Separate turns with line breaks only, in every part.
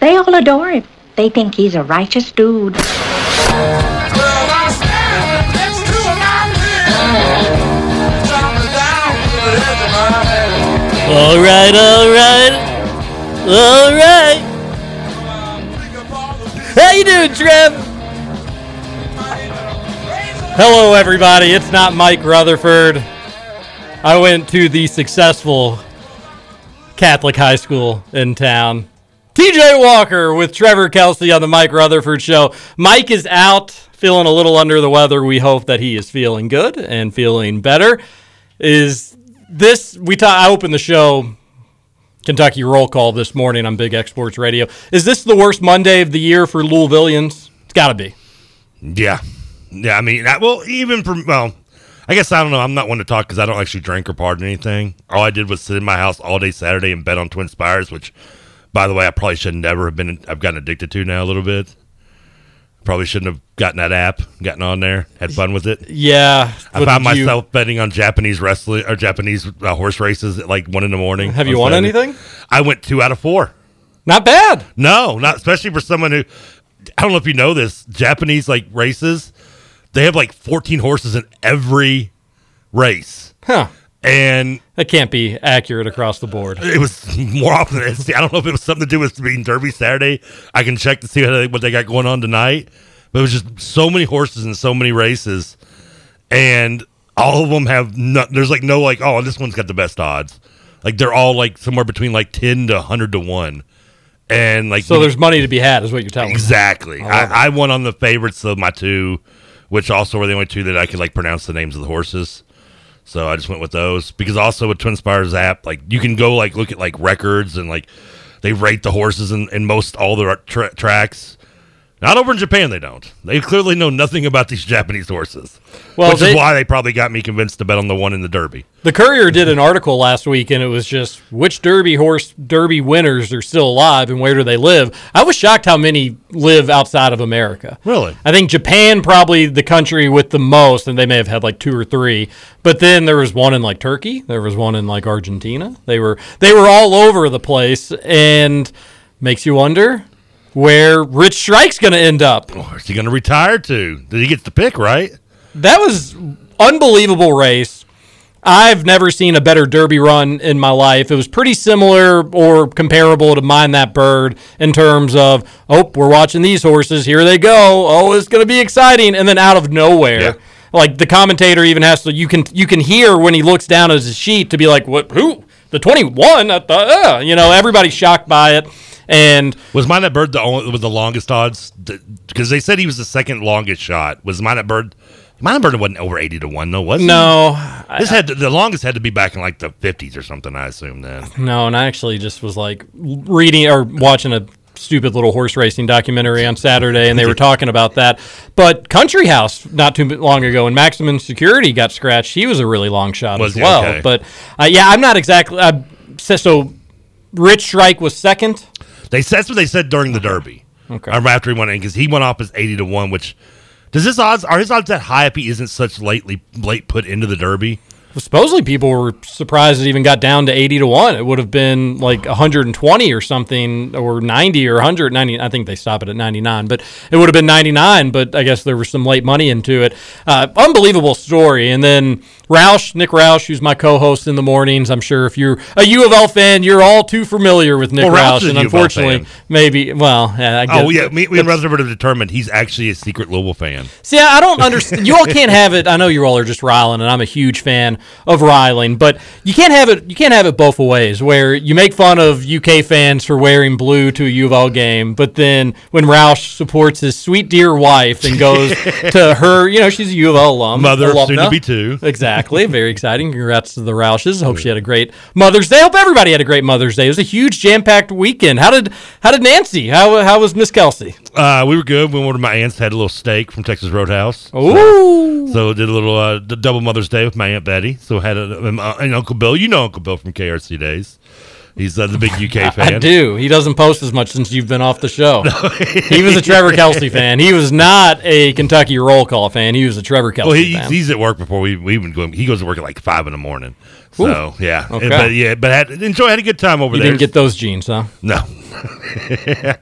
they all adore him. They think he's a righteous dude.
All right, all right, all right. How you doing, Trev? Hello, everybody. It's not Mike Rutherford. I went to the successful Catholic high school in town. TJ Walker with Trevor Kelsey on the Mike Rutherford Show. Mike is out, feeling a little under the weather. We hope that he is feeling good and feeling better. Is this we talk? I opened the show Kentucky roll call this morning on Big X Sports Radio. Is this the worst Monday of the year for Louisvillians? It's got to be.
Yeah, yeah. I mean, I, well, even for well, I guess I don't know. I'm not one to talk because I don't actually drink or part anything. All I did was sit in my house all day Saturday and bet on Twin Spires, which, by the way, I probably should never have been. I've gotten addicted to now a little bit. Probably shouldn't have gotten that app, gotten on there, had fun with it.
Yeah,
I found myself you... betting on Japanese wrestling or Japanese uh, horse races at like one in the morning.
Have you won Saturday. anything?
I went two out of four.
Not bad.
No, not especially for someone who I don't know if you know this. Japanese like races, they have like 14 horses in every race.
Huh.
And
that can't be accurate across the board.
It was more often than I don't know if it was something to do with being Derby Saturday. I can check to see what they, what they got going on tonight. But it was just so many horses and so many races, and all of them have no, there's like no like oh this one's got the best odds. Like they're all like somewhere between like ten to hundred to one, and like
so there's money to be had is what you're telling
exactly.
me.
Exactly. I, I won on the favorites of my two, which also were the only two that I could like pronounce the names of the horses. So I just went with those because also with Twin Spires app, like you can go like look at like records and like they rate the horses in, in most all the tra- tracks. Not over in Japan, they don't. They clearly know nothing about these Japanese horses. Well, which they, is why they probably got me convinced to bet on the one in the Derby.
The Courier did mhm. an article last week, and it was just which Derby horse Derby winners are still alive and where do they live. I was shocked how many live outside of America.
Really?
I think Japan probably the country with the most, and they may have had like two or three. But then there was one in like Turkey. There was one in like Argentina. They were they were all over the place, and makes you wonder where Rich Strike's going to end up.
Oh, is he going to retire to? Did he get the pick right?
That was unbelievable race. I've never seen a better Derby run in my life. It was pretty similar or comparable to Mine That Bird in terms of, oh, we're watching these horses. Here they go. Oh, it's going to be exciting. And then out of nowhere, yeah. like the commentator even has to, you can you can hear when he looks down at his sheet to be like, what? Who? The twenty one? Uh, you know, everybody's shocked by it. And
was mine That Bird the only with the longest odds? Because they said he was the second longest shot. Was mine That Bird? mine That Bird wasn't over eighty to one, though, was
no.
This had to, the longest had to be back in like the fifties or something. I assume then.
No, and I actually just was like reading or watching a stupid little horse racing documentary on Saturday, and they were talking about that. But Country House, not too long ago, when Maximum Security got scratched, he was a really long shot was as well. Okay. But uh, yeah, I'm not exactly. Uh, so Rich Strike was second.
They that's what they said during the Derby.
Okay.
Um, after he went in because he went off as eighty to one. Which does his odds are his odds that high if he isn't such lately late put into the Derby?
Supposedly, people were surprised it even got down to 80 to 1. It would have been like 120 or something, or 90 or 190. I think they stop it at 99, but it would have been 99. But I guess there was some late money into it. Uh, unbelievable story. And then Roush, Nick Roush, who's my co host in the mornings. I'm sure if you're a U of L fan, you're all too familiar with Nick
Well, Roush
Roush. And
a U of L
unfortunately, maybe, well, yeah, I guess.
Oh yeah, me, me and Rutherford have determined he's actually a secret Louisville fan.
See, I don't understand. You all can't have it. I know you all are just riling, and I'm a huge fan of riling, but you can't have it. You can't have it both ways. Where you make fun of UK fans for wearing blue to a U of L game, but then when Roush supports his sweet dear wife and goes to her, you know, she's a U of L alum,
Mother,
alumna.
soon to be two.
Exactly. Very exciting. Congrats to the Roushes. Hope she had a great Mother's Day. Hope everybody had a great Mother's Day. It was a huge jam packed weekend. How did how did Nancy? How how was Miss Kelsey?
Uh, we were good. We went to my aunt's, had a little steak from Texas Roadhouse.
Ooh.
So, so did a little uh, double Mother's Day with my aunt Betty. So had a, um, uh, and Uncle Bill. You know Uncle Bill from KRC days. He's uh, the big UK fan.
I do. He doesn't post as much since you've been off the show. he was a Trevor Kelsey fan. He was not a Kentucky roll call fan. He was a Trevor Kelsey
Well, he,
fan.
he's at work before we, we even go. He goes to work at like five in the morning. So
Ooh.
yeah,
Okay.
but yeah, but had enjoy had a good time over there.
you
there.
didn't get those jeans, huh?
no.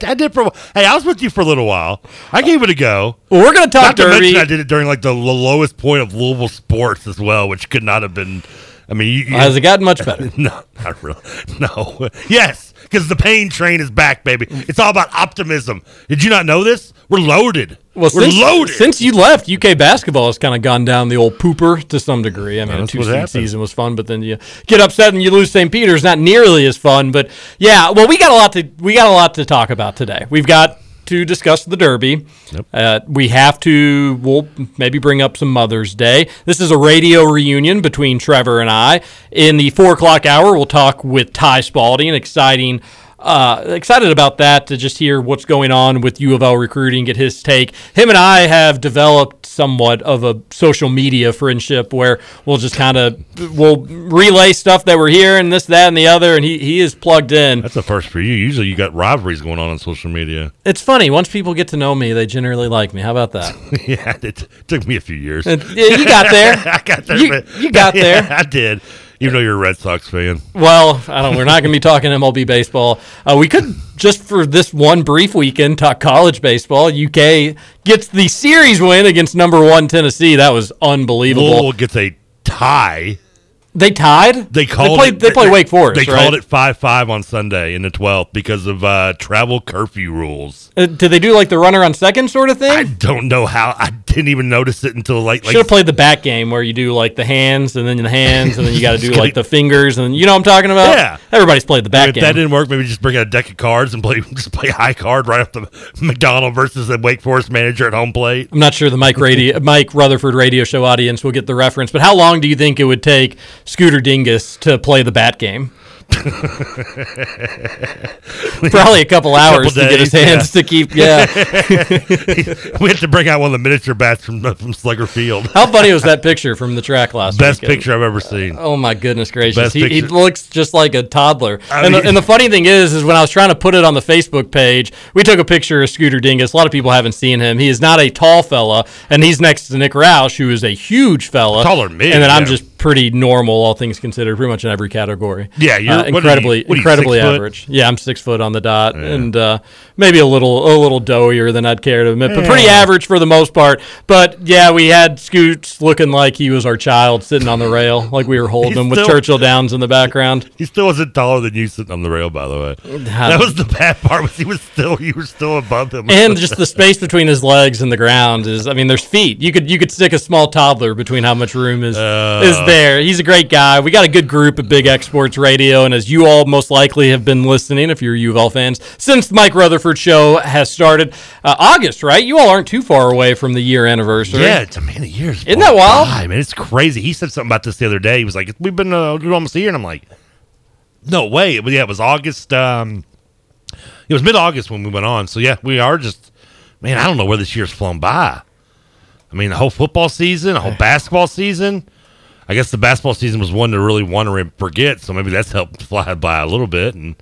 I did for. Hey, I was with you for a little while. I gave it a go.
Well, we're gonna talk
Not to mention, I did it during like the lowest point of Louisville sports as well, which could not have been. I mean, you, you-
Has it gotten much better?
no, not really. No. Yes, because the pain train is back, baby. It's all about optimism. Did you not know this? We're loaded.
Well,
We're
since,
loaded.
since you left, UK basketball has kind of gone down the old pooper to some degree. I mean, a two season was fun, but then you get upset and you lose St. Peter's. Not nearly as fun, but yeah. Well, we got a lot to we got a lot to talk about today. We've got to discuss the Derby. Uh, we have to. We'll maybe bring up some Mother's Day. This is a radio reunion between Trevor and I. In the four o'clock hour, we'll talk with Ty Spalding. Exciting. Uh, excited about that to just hear what's going on with U of L recruiting, get his take. Him and I have developed somewhat of a social media friendship where we'll just kind of we'll relay stuff that we're hearing, this, that, and the other, and he he is plugged in.
That's a first for you. Usually, you got rivalries going on on social media.
It's funny once people get to know me, they generally like me. How about that?
yeah, it took me a few years.
Yeah, you got there.
I got there.
You- you got
Yeah,
there.
I did. Even though you're a Red Sox fan.
Well, I don't. We're not going to be talking MLB baseball. Uh, we could just for this one brief weekend talk college baseball. UK gets the series win against number one Tennessee. That was unbelievable.
Louisville gets a tie.
They tied.
They called
They played.
it,
they Wake Forest.
They
right?
called it five five on Sunday in the twelfth because of uh, travel curfew rules.
Uh, did they do like the runner on second sort of thing?
I don't know how. I didn't even notice it until like like
Should have played the back game where you do like the hands and then the hands and then you got to do like the fingers and you know what I'm talking about.
Yeah.
everybody's played the back
if
game.
that didn't work, maybe just bring out a deck of cards and play just play high card right off the McDonnell versus the Wake Forest manager at home plate.
I'm not sure the Mike radio, Mike Rutherford radio show audience will get the reference, but how long do you think it would take Scooter Dingus to play the bat game? Probably a couple hours
Couple
to get his hands
yeah.
to keep. Yeah.
we had to bring out one of the miniature bats from uh, from Slugger Field.
How funny was that picture from the track last week?
Best
weekend?
picture I've ever seen.
Oh my goodness gracious! He, he looks just like a toddler.
I
and,
mean-
the, and the funny thing is, is when I was trying to put it on the Facebook page, we took a picture of Scooter Dingus. A lot of people haven't seen him. He is not a tall fella, and he's next to Nick Roush, who is a huge fella,
Taller than me,
And then I'm just pretty normal, all things considered, pretty much in every category.
Yeah, you're-
Uh,
are you-
incredibly,
you,
incredibly
six foot?
average. Yeah, I'm six foot on the dot, and uh, maybe a little, a little doughier than I'd care to admit, but pretty average for the most part. But yeah, we had Scoots looking like he was our child sitting on the rail, like we were holding
He's
him with Churchill Downs in the background.
He still wasn't taller than you sitting on the rail, by the way. That was the bad part. Was he was still you were still above him,
and just the space between his legs and the ground is I mean there's feet. You could you could stick a small toddler between how much room is
Uh.
is there. He's a great guy. We got a good group at Big X Sports Radio and as you all most likely have been listening if you're U of L fans since the Mike Rutherford show has started uh, August, right? You all aren't too far away from the year anniversary.
Yeah, it's a man of years.
Isn't that wild?
I mean, it's crazy. He said something about this the other day. He was like, "We've been uh, almost a year," and I'm like, "No way!" But yeah, it was August. Um, it was mid August when we went on. So yeah, we are just man. I don't know where this year's flown by. I mean, the whole football season, the whole basketball season. I guess the basketball season was one to really want to forget, so maybe that's helped fly by a little bit. And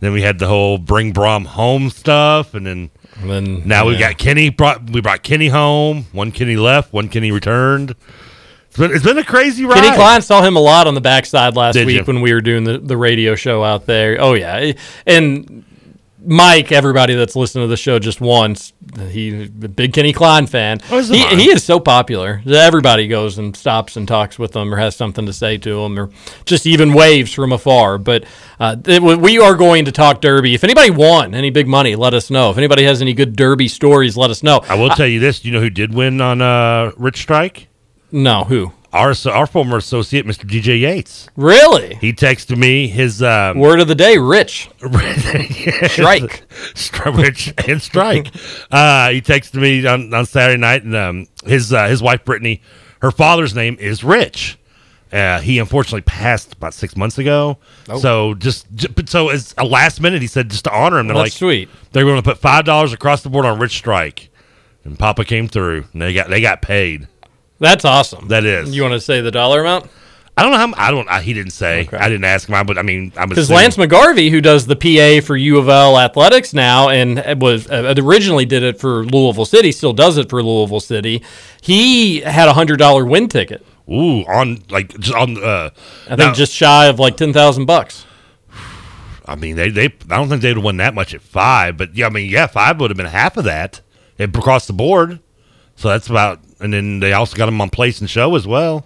then we had the whole bring Brohm home stuff, and then
And then
now we
yeah.
got Kenny brought we brought Kenny home. One Kenny left, one Kenny returned. It's been, it's been a crazy ride.
Kenny Klein saw him a lot on the backside last
Did
week
you?
when we were doing the, the radio show out there. Oh yeah, and Mike, everybody that's listened to the show just once, he a big Kenny Klein fan.
Oh,
he,
it?
he is so popular. that Everybody goes and stops and talks with him or has something to say to him or just even waves from afar. But uh, it, we are going to talk Derby. If anybody won any big money, let us know. If anybody has any good Derby stories, let us know.
I will tell you this. Do You know who did win on uh, Rich Strike?
No, who?
Our our former associate, Mr. DJ Yates.
Really?
He texted me his um,
Word of the day, Rich.
Strike. Rich and Strike. uh, he texted me on, on Saturday night, and um, his uh, his wife Brittany, her father's name is Rich. Uh, he unfortunately passed about six months ago.
Oh.
So just, j- but so as a last minute, he said just to honor him, they're
That's
like
sweet.
They're going to put five dollars across the board on Rich Strike, and Papa came through. And they got they got paid.
That's awesome.
That is.
You want to say the dollar amount?
I don't know how. I don't. I, he didn't say. I didn't ask him. I, but I mean, I'm
Because Lance McGarvey, who does the PA for U of L athletics now, and was uh, originally did it for Louisville City, still does it for Louisville City. He had a hundred dollar win ticket.
Ooh, on like just on. Uh,
I think
now-
just shy of like ten thousand bucks.
I mean, they they. I don't think they'd have won that much at five, but yeah, I mean, yeah, five would have been half of that it, across the board. So that's about, and then they also got them on place and show as well.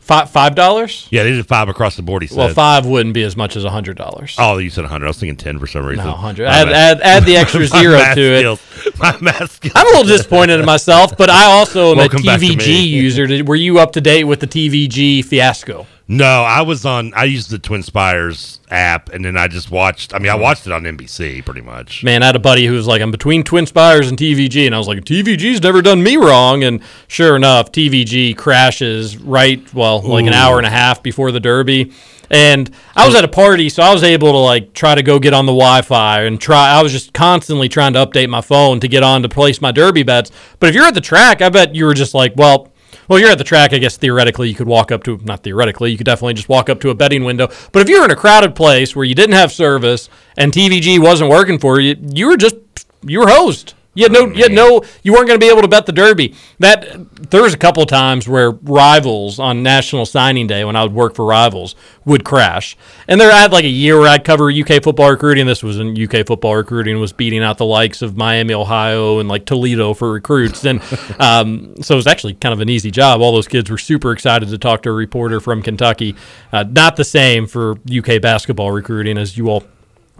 Five five dollars.
Yeah, they did five across the board. He said.
Well, five wouldn't be as much as a hundred dollars.
Oh, you said hundred. I was thinking ten for some reason.
No, 100. Add- add- add the extra zero to it.
My math skills.
I'm a little disappointed in myself, but I also am
Welcome
a TVG user. Were you up to date with the TVG fiasco?
No, I was on. I used the Twin Spires app, and then I just watched. I mean, I
Mm-hmm.
watched it on NBC pretty much.
Man, I had a buddy who was like, I'm between Twin Spires and TVG. And I was like, TVG's never done me wrong. And sure enough, TVG crashes right, well, like an hour and a half before the Derby. And I was at a party, so I was able to like try to go get on the Wi Fi and try. I was just constantly trying to update my phone to get on to place my Derby bets. But if you're at the track, I bet you were just like, well, well, you're at the track. I guess theoretically you could walk up to not theoretically you could definitely just walk up to a betting window. But if you're in a crowded place where you didn't have service and TVG wasn't working for you, you were just you were hosed. You had no, you had no, you weren't going to be able to bet the Derby. That there was a couple of times where rivals on National Signing Day, when I would work for rivals, would crash. And there, I had like a year where I'd cover UK football recruiting. This was in UK football recruiting, was beating out the likes of Miami, Ohio, and like Toledo for recruits. And um, so it was actually kind of an easy job. All those kids were super excited to talk to a reporter from Kentucky. Uh, not the same for UK basketball recruiting, as you all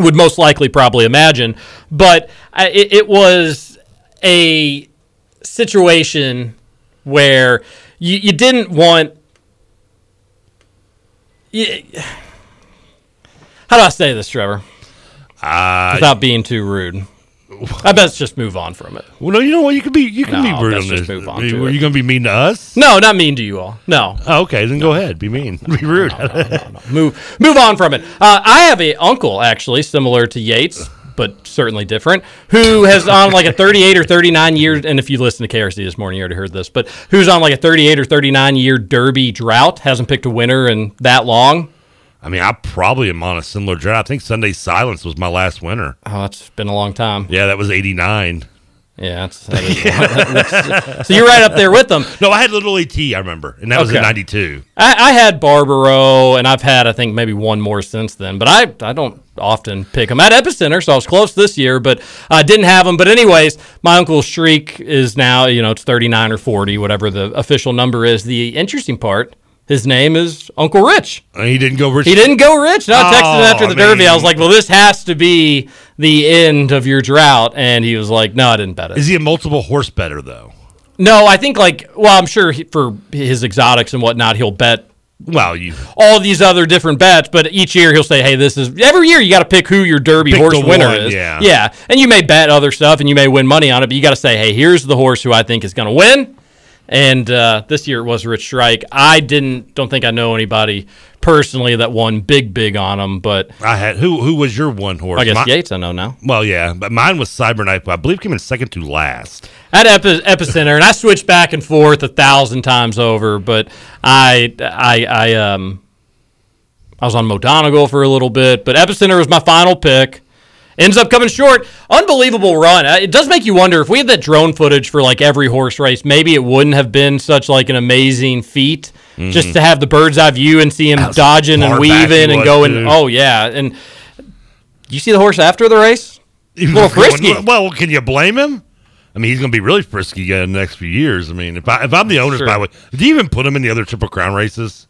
would most likely probably imagine. But it, it was a situation where you, you didn't want. You, how do I say this, Trevor?
Uh,
Without being too rude. I bet just move on from it.
Well, no, you know what? You can be you can
No,
be rude
let's
on
just
this.
move on
Are
to
you,
it.
you going to be mean to us?
No, not mean to you all. No.
Oh, okay, then go ahead. Be mean. Be rude.
move move on from it. Uh, I have a uncle actually similar to Yates, but certainly different, who has on like a 38 or 39 year. And if you listen to KRC this morning, you already heard this, but who's on like a 38 or 39 year Derby drought, hasn't picked a winner in that long.
I mean, I probably am on a similar drought. I think Sunday Silence was my last winner.
Oh, it's been a long time.
Yeah, that was eighty nine.
Yeah, that's, that is that's- so you're right up there with them.
No, I had Little AT. I remember, and that was in '92.
I, I had Barbaro, and I've had I think maybe one more since then. But I I don't often pick them at Epicenter, so I was close this year, but I didn't have them. But anyways, my uncle's streak is now you know it's 39 or 40, whatever the official number is. The interesting part, his name is Uncle Rich.
He didn't go rich.
He didn't go rich. And I texted him after
Oh,
the Derby. I was like, "Well, this has to be the end of your drought," and he was like, "No, I didn't bet it."
Is he a multiple horse better though?
No, I think like well, I'm sure he, for his exotics and whatnot, he'll bet
Well, you
all these other different bets, but each year he'll say, "Hey, this is every year you got to pick who your Derby horse
the
winner
one,
is."
yeah.
yeah, and you may bet other stuff and you may win money on it, but you got to say, "Hey, here's the horse who I think is going to win." And uh, this year it was Rich Strike. I didn't, don't think I know anybody personally that won big, big on him, but
I had who? Who was your one horse?
I guess
Mi-
Yates I know now.
Well, yeah, but mine was Cyberknife. I believe came in second to last.
at Epi- Epicenter, and I switched back and forth a thousand times over. But I, I, I, um, I was on Mo Donegal for a little bit, but Epicenter was my final pick. Ends up coming short. Unbelievable run. Uh, It does make you wonder if we had that drone footage for like every horse race, maybe it wouldn't have been such like an amazing feat. just to have the bird's eye view and see him dodging and weaving and going.
dude.
Oh yeah, and you see the horse after the race? A little frisky.
Well, can you blame him? I mean, he's going to be really frisky again in the next few years. I mean, if I if I'm the owners,
Sure.
by the way, do you even put him in the other Triple Crown races?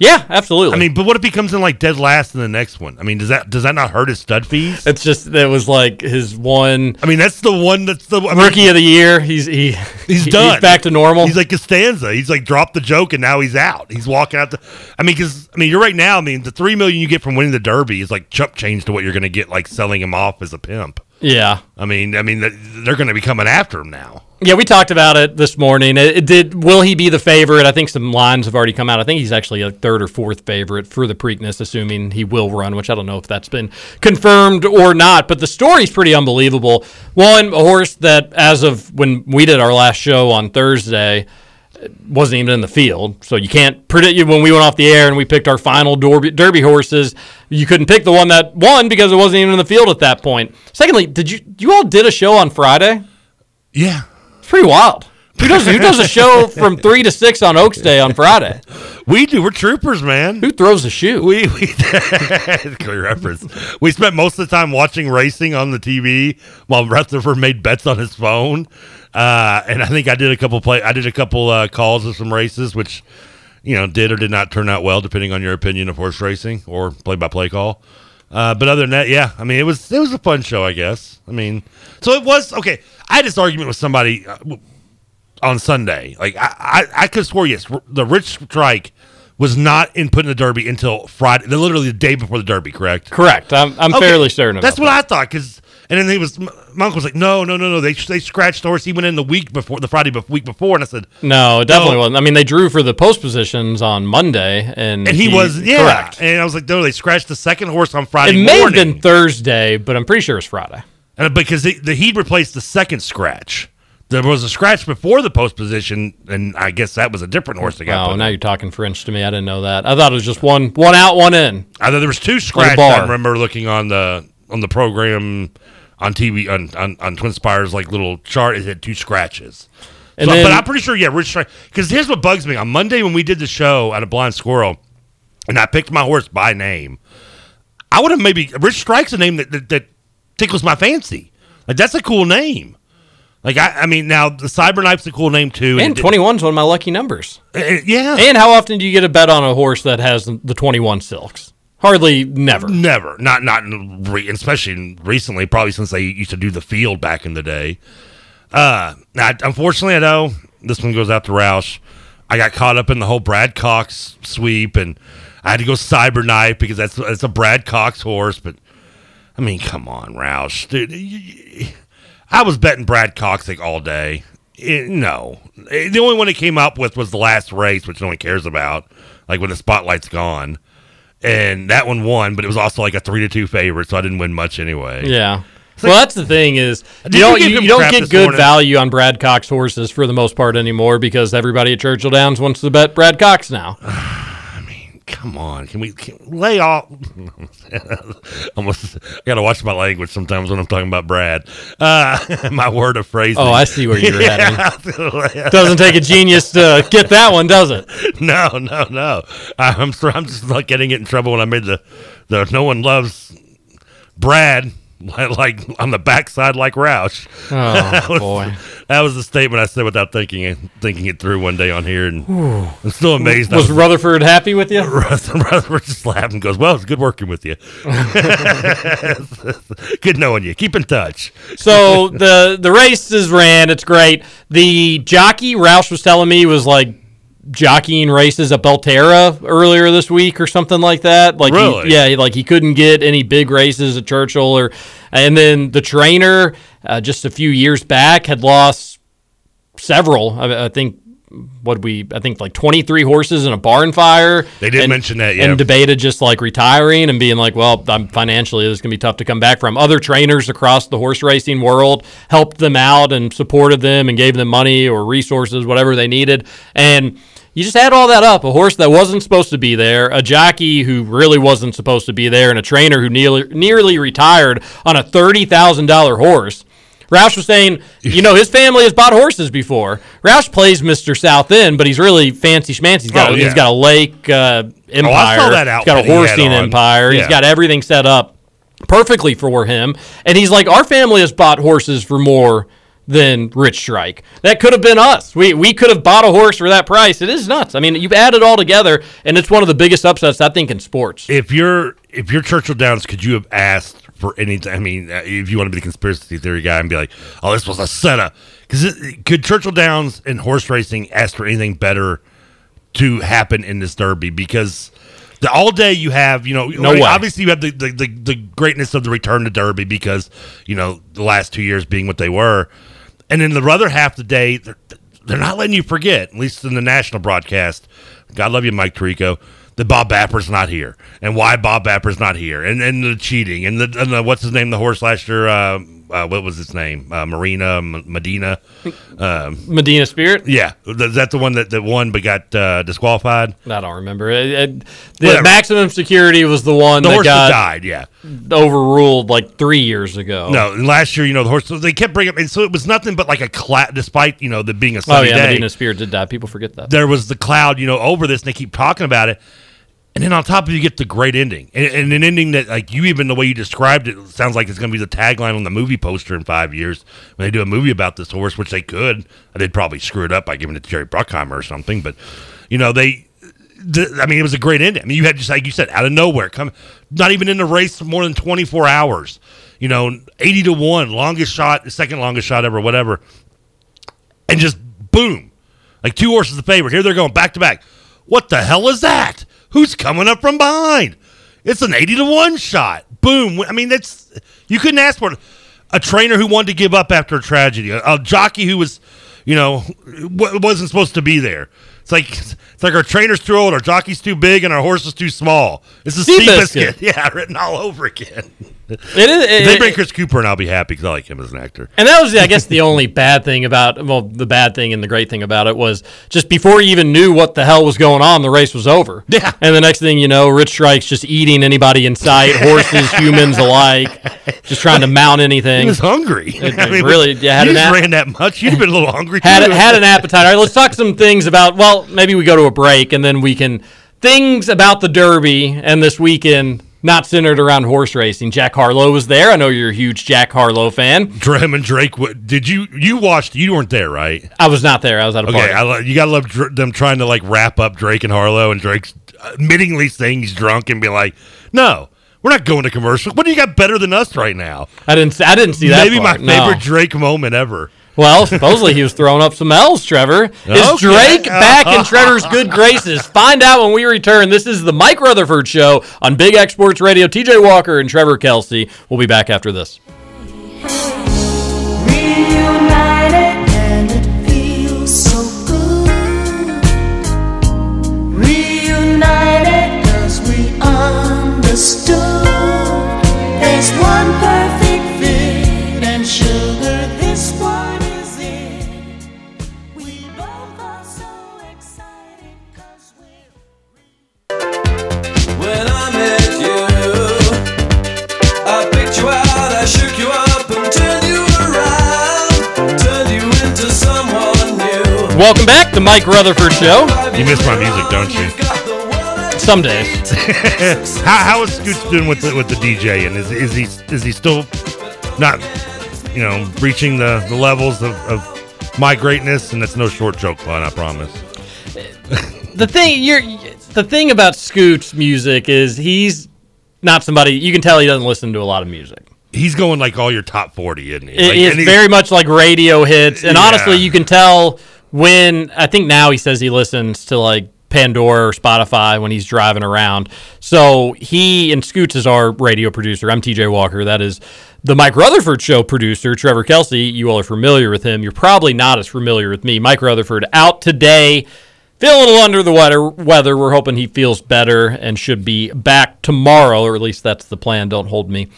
Yeah, absolutely.
I mean, but what if he comes in like dead last in the next one? I mean, does that does that not hurt his stud fees?
It's just that was like his one.
I mean, that's the one that's the I mean,
rookie of the year. He's he
He's done.
He's back to normal.
He's like Costanza. He's like dropped the joke and now he's out. He's walking out the. I mean, because I mean, you're right now. I mean, the three million you get from winning the Derby is like chump change to what you're going to get like selling him off as a pimp.
Yeah.
I mean, I mean, they're going to be coming after him now.
Yeah, we talked about it this morning. It, it did. Will he be the favorite? I think some lines have already come out. I think he's actually a third or fourth favorite for the Preakness, assuming he will run. Which I don't know if that's been confirmed or not. But the story's pretty unbelievable. One, a horse that, as of when we did our last show on Thursday, wasn't even in the field. So you can't predict you when we went off the air and we picked our final derby, derby horses. You couldn't pick the one that won because it wasn't even in the field at that point. Secondly, did you you all did a show on Friday?
Yeah.
It's pretty wild. Who does who does a show from three to six on Oaks Day on Friday?
We do. We're troopers, man.
Who throws a shoe?
We we good reference. We spent most of the time watching racing on the TV while Rutherford made bets on his phone. Uh, and I think I did a couple play. I did a couple uh, calls of some races, which you know did or did not turn out well, depending on your opinion of horse racing or play by play call. Uh, but other than that, yeah, I mean it was it was a fun show, I guess. I mean, so it was okay. I had this argument with somebody uh, on Sunday. Like I, I, I could swear yes, the Rich Strike was not in putting the Derby until Friday, literally the day before the Derby. Correct.
Correct. I'm I'm
Okay,
fairly certain of that.
That's
that.
what I thought. Because and then he was my uncle was like, no, no, no, no. They they scratched the horse. He went in the week before the Friday bef- week before, and I said,
No, it definitely
No.
wasn't. I mean, they drew for the post positions on Monday, and
and he, was yeah.
correct.
And I was like, no, they scratched the second horse on Friday
It may have
morning.
been Thursday, but I'm pretty sure it's Friday.
And uh, because the, the he'd replaced the second scratch. There was a scratch before the post position, and I guess that was a different horse that got
Oh, now
in.
you're talking French to me. I didn't know that. I thought it was just one one out, one in.
I thought there was two scratches. I remember looking on the on the program on TV on on, on Twin Spires like little chart. It had two scratches. So-
then-
but I'm pretty sure, yeah, Rich Strike. Because here's what bugs me on Monday when we did the show at a blind squirrel, and I picked my horse by name. I would have maybe Rich Strike's a name that, that that tickles my fancy. Like that's a cool name. Like I, I mean, now the Cyberknife's a cool name too.
And
it-
21's one of my lucky numbers.
uh, yeah.
And how often do you get a bet on a horse that has the 21 silks? Hardly never.
Never, not not re- especially recently. Probably since they used to do the field back in the day. Uh, I, unfortunately, I know this one goes out to Roush. I got caught up in the whole Brad Cox sweep, and I had to go Cyber Knife because that's that's a Brad Cox horse. But I mean, come on, Roush, dude. I was betting Brad Cox like all day. Eh, no, Eh, the only one he came up with was the last race, which no one cares about. Like when the spotlight's gone, and that one won, but it was also like a three to two favorite, so I didn't win much anyway.
Yeah. well, that's the thing is you
you
don't you, you don't get good
morning?
value on Brad Cox horses for the most part anymore because everybody at Churchill Downs wants to bet Brad Cox now.
Come on, can we can, lay off? Almost, I gotta watch my language sometimes when I'm talking about Brad. Uh, my word of phrase.
Oh, I see where you're
Yeah.
heading. Doesn't take a genius to get that one, does it?
No, no, no. I'm I'm just not getting it in trouble when I made the the no one loves Brad like, on the backside like Roush.
Oh,
that was,
boy.
that was the statement I said without thinking it, thinking it through one day on here, and
Whew.
I'm still amazed. I
Was Rutherford happy with you?
Rutherford just laughing and goes, "Well, it's good working with you. good knowing you. Keep in touch."
So the the races ran. It's great. The jockey Roush was telling me was like jockeying races at Belterra earlier this week or something like that. Like he- yeah, like he couldn't get any big races at Churchill or. And then the trainer uh, just a few years back had lost several. I, I think what we I think like 23 horses in a barn fire.
They did
and-
mention that, yeah.
And debated just like retiring and being like, well, I'm financially this is gonna be tough to come back from. Other trainers across the horse racing world helped them out and supported them and gave them money or resources, whatever they needed. And you just add all that up a horse that wasn't supposed to be there, a jockey who really wasn't supposed to be there, and a trainer who nearly, nearly retired on a $30,000 horse. Roush was saying, you know, his family has bought horses before. Roush plays Mr. South End, but he's really fancy schmancy. He's got,
Oh,
a,
yeah.
he's got a lake uh, empire.
that
he's got a
he
horsing
on.
empire. He's
Yeah.
got everything set up perfectly for him. And he's like, our family has bought horses for more than Rich Strike. That could have been us. We we could have bought a horse for that price. It is nuts. I mean, you've added all together, and it's one of the biggest upsets I think in sports.
If you're if you're Churchill Downs, could you have asked for anything? I mean, uh, if you want to be the conspiracy theory guy and be like, "Oh, this was a setup," because could Churchill Downs in horse racing ask for anything better to happen in this Derby? Because the all day you have, you know,
No way.
obviously you have the, the, the, the greatness of the return to Derby because you know the last two years being what they were, and then the other half of the day they're, they're not letting you forget, at least in the national broadcast. God love you, Mike Tirico. That Bob Baffert's not here, and why Bob Baffert's not here, and and the cheating, and the, and the what's his name, the horse last year, uh, uh, what was his name, uh, Marina M- Medina, um,
Medina Spirit.
yeah, is that the one that, that won but got uh, disqualified?
I don't remember. It, it- the
Whatever.
maximum security was the one
The
that
horse
got
that died, yeah.
overruled like three years ago.
No, and last year, you know, the horse. They kept bringing up, and so it was nothing but like a cloud. Despite you know the being a
Oh
sunny
yeah,
day,
Medina Spirit did die. People forget that.
there was the cloud, you know, over this, and they keep talking about it. And then on top of you get the great ending, and, and an ending that, like you, even the way you described it, sounds like it's going to be the tagline on the movie poster in five years when they do a movie about this horse, which they could. They'd probably screw it up by giving it to Jerry Bruckheimer or something, but you know they. The, I mean, it was a great ending. I mean, you had just like you said, out of nowhere, come, not even in the race for more than twenty four hours. You know, eighty to one, longest shot, second longest shot ever, whatever and just boom, like two horses the favorite. Here they're going back to back. What the hell is that? Who's coming up from behind? It's an eighty to one shot. Boom. I mean, that's you couldn't ask for it. a trainer who wanted to give up after a tragedy, a, a jockey who was, you know, w- wasn't supposed to be there. It's like it's like our trainer's too old, our jockey's too big, and our horse is too small. It's a
Seabiscuit.
Seabiscuit. Yeah, written all over again.
It is. It-
they bring Chris Cooper, and I'll be happy because I like him as an actor.
And that was, I guess, the only bad thing about well, the bad thing and the great thing about it was just before you even knew what the hell was going on, the race was over.
Yeah.
And the next thing you know, Rich Strike's just eating anybody in sight, horses, humans alike, just trying to mount anything.
He was hungry.
It- it really, you had
you
an
ran that much. You'd been a little hungry.
had
too.
had an appetite. All right, let's talk some things about. Well, maybe we go to a break and then we can things about the Derby and this weekend not centered around horse racing. Jack Harlow was there. I know you're a huge Jack Harlow fan.
Drem and Drake. Did you you watched? You weren't there, right?
I was not there. I was at a
Okay,
party.
I, lo- you gotta love Dr- them trying to like wrap up Drake and Harlow, and Drake's admittingly saying he's drunk and be like, "No, we're not going to commercial. What do you got better than us right now?"
I didn't. see- I didn't see that.
Maybe
part,
my
no.
favorite Drake moment ever.
Well, supposedly he was throwing up some L's, Trevor. Is
Okay.
Drake back in Trevor's good graces? Find out when we return. This is the Mike Rutherford Show on Big X Sports Radio. TJ Walker and Trevor Kelsey. We'll be back after this.
Reunited and
Welcome back to Mike Rutherford Show.
You miss my music, don't you?
Some days.
how, how is Scoots doing with the, with the DJ? And is, is he is he still not you know reaching the, the levels of, of my greatness? And that's no short joke, fun. I promise.
the thing you're the thing about Scoot's music is he's not somebody you can tell he doesn't listen to a lot of music.
He's going like all your top forty, isn't he?
It-
Like,
it's very much like radio hits, and
Yeah.
honestly, you can tell when I think now he says he listens to like Pandora or Spotify when he's driving around. So he and Scoots is our radio producer. I'm TJ Walker. That is the Mike Rutherford show producer, Trevor Kelsey. You all are familiar with him. You're probably not as familiar with me. Mike Rutherford out today. Feeling a little under the weather. Weather. We're hoping he feels better and should be back tomorrow, or at least that's the plan. Don't hold me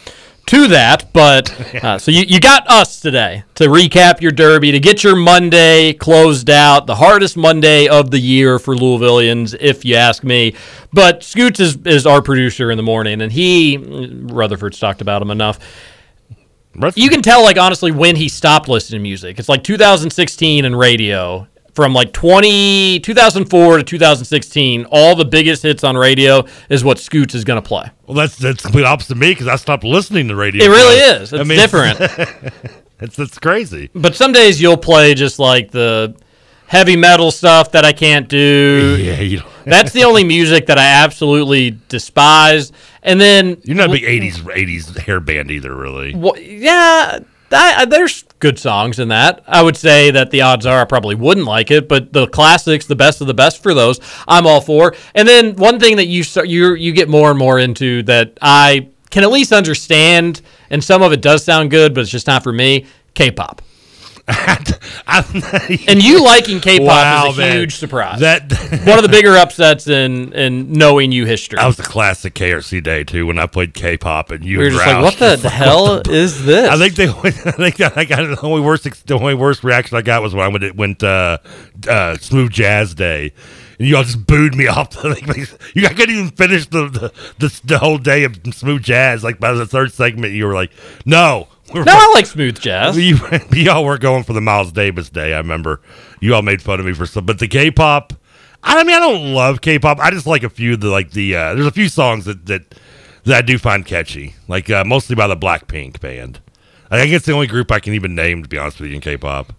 to that. But uh, so you, you got us today to recap your derby, to get your Monday closed out, the hardest Monday of the year for Louisvillians, if you ask me. But Scoots is, is our producer in the morning, and he, Rutherford's talked about him enough. you can tell like honestly when he stopped listening to music. It's like 2016 and radio. From like 20, 2004 to 2016, all the biggest hits on radio is what Scoots is going to play.
Well, that's that's complete opposite of me because I stopped listening to radio.
It really is. It's different.
it's it's crazy.
But some days you'll play just like the heavy metal stuff that I can't do.
Yeah, you don't-
That's the only music that I absolutely despise. And then
You're not a big '80s '80s hair band either, really.
Well, yeah, There's good songs in that. I would say that the odds are I probably wouldn't like it, but the classics, the best of the best for those, I'm all for. And then one thing that you you you get more and more into that I can at least understand, and some of it does sound good, but it's just not for me. K-pop. and you liking K-pop
Wow,
is a
man.
huge surprise.
That
one of the bigger upsets in in knowing you history.
That was a classic KRC day too when I played K-pop and you
We were
and
just like, what the
like,
hell
what the-
is this?
I think they. I think that I got the only worst. The only worst reaction I got was when I went went uh, uh, smooth jazz day. And you all just booed me off. You I couldn't even finish the, the the the whole day of smooth jazz. Like by the third segment, you were like, "No,
No, I like smooth jazz.
You, y'all were going for the Miles Davis day. I remember you all made fun of me for some, but the K-pop. I mean, I don't love K-pop. I just like a few of the like the. Uh, there's a few songs that that that I do find catchy, like uh, mostly by the Blackpink band. I think it's the only group I can even name to be honest with you in K-pop.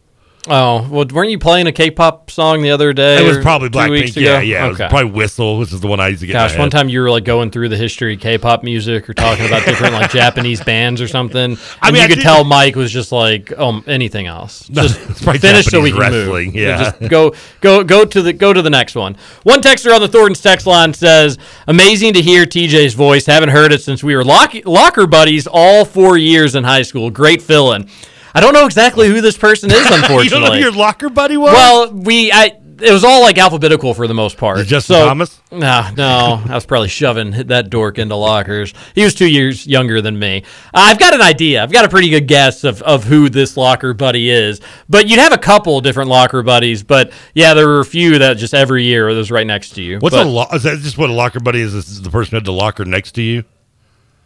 Oh, well, weren't you playing a K-pop song the other day?
It was probably Blackpink. Yeah, yeah. It was
Okay.
probably Whistle, which is the one I used to get.
Gosh, one time you were like going through the history of K-pop music or talking about different like Japanese bands or something, and
I mean,
you
I
could
did-
tell Mike was just like, "Oh, anything else? Just finish so we can
wrestling,
move.
yeah.
just go, go, go to the go to the next one." One texter on the Thornton's text line says, "Amazing to hear TJ's voice. Haven't heard it since we were lock- locker buddies all four years in high school. Great fill-in." I don't know exactly who this person is, unfortunately.
you don't know who your locker buddy was?
Well, we I it was all like alphabetical for the most part.
Justin
So-
Thomas?
No, no, I was probably shoving that dork into lockers. He was two years younger than me. I've got an idea. I've got a pretty good guess of, of who this locker buddy is. But you'd have a couple different locker buddies. But yeah, there were a few that just every year was right next to you.
What's
but
a lo- is that just what a locker buddy is? Is the person who had the locker next to you?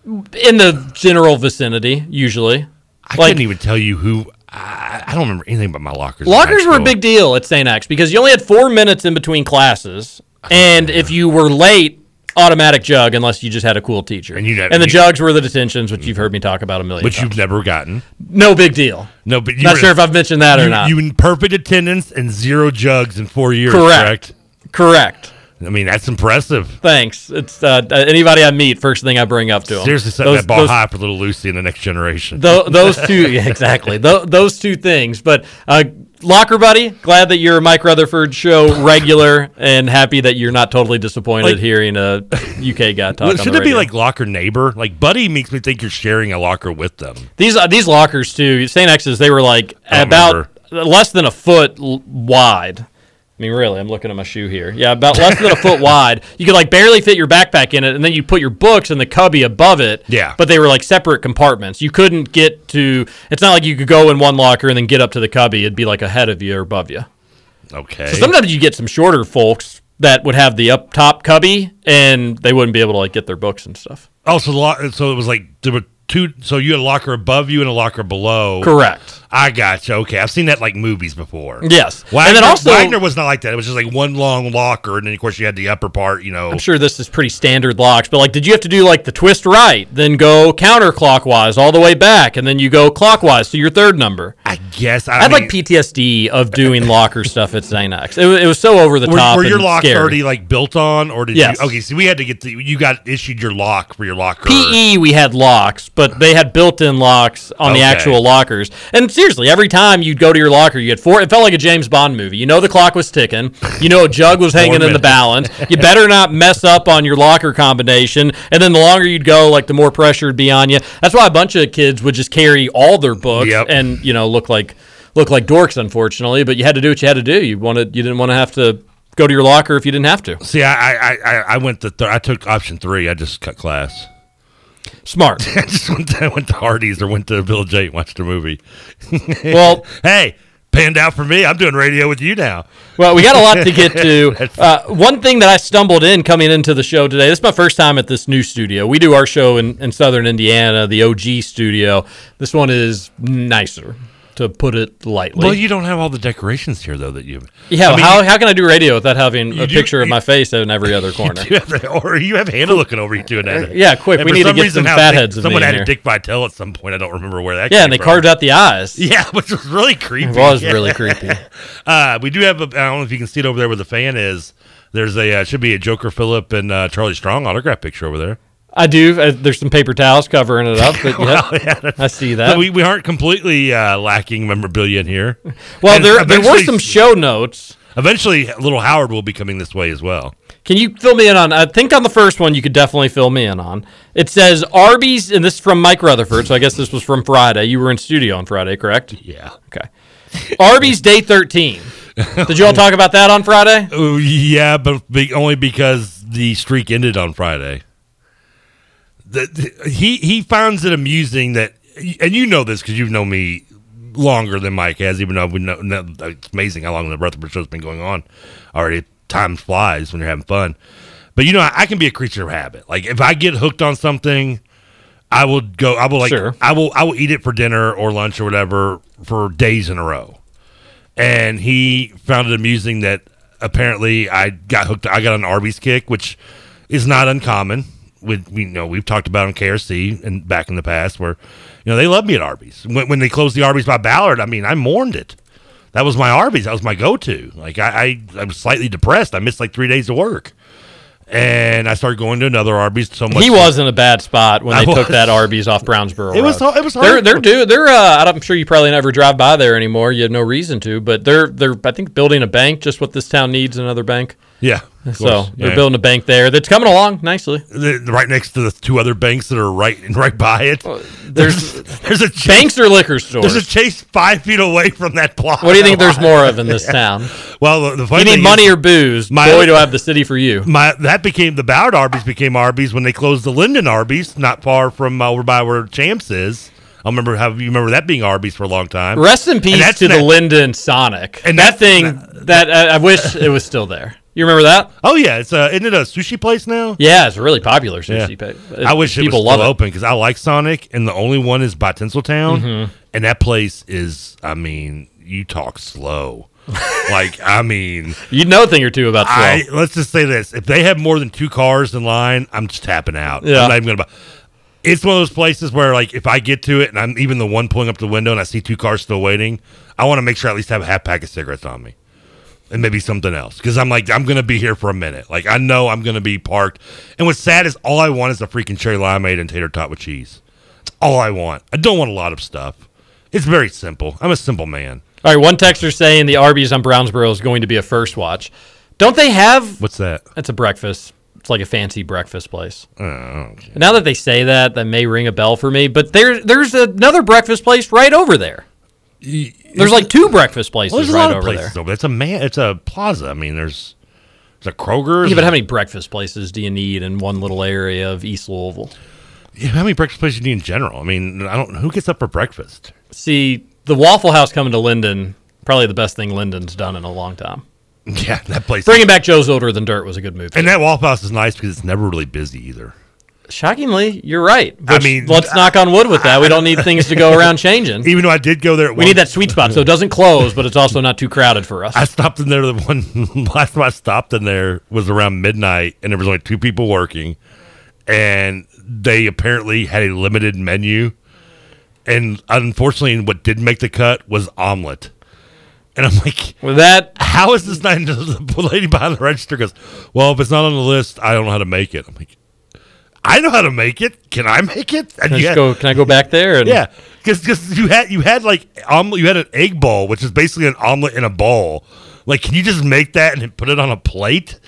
in the general vicinity usually?
I couldn't even tell you who. I, I don't remember anything about my lockers.
Lockers were a big deal at St. X because you only had four minutes in between classes, oh, and if you were late, automatic jug unless you just had a cool teacher. And,
you never-
the
you-
jugs were the detentions, which you've heard me talk about a million
which
times.
you've never gotten.
No big deal.
No, but you
Not
were-
sure if I've mentioned that or not.
You in perfect attendance and zero jugs in four years.
Correct.
Correct.
Correct.
I mean, that's impressive.
Thanks. It's uh, uh, anybody I meet, first thing I bring up to them.
Seriously, setting that ball high for little Lucy in the next generation.
Tho- those two, yeah, exactly. Tho- those two things. But uh, Locker Buddy, glad that you're a Mike Rutherford show regular, and happy that you're not totally disappointed
Like-
hearing a UK guy talk.
Should
the
it be like locker neighbor? Like buddy makes me think you're sharing a locker with them.
These uh, these lockers too. St. X's they were like about less than a foot wide. I mean, really, I'm looking at my shoe here. Yeah, about less than a foot wide. You could like barely fit your backpack in it, and then you put your books in the cubby above it.
Yeah.
But they were like separate compartments. You couldn't get to. It's not like you could go in one locker and then get up to the cubby. It'd be like ahead of you or above you.
Okay.
So sometimes you get some shorter folks that would have the up top cubby, and they wouldn't be able to like get their books and stuff.
Oh, so, the lo- so it was like there were two. So you had a locker above you and a locker below.
Correct.
I got you. Okay, I've seen that like movies before.
Yes.
Waggener,
And then also-
Waggener was not like that. It was just like one long locker, and then of course you had the upper part. You know,
I'm sure this is pretty standard locks, but like, did you have to do like the twist right, then go counterclockwise all the way back, and then you go clockwise to your third number?
I guess I,
I had
mean,
like PTSD of doing locker stuff at St. It, wa- it was so over the
were,
top.
were your locks
scary.
already like built on, or did
Yes.
you? Okay, so we had to get the. You got issued your lock for your locker.
PE, we had locks, but they had built-in locks on the actual lockers. And seriously, every time you'd go to your locker, you had four. It felt like a James Bond movie. You know the clock was ticking. You know a jug was hanging in the balance. You better not mess up on your locker combination. And then the longer you'd go, like the more pressure would be on you. That's why a bunch of kids would just carry all their books
Yep.
and you know look like look like dorks, unfortunately. But you had to do what you had to do. You wanted you didn't want to have to go to your locker if you didn't have to.
See, I I I, I went the th- I took option three. I just cut class.
Smart.
I just went to, went to Hardee's or went to Village Eight and watched a movie.
Well-
hey, panned out for me. I'm doing radio with you now.
Well, we got a lot to get to. Uh, one thing that I stumbled in coming into the show today, this is my first time at this new studio. We do our show in, in southern Indiana, the OG studio. This one is nicer, to put it lightly.
Well, you don't have all the decorations here though that you.
yeah,
I mean,
how, how can I do radio without having a
do-
picture of my face in every other corner?
You have or you have Hannah looking over you doing that.
Yeah, quick,
And
we need to
some
get
reason,
some fatheads
someone had a Dick Vitale at some point. I don't remember where that.
Yeah, and they
from.
carved out the eyes.
Yeah, which was really creepy.
It was
Yeah.
really creepy.
Uh, we do have. A, I don't know if you can see it over there where the fan is. There's a uh, should be a Joker Phillip and uh, Charlie Strong autograph picture over there.
I do. Uh, there's some paper towels covering it up, but
Well,
yeah,
yeah,
I see that.
We, we aren't completely uh, lacking memorabilia in here.
well,
And
there there were some show notes.
Eventually, little Howard will be coming this way as well.
Can you fill me in on? I think on the first one you could definitely fill me in on. It says Arby's, and this is from Mike Rutherford. So I guess this was from Friday. You were in studio on Friday, correct?
Yeah.
Okay. Arby's day thirteen. Did you all talk about that on Friday?
Oh yeah, but only because the streak ended on Friday. The, he he finds it amusing that, and you know this because you've known me longer than Mike has. Even though we know, know it's amazing how long the Rutherford show's been going on already. Time flies when you're having fun. But you know, I, I can be a creature of habit. Like if I get hooked on something, I will go. I will like.
Sure.
I will. I will eat it for dinner or lunch or whatever for days in a row. And he found it amusing that apparently I got hooked. I got an Arby's kick, which is not uncommon. With we you know we've talked about on KRC and back in the past where you know they love me at Arby's. When, when they closed the Arby's by Ballard, I mean I mourned it. That was my Arby's. That was my go-to. Like I, I, I was slightly depressed. I missed like three days of work, and I started going to another Arby's. So much
He was in a bad spot when
I
they took that Arby's off Brownsboro.
It was it was
They're they're do they're. Uh, I'm sure you probably never drive by there anymore. You have no reason to, but they're they're I think building a bank. Just what this town needs another bank.
Yeah,
So
course.
they're
Yeah.
building a bank there that's coming along nicely.
The- the- right next to the two other banks that are right right by it.
there's-
there's a chase,
Banks or liquor stores.
There's a chase five feet away from that plot.
What do you think there's more of in this town?
Well, the, the funny
You need
thing
money
is,
or booze?
my-
Boy, do I have the city for you.
my that became the Ballard Arby's became Arby's when they closed the Lyndon Arby's, not far from uh, over by where Champs is. I remember how you remember that being Arby's for a long time.
Rest in peace
that's
to the
that-
Lyndon Sonic.
And
that
that's-
thing that I, I wish it was still there. You remember that?
Oh yeah, it's a isn't it a sushi place now?
Yeah, it's a really popular sushi.
Yeah.
pa-
I wish it was
people
still
love it.
open because I like Sonic, and the only one is by Tinseltown,
Mhm.
and that place is. I mean, you talk slow. like I mean,
You know a thing or two about slow.
I let's just say this: if they have more than two cars in line, I'm just tapping out.
Yeah.
I'm not even gonna. Buy. It's one of those places where, like, if I get to it and I'm even the one pulling up the window and I see two cars still waiting, I want to make sure I at least have a half pack of cigarettes on me, and maybe something else because I'm like I'm gonna be here for a minute. Like I know I'm gonna be parked. And what's sad is all I want is a freaking cherry limeade and tater tot with cheese. That's all I want. I don't want a lot of stuff. It's very simple. I'm a simple man.
All right, one texter saying the Arby's on Brownsboro is going to be a first watch. Don't they have?
What's that?
It's a breakfast. It's like a fancy breakfast place.
Oh, okay.
Now that they say that, that may ring a bell for me. But there, there's another breakfast place right over there. There's like two breakfast places
Well, there's a
right
lot of
over
places
there.
over. It's a man. It's a plaza. I mean, there's there's a Kroger.
Yeah, but how many breakfast places do you need in one little area of East Louisville?
Yeah, how many breakfast places do you need in general? I mean, I don't. Who gets up for breakfast?
See, the Waffle House coming to Lyndon, probably the best thing Lyndon's done in a long time.
Yeah, that place.
Bringing back Joe's Older Than Dirt was a good move.
and that Waffle House is nice because it's never really busy either.
Shockingly, you're right.
I mean,
let's knock on wood with that. We don't need things to go around changing.
Even though I did go there, at
We need that sweet spot so it doesn't close, but it's also not too crowded for us.
I stopped in there. The one last time I stopped in there was around midnight, and there was only two people working, and they apparently had a limited menu. And unfortunately, what did make the cut was omelet. And I'm like,
With that,
how is this not? The lady behind the register goes, "Well, if it's not on the list, I don't know how to make it." I'm like, "I know how to make it. Can I make it?" And
can I,
you
just
had-
go, can I go back there? And
yeah, because you had you had like omelet, you had an egg bowl, which is basically an omelet in a bowl. Like, can you just make that and put it on a plate?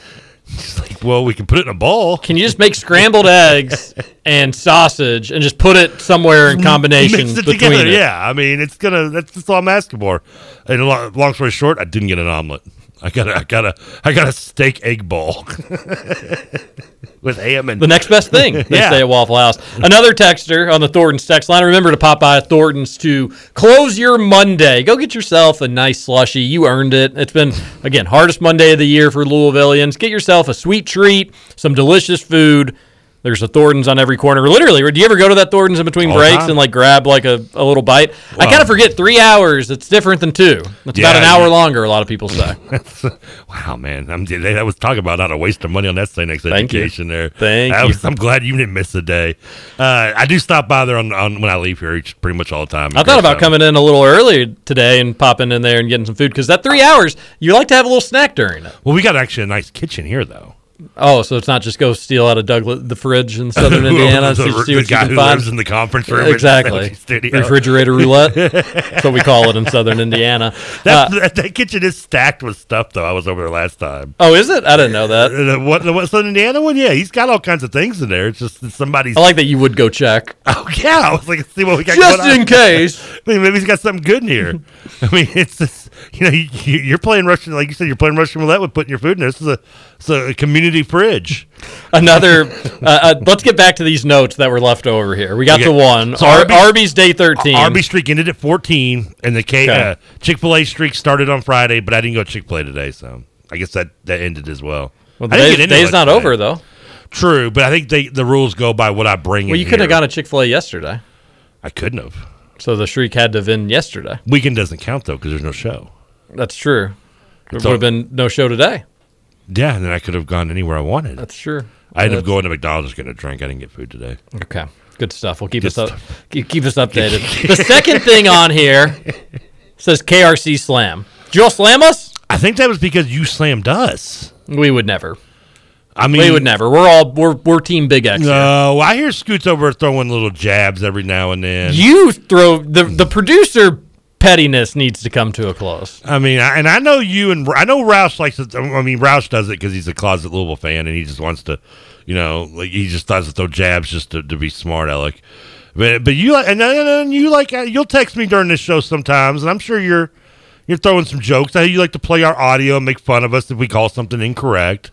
She's like, well, we can put it in a bowl.
Can you just make scrambled eggs and sausage and just put it somewhere in combination
Mix it
between
together.
it?
Yeah, I mean, it's gonna. That's, that's all I'm asking for. And lo- long story short, I didn't get an omelet. I got a, I got a, I got a steak egg bowl with ham and
The next best thing, they
Yeah.
say at Waffle House. Another texter on the Thornton's text line. Remember to pop by Thornton's to close your Monday. Go get yourself a nice slushy. You earned it. It's been, again, hardest Monday of the year for Louisvillians. Get yourself a sweet treat, some delicious food. There's a Thornton's on every corner. Literally, do you ever go to that Thornton's in between
All
breaks
time.
and like grab like a, a little bite? I kind of forget three hours. It's different than two. It's about an hour
yeah.
longer. A lot of people say.
wow, man! I'm, I was talking about not a waste of money on that St. Next
Thank you.
education there.
Thank
That
you.
I'm glad you didn't miss a day. Uh, I do stop by there on, on when I leave here each pretty much all the time.
I thought about coming in a little early today and popping in there and getting some food because that three hours, you like to have a little snack during it.
Well, we got actually a nice kitchen here though.
Oh, so it's not just go steal out of Douglas the fridge in southern Indiana
the,
and see, see
the guy who
find.
lives in the conference room.
Exactly. Refrigerator roulette. That's what we call it in southern Indiana.
That,
Uh,
that, that kitchen is stacked with stuff though. I was over there last time.
oh, is it? I didn't know that.
Uh, The, what, the what Southern Indiana one? Yeah, he's got all kinds of things in there. It's just somebody's.
I like that you would go check.
Oh yeah, I was like, see what we got.
Just
going on.
in case.
I mean, maybe he's got something good in here. I mean, it's just, you know, you, you're playing Russian, like you said, you're playing Russian roulette with putting your food in there. This is a, a community fridge.
Another. Uh, uh, let's get back to these notes that were left over here. We got
Okay.
to one.
So
Ar-
Arby's-
Arby's day thirteen.
Arby's streak ended at 14, and the K,
Okay.
uh, Chick Fil A streak started on Friday, but I didn't go Chick Fil A today, so I guess that, that ended as well.
Well, the day's, day's not
today.
over though.
True, but I think they, the rules go by what I bring. In.
Well, you couldn't have gone to Chick Fil A yesterday,
I couldn't have.
so the streak had to have been yesterday.
Weekend doesn't count though because there's no show.
That's true. There would have been no show today.
Yeah, and then I could have gone anywhere I wanted.
That's true.
I ended up going to McDonald's getting a drink. I didn't get food today.
Okay, good stuff. We'll keep
Good
us up. Keep, keep us updated. the second thing on here says KRC Slam. Joel slam us?
I think that was because you slammed us.
We would never.
I mean,
we would never. We're all we're we're Team Big X. here.
No, I hear Scoots over throwing little jabs every now and then.
You throw the the producer pettiness needs to come to a close.
I mean, I, and I know you and I know Roush likes it. I mean, Roush does it because he's a closet Louisville fan and he just wants to, you know, like he just does to throw jabs just to, to be smart, Alec. But but you like and, and, you like uh, you'll text me during this show sometimes, and I'm sure you're you're throwing some jokes. I you like to play our audio and make fun of us if we call something incorrect,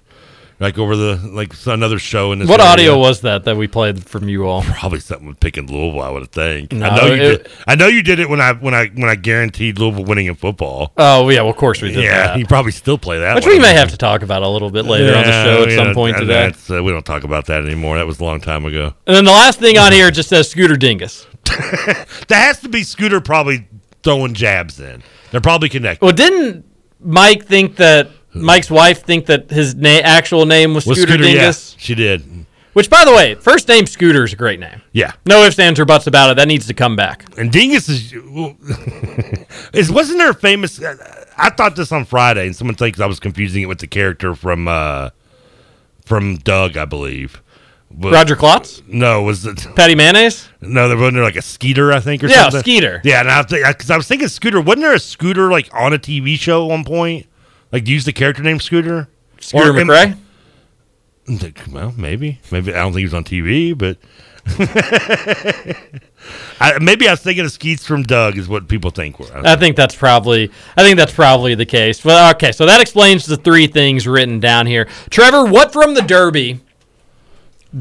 like over the like another show in this.
What
area.
audio was that that we played from you all?
Probably something with picking Louisville. I would think.
No,
I know you
it-
did. I know you did it when I when I when I guaranteed Louisville winning in football.
Oh yeah, well of course we did
yeah,
that.
you probably still play that.
Which
one.
we may have to talk about a little bit later on the show at some point today.
uh, we don't talk about that anymore. That was a long time ago.
And then the last thing on here just says Scooter Dingus.
That has to be Scooter probably throwing jabs in. They're probably connected.
Well, didn't Mike think that Mike's wife think that his na- actual name was Scooter,
Scooter, yeah,
Dingus?
she did.
Which, by the way, first name Scooter is a great name.
Yeah.
No ifs, ands, or buts about it. That needs to come back.
And Dingus is is wasn't there a famous? I thought this on Friday, and someone thinks I was confusing it with the character from uh from Doug, I believe. But-
Roger Klotz?
No, was it
Patty Mayonnaise?
No, there wasn't there like a Skeeter, I think, or
Yeah,
something.
Skeeter.
Yeah, and I because I was thinking Scooter. Wasn't there a Scooter like on a TV show at one point? Like use the character name Scooter.
Scooter
Or am-
McRae?
Well, maybe, maybe I don't think he was on TV, but I, maybe I was thinking of Skeets from Doug is what people think. Were.
I think that's probably I think that's probably the case. Well, okay, so that explains the three things written down here. Trevor, what from the Derby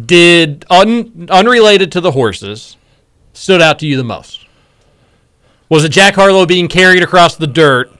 did un, unrelated to the horses stood out to you the most? Was it Jack Harlow being carried across the dirt?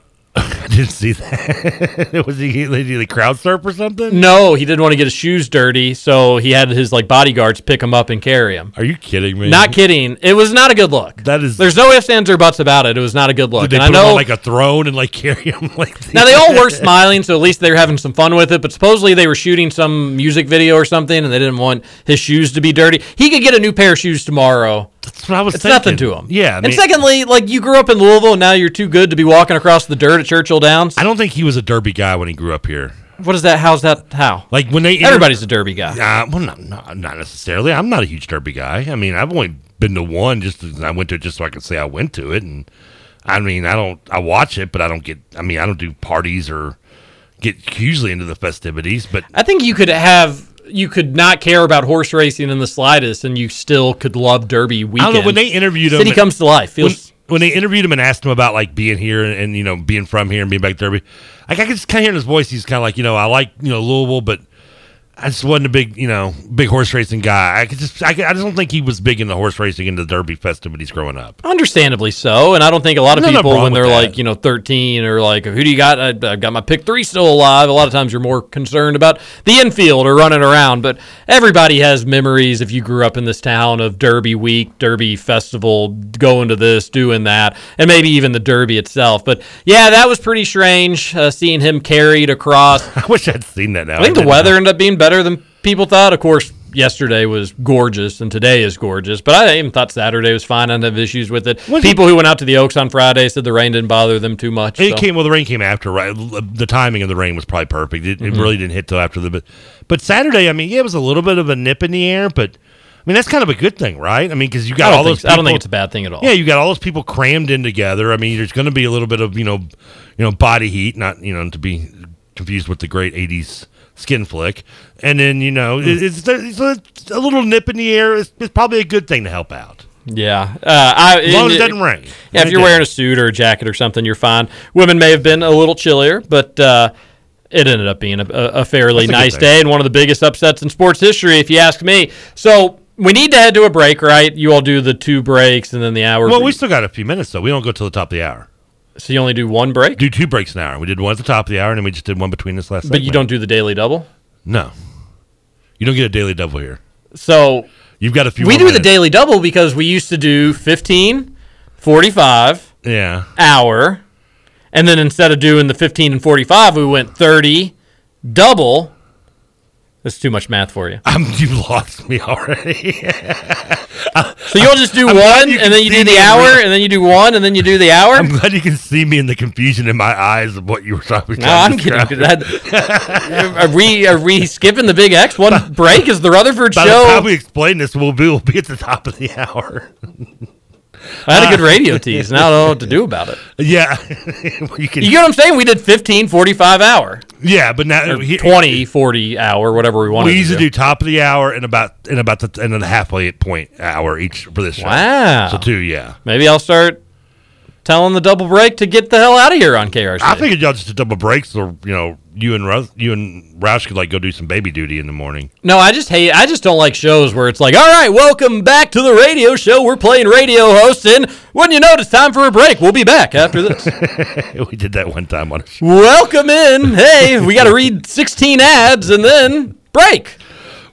I didn't see that. was he, did he crowd surf or something?
No, he didn't want to get his shoes dirty, so he had his like bodyguards pick him up and carry him.
Are you kidding me?
Not kidding. It was not a good look.
That is.
There's no ifs, ands, or buts about it. It was not a good look.
Did they
and
put
I
him
know
on like a throne and like carry him like?
Now they all were smiling, so at least they were having some fun with it. But supposedly they were shooting some music video or something, and they didn't want his shoes to be dirty. He could get a new pair of shoes tomorrow.
That's what I was.
It's
thinking.
nothing to him.
Yeah, I
and secondly, like you grew up in Louisville, and now you're too good to be walking across the dirt at Churchill Downs.
I don't think he was a Derby guy when he grew up here.
What is that? How's that? How?
Like when they
Everybody's a Derby guy.
Uh, well, not, not not necessarily. I'm not a huge Derby guy. I mean, I've only been to one. Just I went to it just so I could say I went to it, and I mean, I don't. I watch it, but I don't get. I mean, I don't do parties or get hugely into the festivities. But
I think you could have. You could not care about horse racing in the slightest, and you still could love Derby
I
weekend.
don't know when they interviewed him.
City comes to life. Feels
when they interviewed him and asked him about like being here and, and you know being from here and being back Derby, like I could just kind of hear in his voice. He's kind of like you know I like you know Louisville, but I just wasn't a big you know big horse racing guy. I could just I, could, I just don't think he was big into horse racing and the Derby festivities growing up.
Understandably so, and I don't think a lot of
There's
people when they're
that.
like you know 13 or like who do you got? I, I've got my pick three still alive. A lot of times you're more concerned about the infield or running around, but everybody has memories if you grew up in this town of Derby week, Derby festival, going to this, doing that, and maybe even the Derby itself. But yeah, that was pretty strange uh, seeing him carried across.
I wish I'd seen that now.
I think the
didn't.
weather ended up being better than people thought. Of course, yesterday was gorgeous and today is gorgeous, but I even thought Saturday was fine. I didn't have issues with it. people who went out to the Oaks on Friday said the rain didn't bother them too much.
It
so.
came well. The rain came after, right? The timing of the rain was probably perfect. It,
Mhm.
it really didn't hit till after the but. But Saturday, I mean, yeah, it was a little bit of a nip in the air, but I mean that's kind of a good thing, right? I mean, because you got all those.
so. I don't think it's a bad thing at all.
Yeah, you got all those people crammed in together. I mean, there's going to be a little bit of you know, you know, body heat, not you know to be confused with the great '80s skin flick, and then you know, it, it's, it's a, a little nip in the air. Is, is probably a good thing to help out.
Yeah, uh, I,
As long as it doesn't rain.
Yeah, if you're wearing a suit or a jacket or something, you're fine. Women may have been a little chillier, but uh, it ended up being a, a fairly
a
nice day and one of the biggest upsets in sports history, if you ask me. So we need to head to a break, right? You all do the two breaks and then the hour.
Well, we still got a few minutes though. We don't go till the top of the hour.
So you only do one break?
Do two breaks an hour. We did one at the top of the hour, and then we just did one between this last. Night.
But you don't do the daily double.
No, you don't get a daily double here.
So
You've got a few.
we do the daily double because we used to do 15, 45,
Yeah.
hour, and then instead of doing the 15 and 45, we went 30, double. That's too much math for you.
I'm, um, you lost me already.
Uh, so you'll just do
I'm
one,
you
and then you do the hour,
real-
and then you do one, and then you do the hour.
I'm glad you can see me in the confusion in my eyes of what you were talking about.
No, I'm kidding. That, are we are we skipping the big X? One break is the Rutherford
By the
show.
time we explain this, we'll be, we'll be at the top of the hour.
I had a good uh, radio tease. Now I don't know what to do about it.
Yeah. you, can,
You get what I'm saying? We did 15, 45 hour.
yeah, but now
Or
he-
20, 40 hour, whatever we wanted
we used
to
to do top of the hour and about and about the and then the halfway point hour each for this show.
Wow.
So two, yeah.
Maybe I'll start telling the double break to get the hell out of here on KRC.
I figured y'all just double breaks, or you know, you and Russ, you and Roush could like go do some baby duty in the morning.
No, I just hate. I just don't like shows where it's like, all right, welcome back to the radio show. We're playing radio hosts, and wouldn't you know it's time for a break? We'll be back after this.
we did that one time on a show.
welcome in. Hey, we got to read 16 ads and then break.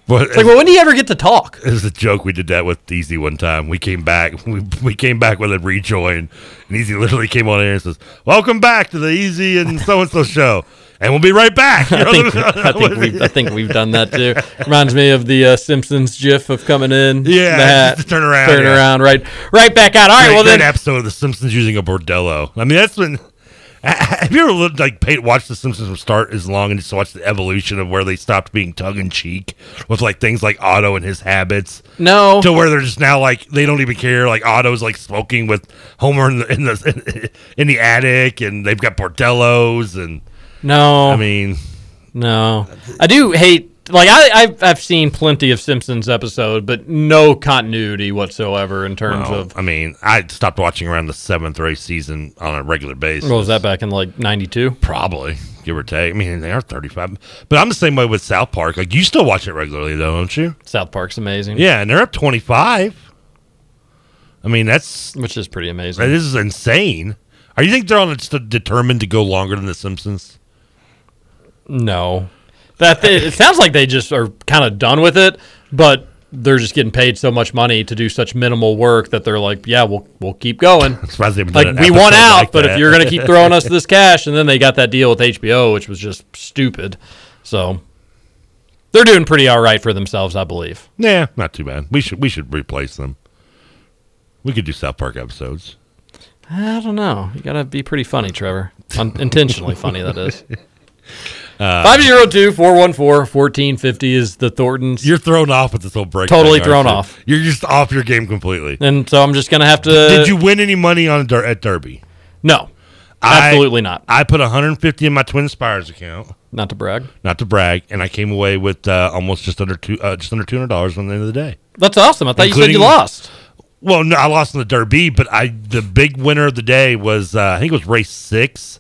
But
It's like, well, when do you ever get to talk?
It was a joke. We did that with Easy one time. We came back. We, we came back with a rejoin, and Easy literally came on air and says, "Welcome back to the Easy and so and so show." And we'll be right back.
I think, I think we've I think we've done that too. Reminds me of the uh, Simpsons GIF of coming in.
Yeah,
the hat,
turn around,
turn
yeah.
around, right, right back out. All right,
Great-
well then,
episode of The Simpsons using a bordello. I mean, that's when. Have you ever looked, like paid, watched The Simpsons from start as long and just watched the evolution of where they stopped being tongue in cheek with like things like Otto and his habits?
No,
to where they're just now like they don't even care. Like Otto's like smoking with Homer in the in the in the attic, and they've got bordellos and
no,
I mean,
no, I do hate. Like I, I've I've seen plenty of Simpsons episode, but no continuity whatsoever in terms
well,
of.
I mean, I stopped watching around the seventh or eighth season on a regular basis.
What was that back in like '92?
Probably, give or take. I mean, they are thirty-five, but I'm the same way with South Park. Like, you still watch it regularly, though, don't you?
South Park's amazing.
Yeah, and they're up twenty-five. I mean, that's
which is pretty amazing.
This is insane. Are you think they're on determined to go longer than The Simpsons?
No, that they, it sounds like they just are kind of done with it, but they're just getting paid so much money to do such minimal work that they're like, yeah, we'll we'll keep going. like we want out,
like
but if you're gonna keep throwing us this cash, and then they got that deal with HBO, which was just stupid. So they're doing pretty all right for themselves, I believe.
Yeah, not too bad. We should we should replace them. We could do South Park episodes.
I don't know. You gotta be pretty funny, Trevor. Un- intentionally funny, that is.
Uh,
502-414-1450 is the Thorntons.
You're thrown off with this whole break.
Totally
thing,
thrown off.
You're just off your game completely.
And so I'm just gonna have to.
Did you win any money on Der- at Derby?
No,
I-
absolutely not.
I put 150 in my Twin Spires account.
Not to brag.
Not to brag, and I came away with uh, almost just under two, uh, just under two hundred dollars on the end of the day.
That's awesome. I thought you said you lost.
Well, no, I lost in the Derby, but I the big winner of the day was uh, I think it was race six.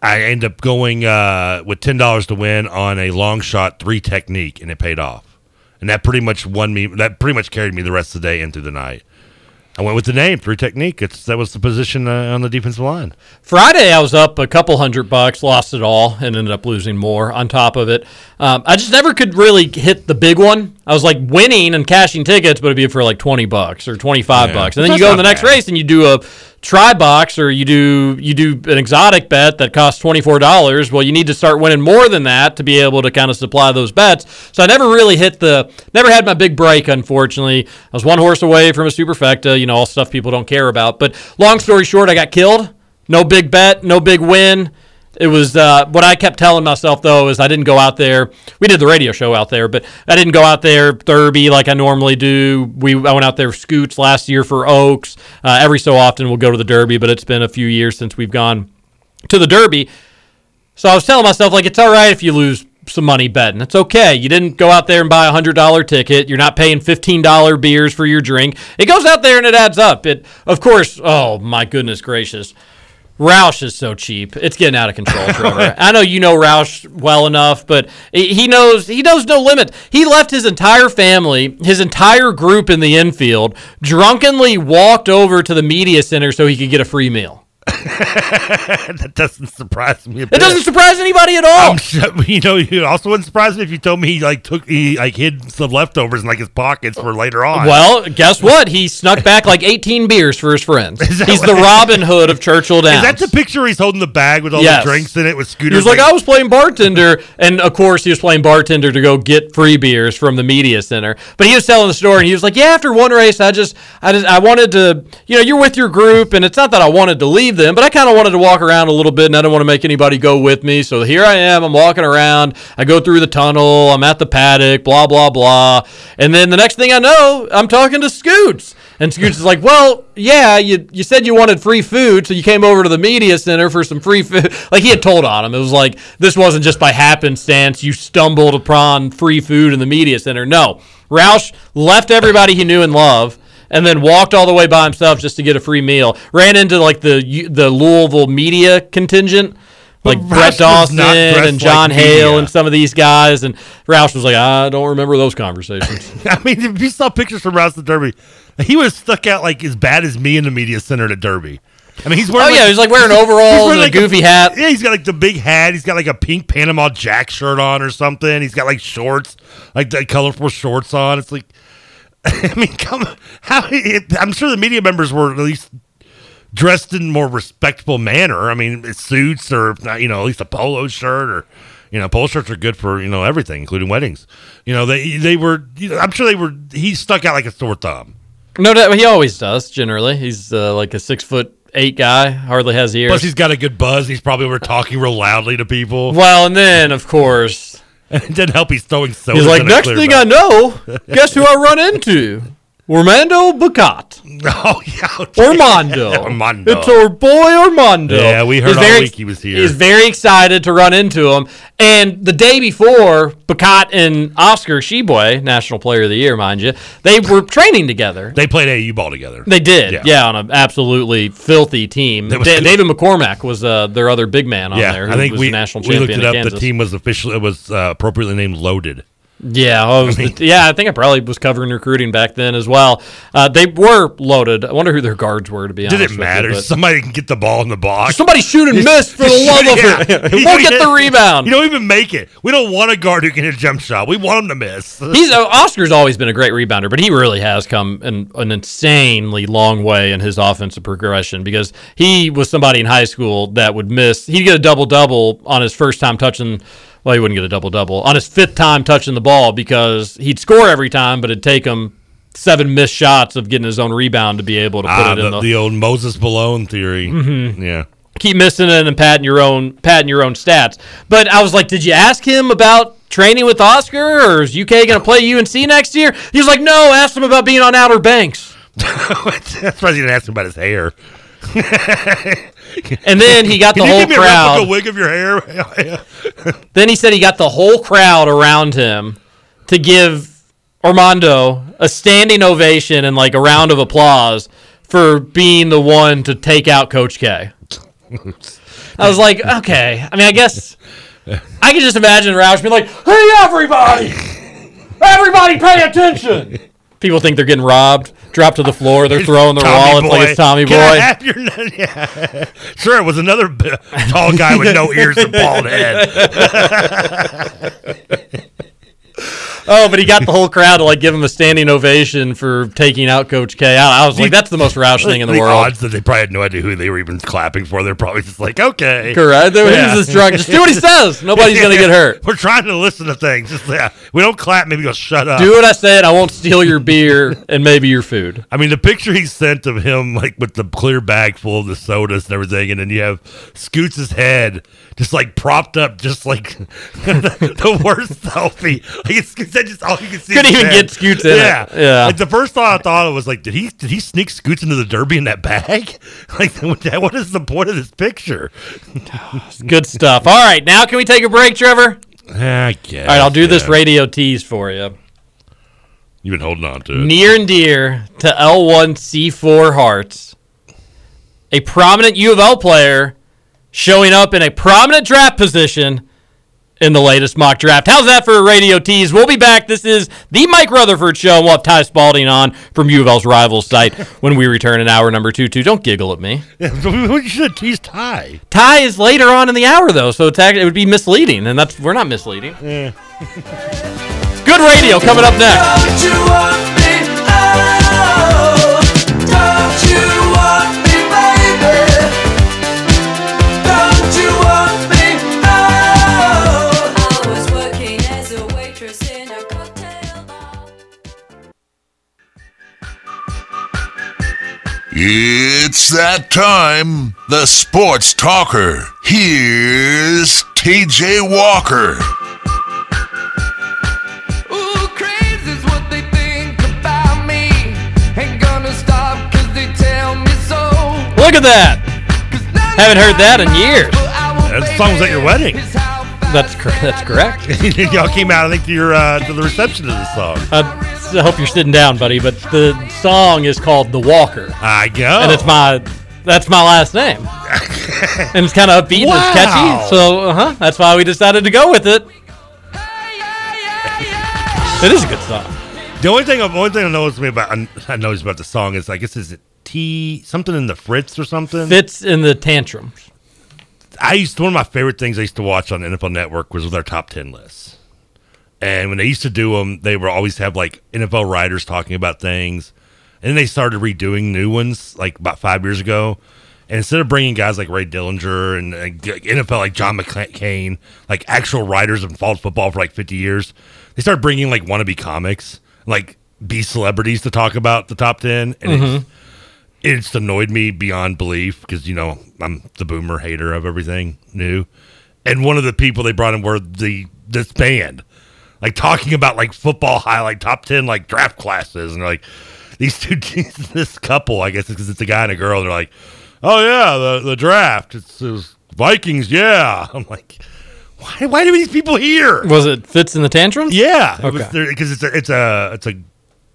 I ended up going uh, with ten dollars to win on a long shot three technique, and it paid off. And that pretty much won me. That pretty much carried me the rest of the day and through the night. I went with the name three technique. It's that was the position uh, on the defensive line.
Friday, I was up a couple hundred bucks, lost it all, and ended up losing more on top of it. Um, I just never could really hit the big one. I was like winning and cashing tickets, but it'd be for like twenty bucks or twenty five
Yeah.
bucks, and then
That's
you go in the next
bad.
race and you do a try box or you do you do an exotic bet that costs twenty four dollars. Well, you need to start winning more than that to be able to kind of supply those bets. So I never really hit the never had my big break. Unfortunately, I was one horse away from a superfecta. You know, all stuff people don't care about. But long story short, I got killed. No big bet, no big win. It was uh, what I kept telling myself though is I didn't go out there. We did the radio show out there, but I didn't go out there Derby like I normally do. We I went out there Scoots last year for Oaks. Uh, every so often we'll go to the Derby, but it's been a few years since we've gone to the Derby. So I was telling myself like it's all right if you lose some money betting. It's okay. You didn't go out there and buy a hundred dollar ticket. You're not paying fifteen dollar beers for your drink. It goes out there and it adds up. It of course. Oh my goodness gracious. Roush is so cheap. It's getting out of control, Trevor. I know you know Roush well enough, but he he knows he knows no limit. He left his entire family, his entire group in the infield, drunkenly walked over to the media center so he could get a free meal.
that doesn't surprise me.
It doesn't surprise anybody at all.
I'm you know, it also wouldn't surprise me if you told me he like took he like hid some leftovers in like his pockets for later on.
Well, guess what? He snuck back like 18 beers for his friends. He's the Robin Hood of Churchill Downs.
is that the picture he's holding the bag with all
Yes.
the drinks in it with
He
scooters?
was like, I was playing bartender, and of course he was playing bartender to go get free beers from the media center. But he was telling the story, and he was like, "Yeah, after one race, I just, I just, I wanted to, you know, you're with your group, and it's not that I wanted to leave them, but I kind of wanted to walk around a little bit, and I didn't want to make anybody go with me. So here I am, I'm walking around, I go through the tunnel, I'm at the paddock, blah blah blah, and then the next thing I know, I'm talking to Scoots." And Scoots is like, well, yeah, you you said you wanted free food, so you came over to the media center for some free food. Like he had told on him, it was like this wasn't just by happenstance you stumbled upon free food in the media center. No, Roush left everybody he knew and loved, and then walked all the way by himself just to get a free meal. Ran into like the the Louisville media contingent. Like
Roush
Brett Dawson and John
like
Hale
media.
and some of these guys, and Roush was like, I don't remember those conversations.
I mean, if you saw pictures from Roush the Derby, he was stuck out like as bad as me in the media center at Derby. I mean, he's oh, wearing.
Oh, yeah, he's, like, wearing overalls and a goofy hat.
Yeah, he's got like the big hat. He's got like a pink Panama Jack shirt on or something. He's got like shorts, like the colorful shorts on. It's like, I mean, come, how? It, I'm sure the media members were at least dressed in more respectable manner. I mean, suits or you know, at least a polo shirt or. You know, polo shirts are good for you know everything, including weddings. You know, they they were. You know, I'm sure they were. He stuck out like a sore thumb.
No, doubt he always does. Generally, he's uh, like a six foot eight guy. Hardly has ears.
Plus, he's got a good buzz. He's probably over talking real loudly to people.
well, and then of course
it didn't help. He's throwing soda.
he's like, next thing I know, guess who I run into? Armando Bacot.
Oh yeah,
Ormando.
Armando.
It's our boy Armando.
Yeah, we heard all
very-
week he was here.
He's very excited to run into him. And the day before, Bucat and Oscar Tshiebwe, National Player of the Year, mind you, they were training together.
They played AU ball together.
They did,
Yeah.
yeah, on an absolutely filthy team. Da-. David McCormack was uh, their other big man on
yeah,
there. Who
I think
was
we
national
we looked it up. The team was officially it was uh, appropriately named Loaded.
Yeah, I was- yeah. I think I probably was covering recruiting back then as well. Uh, they were loaded. I wonder who their guards were. To be honest,
Did
it
matter?
You,
Somebody can get the ball in the box.
Somebody shoot and miss for the love of it. We'll get the rebound.
You don't even make it. We don't want a guard who can hit a jump shot. We want him to miss.
He's uh, Oscar's always been a great rebounder, but he really has come an, an insanely long way in his offensive progression because he was somebody in high school that would miss. He'd get a double double on his first time touching. Well, he wouldn't get a double double on his fifth time touching the ball because he'd score every time, but it'd take him seven missed shots of getting his own rebound to be able to put
Ah,
it in
the,
the,
the old Moses Malone theory.
Mhm.
Yeah.
keep missing it and patting your own patting your own stats. But I was like, did you ask him about training with Oscar or is UK going to play UNC next year? He was like, no. Asked him about being on Outer Banks.
That's why you didn't ask him about his hair.
And then he got the whole
a
crowd.
replica wig of your hair?
Then he said he got the whole crowd around him to give Armando a standing ovation and like a round of applause for being the one to take out Coach K. I was like, okay. I mean, I guess I can just imagine Roush being like, "Hey, everybody, everybody, pay attention." People think they're getting robbed, dropped to the floor, they're throwing their
Tommy
wallets like it's Tommy Boy.
have your- yeah. Sure, it was another b- tall guy with no ears and bald head.
Oh, but he got the whole crowd to like give him a standing ovation for taking out Coach K. I, I was like, that's the most Roush thing in the, world.
odds that they probably had no idea who they were even clapping for. They're probably just like, okay,
Correct. He was just drunk. Just do what he says. Nobody's gonna get hurt.
We're trying to listen to things. Just yeah, we don't clap. Maybe go shut up.
Do what I said. I won't steal your beer and maybe your food.
I mean, the picture he sent of him, like with the clear bag full of the sodas and everything, and then you have Scoots' head just like propped up, just like the worst selfie. Like it's, it's just all you can see.
Couldn't even get Scoots in it.
yeah.
Yeah.
Like the first thought I thought was like, did he did he sneak Scoots into the Derby in that bag? Like, what is the point of this picture?
Good stuff. All right, now can we take a break, Trevor?
I guess.
All right, I'll do this radio tease for you.
You've been holding on to it.
Near and dear to L1C4 hearts, a prominent U of L player showing up in a prominent draft position in the latest mock draft. How's that for a radio tease? We'll be back. This is the Mike Rutherford Show, we'll have Ty Spalding on from U of L's rival site when we return in hour number two. Two, don't giggle at me.
you should have teased Ty.
Ty is later on in the hour though, so it's actually, it would be misleading, and that's we're not misleading. Good radio coming up next.
It's that time. The sports talker. Here's TJ Walker.
Ooh, crazy's what they think about me. Ain't gonna stop 'cause they tell me so.
Look at that. Haven't heard that in years.
That song was at your wedding.
That's cor- that's correct.
Y'all came out, I think, to your uh, to the reception of this song.
I hope you're sitting down, buddy. But the song is called "The Walker,"
I go.
and it's my that's my last name, and it's kind of upbeat and it's catchy. So, uh huh. That's why we decided to go with it. It is a good song.
The only thing, the only thing I noticed me about I noticed about the song is I guess is it T something in the Fritz or something.
Fitz and the Tantrums.
I used one of my favorite things I used to watch on NFL Network was with their top ten lists. And when they used to do them, they would always have like NFL writers talking about things. And then they started redoing new ones like about five years ago. And instead of bringing guys like Ray Didinger and like, NFL like John McCain, like actual writers of college football for like 50 years, they started bringing like wannabe comics, like B celebrities to talk about the top 10. And it's, mm-hmm. it's annoyed me beyond belief because, you know, I'm the boomer hater of everything new. And one of the people they brought in were the this band, like talking about like football highlight top 10 like draft classes. And like, these two, this couple, I guess, because it's a guy and a girl, they're like, oh yeah, the, the draft. It's, it was Vikings, yeah. I'm like, why, why do these people here?
Was it Fitz and the Tantrums?
Yeah,
Okay.
because it's a it's a it's a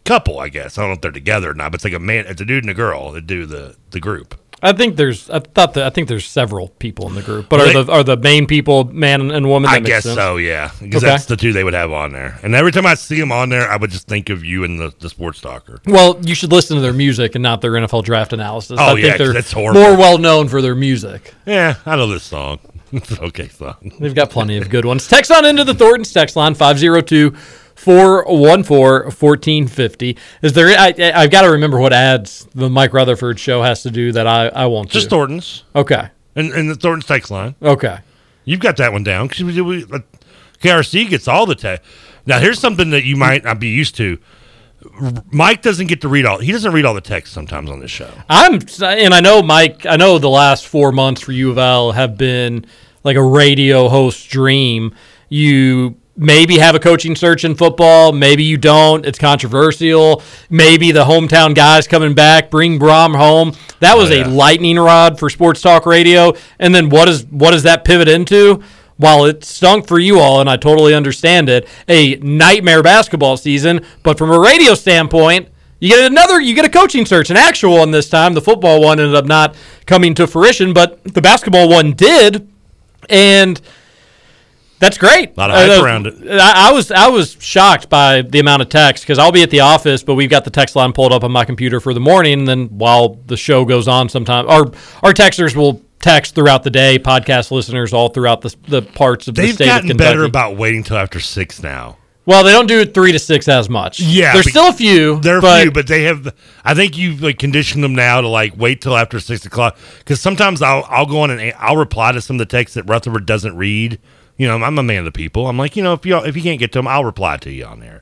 couple, I guess. I don't know if they're together or not, but it's like a man, it's a dude and a girl that do the the group.
I think there's. I thought that. I think there's several people in the group, but
Well,
are
they-
the are the main people man and woman?
I guess
sense?
so, yeah, because
Okay.
that's the two they would have on there. And every time I see them on there, I would just think of you and the, the sports talker.
Well, you should listen to their music and not their NFL draft analysis.
Oh,
I
yeah,
think they're
that's horrible.
more well known for their music.
Yeah, I know this song. It's okay song.
They've got plenty of good ones. Text on into the Thornton's text line 502 414 1450. Is there, I, I've got to remember what ads the Mike Rutherford show has to do that I, I won't
Just
do.
Thornton's
Okay.
and and the Thornton's text line.
Okay.
You've got that one down because we, we, uh, KRC gets all the text. Now here's something that you might not be used to. Mike doesn't get to read all. He doesn't read all the text sometimes on this show.
I'm, and I know Mike, I know the last four months for U of L have been like a radio host dream. You maybe have a coaching search in football, maybe you don't. It's controversial. Maybe the hometown guys coming back bring Brohm home. That was
Oh, yeah.
a lightning rod for sports talk radio. And then what is what does that pivot into? while it stunk for you all, and I totally understand it, a nightmare basketball season. But from a radio standpoint, you get another, you get a coaching search, an actual one this time. The football one ended up not coming to fruition, but the basketball one did, and that's great.
A lot of hype
Uh,
around it.
I, I was I was shocked by the amount of text because I'll be at the office, but we've got the text line pulled up on my computer for the morning. And then while the show goes on, sometimes our our texters will text throughout the day. Podcast listeners all throughout the the parts of the
They've
state of
gotten better about waiting till after six now.
well, they don't do it three to six as much.
Yeah,
there's still a few.
There are
but
few, but they have. I think you've like conditioned them now to like wait till after six o'clock because sometimes I'll I'll go on and I'll reply to some of the texts that Rutherford doesn't read. You know, I'm a man of the people. I'm like, you know, if you if you can't get to them, I'll reply to you on there.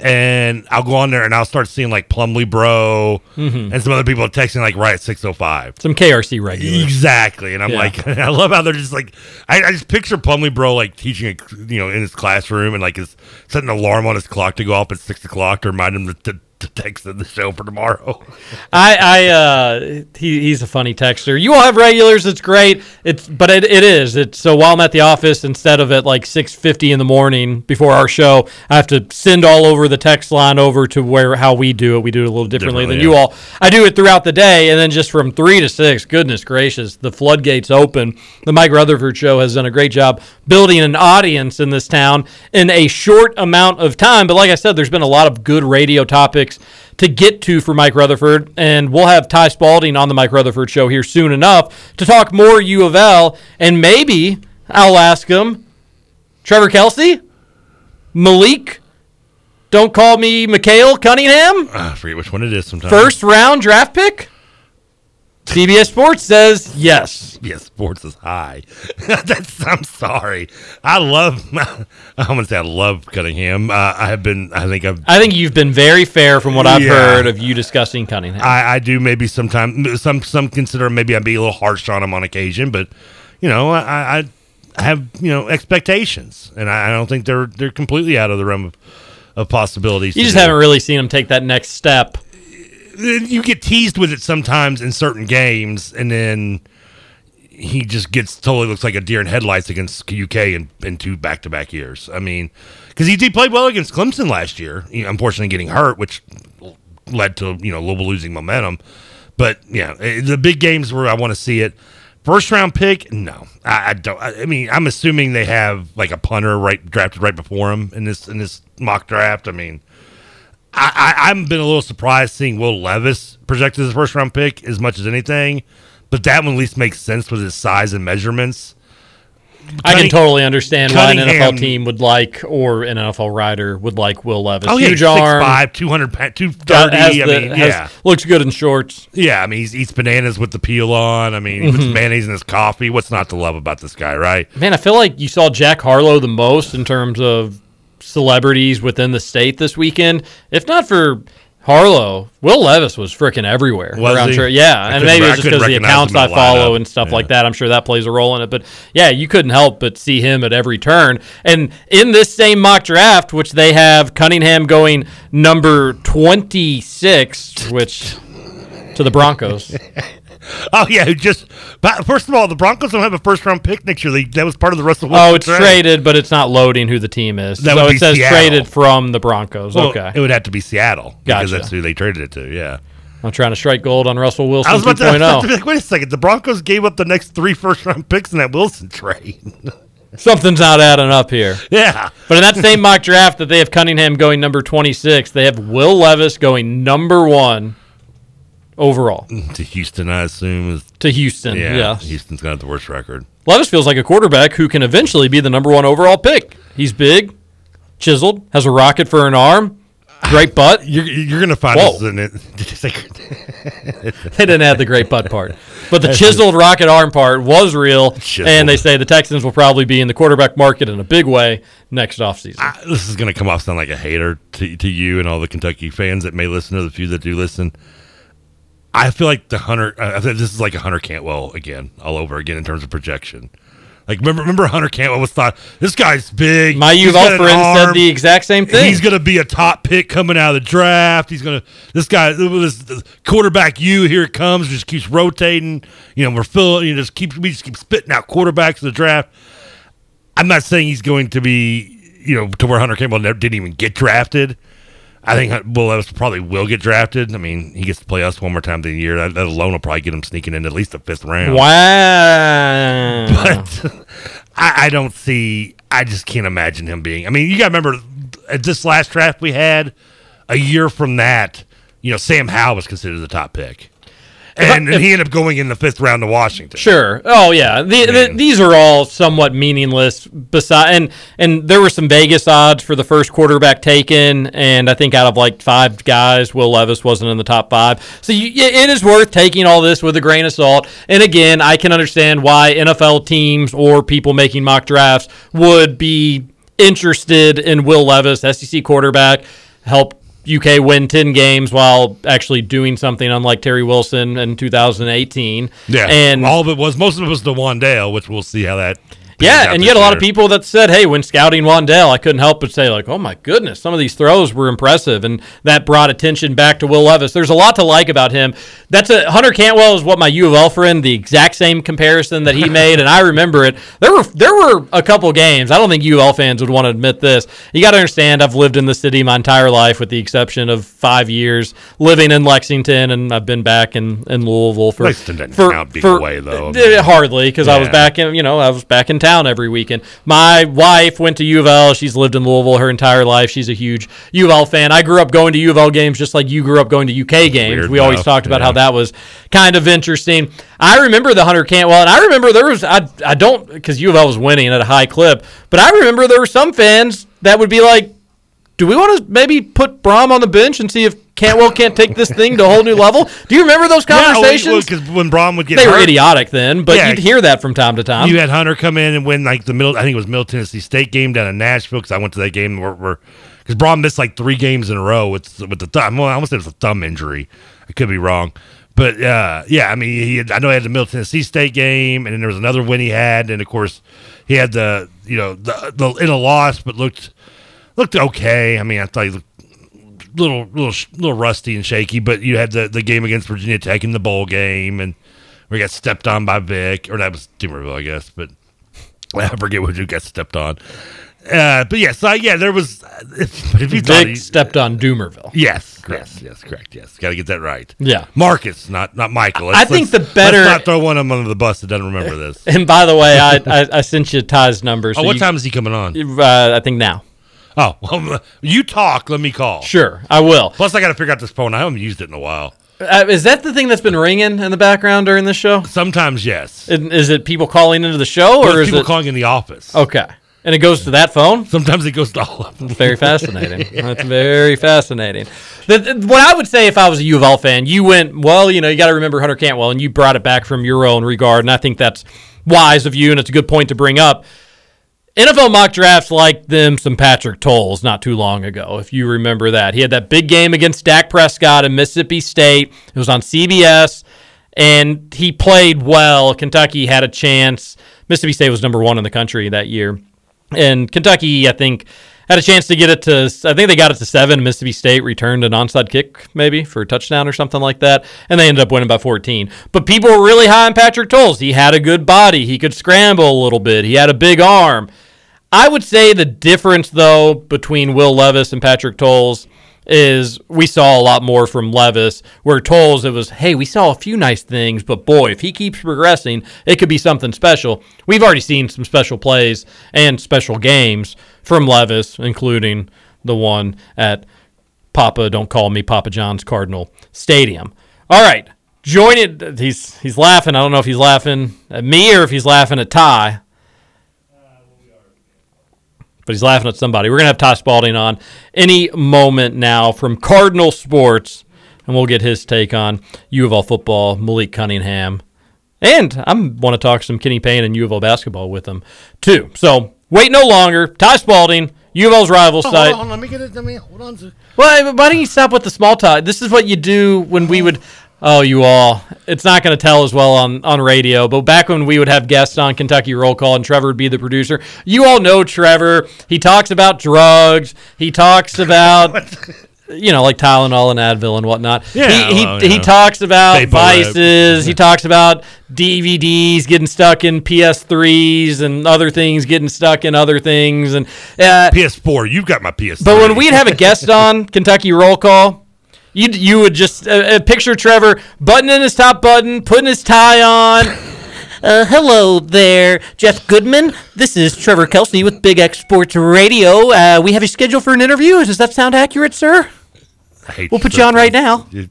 And I'll go on there and I'll start seeing like Plumley Bro
Mhm.
and some other people texting like right at six oh five.
some KRC regulars.
Exactly, and I'm
Yeah.
like, I love how they're just like, I, I just picture Plumley Bro like teaching, a, you know, in his classroom and like is setting an alarm on his clock to go off at six o'clock to remind him to, to, to text the show for tomorrow.
I, I, uh, he, he's a funny texter. You all have regulars. It's great. It's, but it, it is. It's so while I'm at the office, instead of at like 6:50 in the morning before our show, I have to send all over the text line over to where how we do it. We do it a little differently than
Differently,
you all. I do it throughout the day, and then just from three to six. Goodness gracious, the floodgates open. The Mike Rutherford Show has done a great job building an audience in this town in a short amount of time. But like I said, there's been a lot of good radio topics to get to for Mike Rutherford, and we'll have Ty Spalding on the Mike Rutherford Show here soon enough to talk more U of L, and maybe I'll ask him, Trevor Kelsey, Malik. Don't call me Mikhail Cunningham.
Ah, I forget which one it is sometimes.
First round draft pick? CBS Sports says yes.
Yes, sports is high. That's. I'm sorry. I love. I'm gonna say I love Cunningham. Uh, I have been. I think I've.
I think you've been very fair from what I've
Yeah.
heard of you discussing Cunningham.
I, I do maybe sometimes some some consider maybe I'd be a little harsh on him on occasion, but you know I, I I have you know expectations, and I, I don't think they're they're completely out of the realm of, of possibilities.
you just
do.
haven't really seen him take that next step.
You get teased with it sometimes in certain games, and then he just gets totally looks like a deer in headlights against UK in, in two back to back years. I mean, because he did play well against Clemson last year, unfortunately getting hurt, which led to you know Louisville losing momentum. But yeah, eh, the big games where I want to see it. First round pick, no, I, I don't. I, I mean, I'm assuming they have like a punter right drafted right before him in this in this mock draft. I mean, I, I, I've been a little surprised seeing Will Levis projected as a first round pick as much as anything, but that one at least makes sense with his size and measurements.
I can totally understand why an NFL team would like, or an NFL rider would like Will Levis.
Oh yeah,
Huge arm,
five, two hundred, two
got-
thirty.
has
I
the-
mean,
has-
yeah,
looks good in shorts.
yeah. I mean, he eats bananas with the peel on. I mean, he puts
Mhm.
mayonnaise in his coffee. What's not to love about this guy, right?
Man, I feel like you saw Jack Harlow the most in terms of celebrities within the state this weekend. If not for Harlow, Will Levis was freaking everywhere.
Was
around
he?
Yeah,
I
and maybe it's just because the accounts I follow and stuff
Yeah.
like that. I'm sure that plays a role in it. But yeah, you couldn't help but see him at every turn. And in this same mock draft, which they have Cunningham going number 26, which to the Broncos.
Oh yeah, who just. But first of all, the Broncos don't have a first round pick next year. They, that was part of the Russell. Wilson
Oh, it's
trade.
traded, but it's not loading who the team is.
That
so it says
Seattle.
traded from the Broncos.
Well,
okay.
it would have to be Seattle because that's who they traded it to. Yeah.
I'm trying to strike gold on Russell Wilson oh.
I was about to, I was about to be oh. like, wait a second. The Broncos gave up the next three first round picks in that Wilson trade.
Something's not adding up here.
Yeah.
But in that same mock draft that they have Cunningham going number 26, they have Will Levis going number one overall
to Houston, I assume. Is,
to Houston.
yeah,
yes.
Houston's got the worst record.
Levis feels like a quarterback who can eventually be the number one overall pick. He's big, chiseled, has a rocket for an arm, great butt.
You're, you're going to find
Whoa.
this in it. Did
they didn't add the great butt part. But the chiseled rocket arm part was real. And they say the Texans will probably be in the quarterback market in a big way next offseason.
I, this is going to come off sound like a hater to, to you and all the Kentucky fans that may listen to the few that do listen. I feel like the Hunter. Uh, I think this is like a Hunter Cantwell again, all over again in terms of projection. Like remember, remember Hunter Cantwell was thought this guy's big.
My
he's
U of
got
L
an
friend said the exact same thing.
He's going to be a top pick coming out of the draft. He's going to this guy this quarterback. You here it comes, just keeps rotating. You know we're filling. You know, just keep we just keep spitting out quarterbacks in the draft. I'm not saying he's going to be, you know, to where Hunter Cantwell never, didn't even get drafted. I think Will Levis probably will get drafted. I mean, he gets to play us one more time the year. That, that alone will probably get him sneaking in at least the fifth round.
Wow.
But I, I don't see. I just can't imagine him being. I mean, you got to remember at this last draft we had a year from that. You know, Sam Howell was considered the top pick, and, and he ended up going in the fifth round to Washington.
Sure. Oh yeah. The, the, these are all somewhat meaningless. Beside and and there were some Vegas odds for the first quarterback taken, and I think out of like five guys, Will Levis wasn't in the top five. So you, it is worth taking all this with a grain of salt. And again, I can understand why NFL teams or people making mock drafts would be interested in Will Levis, SEC quarterback, help UK win 10 games while actually doing something unlike Terry Wilson in 2018.
Yeah,
And
all of it was most of it was the Wan'Dale, which we'll see how that.
Yeah, and you had a lot of people that said, "Hey, when scouting Wan'Dale, I couldn't help but say, like, oh my goodness, some of these throws were impressive," and that brought attention back to Will Levis. There's a lot to like about him. That's a Hunter Cantwell is what my U of L friend, the exact same comparison that he made, and I remember it. There were there were a couple games. I don't think U of L fans would want to admit this. You got to understand, I've lived in the city my entire life, with the exception of five years living in Lexington, and I've been back in, in Louisville for
Lexington doesn't
for,
count
for-
away, though.
uh, hardly because I was back in you know I was back in town every weekend. My wife went to U of L. She's lived in Louisville her entire life. She's a huge U of L fan. I grew up going to U of L games just like you grew up going to UK games.
Weird
we always talked about
yeah.
how that was kind of interesting. I remember the Hunter Cantwell, and I remember there was I I don't because U of L was winning at a high clip, but I remember there were some fans that would be like, "Do we want to maybe put Brohm on the bench and see if Cantwell can't take this thing to a whole new level?" Do you remember those conversations?
because when Brohm would get
they were idiotic then, but
Yeah.
you'd hear that from time to time.
You had Hunter come in and win like the middle. I think it was Middle Tennessee State game down in Nashville because I went to that game where because Brohm missed like three games in a row with with the thumb. Well, I almost said it was a thumb injury. I could be wrong, but uh, yeah, I mean, he had, I know he had the Middle Tennessee State game, and then there was another win he had, and of course he had the you know the, the in a loss, but looked looked okay. I mean, I thought he looked little little little rusty and shaky, but you had the the game against Virginia Tech in the bowl game, and we got stepped on by Vick, or that was Dumervil, I guess, but I forget what you got stepped on. Uh, but yes, uh, yeah, there was. But if you
Vick
he,
stepped on Dumervil.
yes, yes, yes, correct, yes, got to get that right.
Yeah.
Marcus, not not Michael.
I think the better-
Let's not throw one of them under the bus that doesn't remember this.
And by the way, I, I, I sent you Ty's number.
oh, what time is he coming on?
Uh, I think now.
Oh, well, you talk. Let me call.
Sure, I will.
Plus, I got to figure out this phone. I haven't used it in a while.
Uh, is that the thing that's been ringing in the background during this show?
Sometimes, yes.
And is it people calling into the show, or is
people
it
calling in the office?
okay? And it goes to that phone.
Sometimes it goes to all of them.
Very fascinating. That's very fascinating. The, the- what I would say if I was a U of L fan, you went well. You know, you got to remember Hunter Cantwell, and you brought it back from your own regard, and I think that's wise of you, and it's a good point to bring up. NFL mock drafts like them some Patrick Towles not too long ago, if you remember that. He had that big game against Dak Prescott in Mississippi State. It was on CBS, and he played well. Kentucky had a chance. Mississippi State was number one in the country that year. And Kentucky, I think, had a chance to get it to, I think they got it to seven. Mississippi State returned an onside kick, maybe, for a touchdown or something like that. And they ended up winning by 14. But people were really high on Patrick Towles. He had a good body. He could scramble a little bit. He had a big arm. I would say the difference, though, between Will Levis and Patrick Towles is we saw a lot more from Levis, where Towles, it was, hey, we saw a few nice things, but boy, if he keeps progressing, it could be something special. We've already seen some special plays and special games from Levis, including the one at Papa, don't call me Papa John's Cardinal Stadium. All right, join it. He's he's laughing. I don't know if he's laughing at me or if he's laughing at Ty but he's laughing at somebody. We're going to have Ty Spalding on any moment now from Cardinal Sports, and we'll get his take on U of L football, Malik Cunningham. And I want to talk some Kenny Payne and U of L basketball with him, too. So wait no longer. Ty Spalding, U of L's rival
Oh,
site.
hold on, let me get it. Let me hold on. To,
Well, why don't you stop with the small talk? This is what you do when we would. Oh, you all. It's not going to tell as well on, on radio, but back when we would have guests on Kentucky Roll Call and Trevor would be the producer, you all know Trevor. He talks about drugs. He talks about. you know, like Tylenol and Advil and whatnot.
Yeah,
he he,
well,
he
know.
talks about vices. He talks about DVDs getting stuck in PS3s and other things getting stuck in other things. And uh,
PS4, you've got my PS.
but when we'd have a guest on Kentucky Roll Call, you you would just uh, uh, picture Trevor buttoning his top button, putting his tie on. Uh, hello there, Jeff Goodman. This is Trevor Kelsey with Big X Sports Radio. Uh, we have you scheduled for an interview. Does that sound accurate, sir? We'll put you on right now.
You-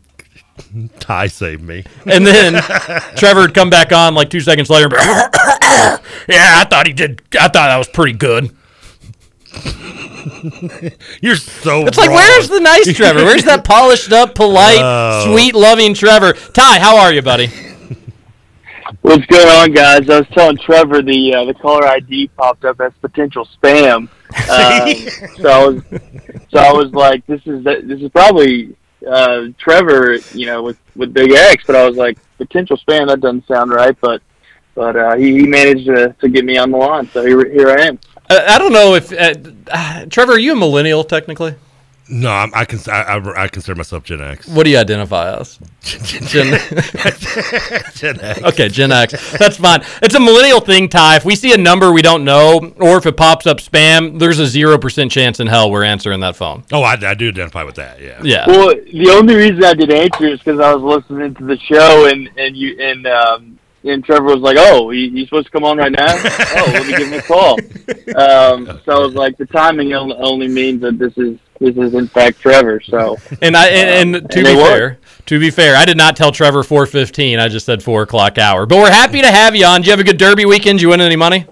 Ty saved me.
And then Trevor would come back on like two seconds later. yeah, I thought he did. I thought that was pretty good.
You're so.
It's like, where's the nice Trevor? Where's that polished up, polite,
Oh.
sweet, loving Trevor? Ty, how are you, buddy?
What's going on, guys? I was telling Trevor the uh, the caller ID popped up as potential spam. Um, so I was so I was like, this is this is probably uh, Trevor, you know, with with Big X. But I was like, potential spam. That doesn't sound right. But but uh, he, he managed to, to get me on the line. So here here I am.
Uh, I don't know if uh, uh, Trevor, are you a millennial technically?
No, I'm, I can I, I, I consider myself Gen X.
What do you identify as? Gen,
Gen X.
Okay, Gen X. That's fine. It's a millennial thing, Ty. If we see a number we don't know, or if it pops up spam, there's a zero percent chance in hell we're answering that phone.
Oh, I, I do identify with that. Yeah.
Yeah.
Well, the only reason I did answer is because I was listening to the show and and you and um and Trevor was like, "Oh, you, you supposed to come on right now? oh, let me give him a call." Um, so I was like, the timing only, only means that this is this is in fact Trevor. So
And I and, and to
and
be
it worked.
fair, to be fair, I did not tell Trevor four fifteen. I just said four o'clock hour. But we're happy to have you on. Did you have a good Derby weekend? Did you win any money?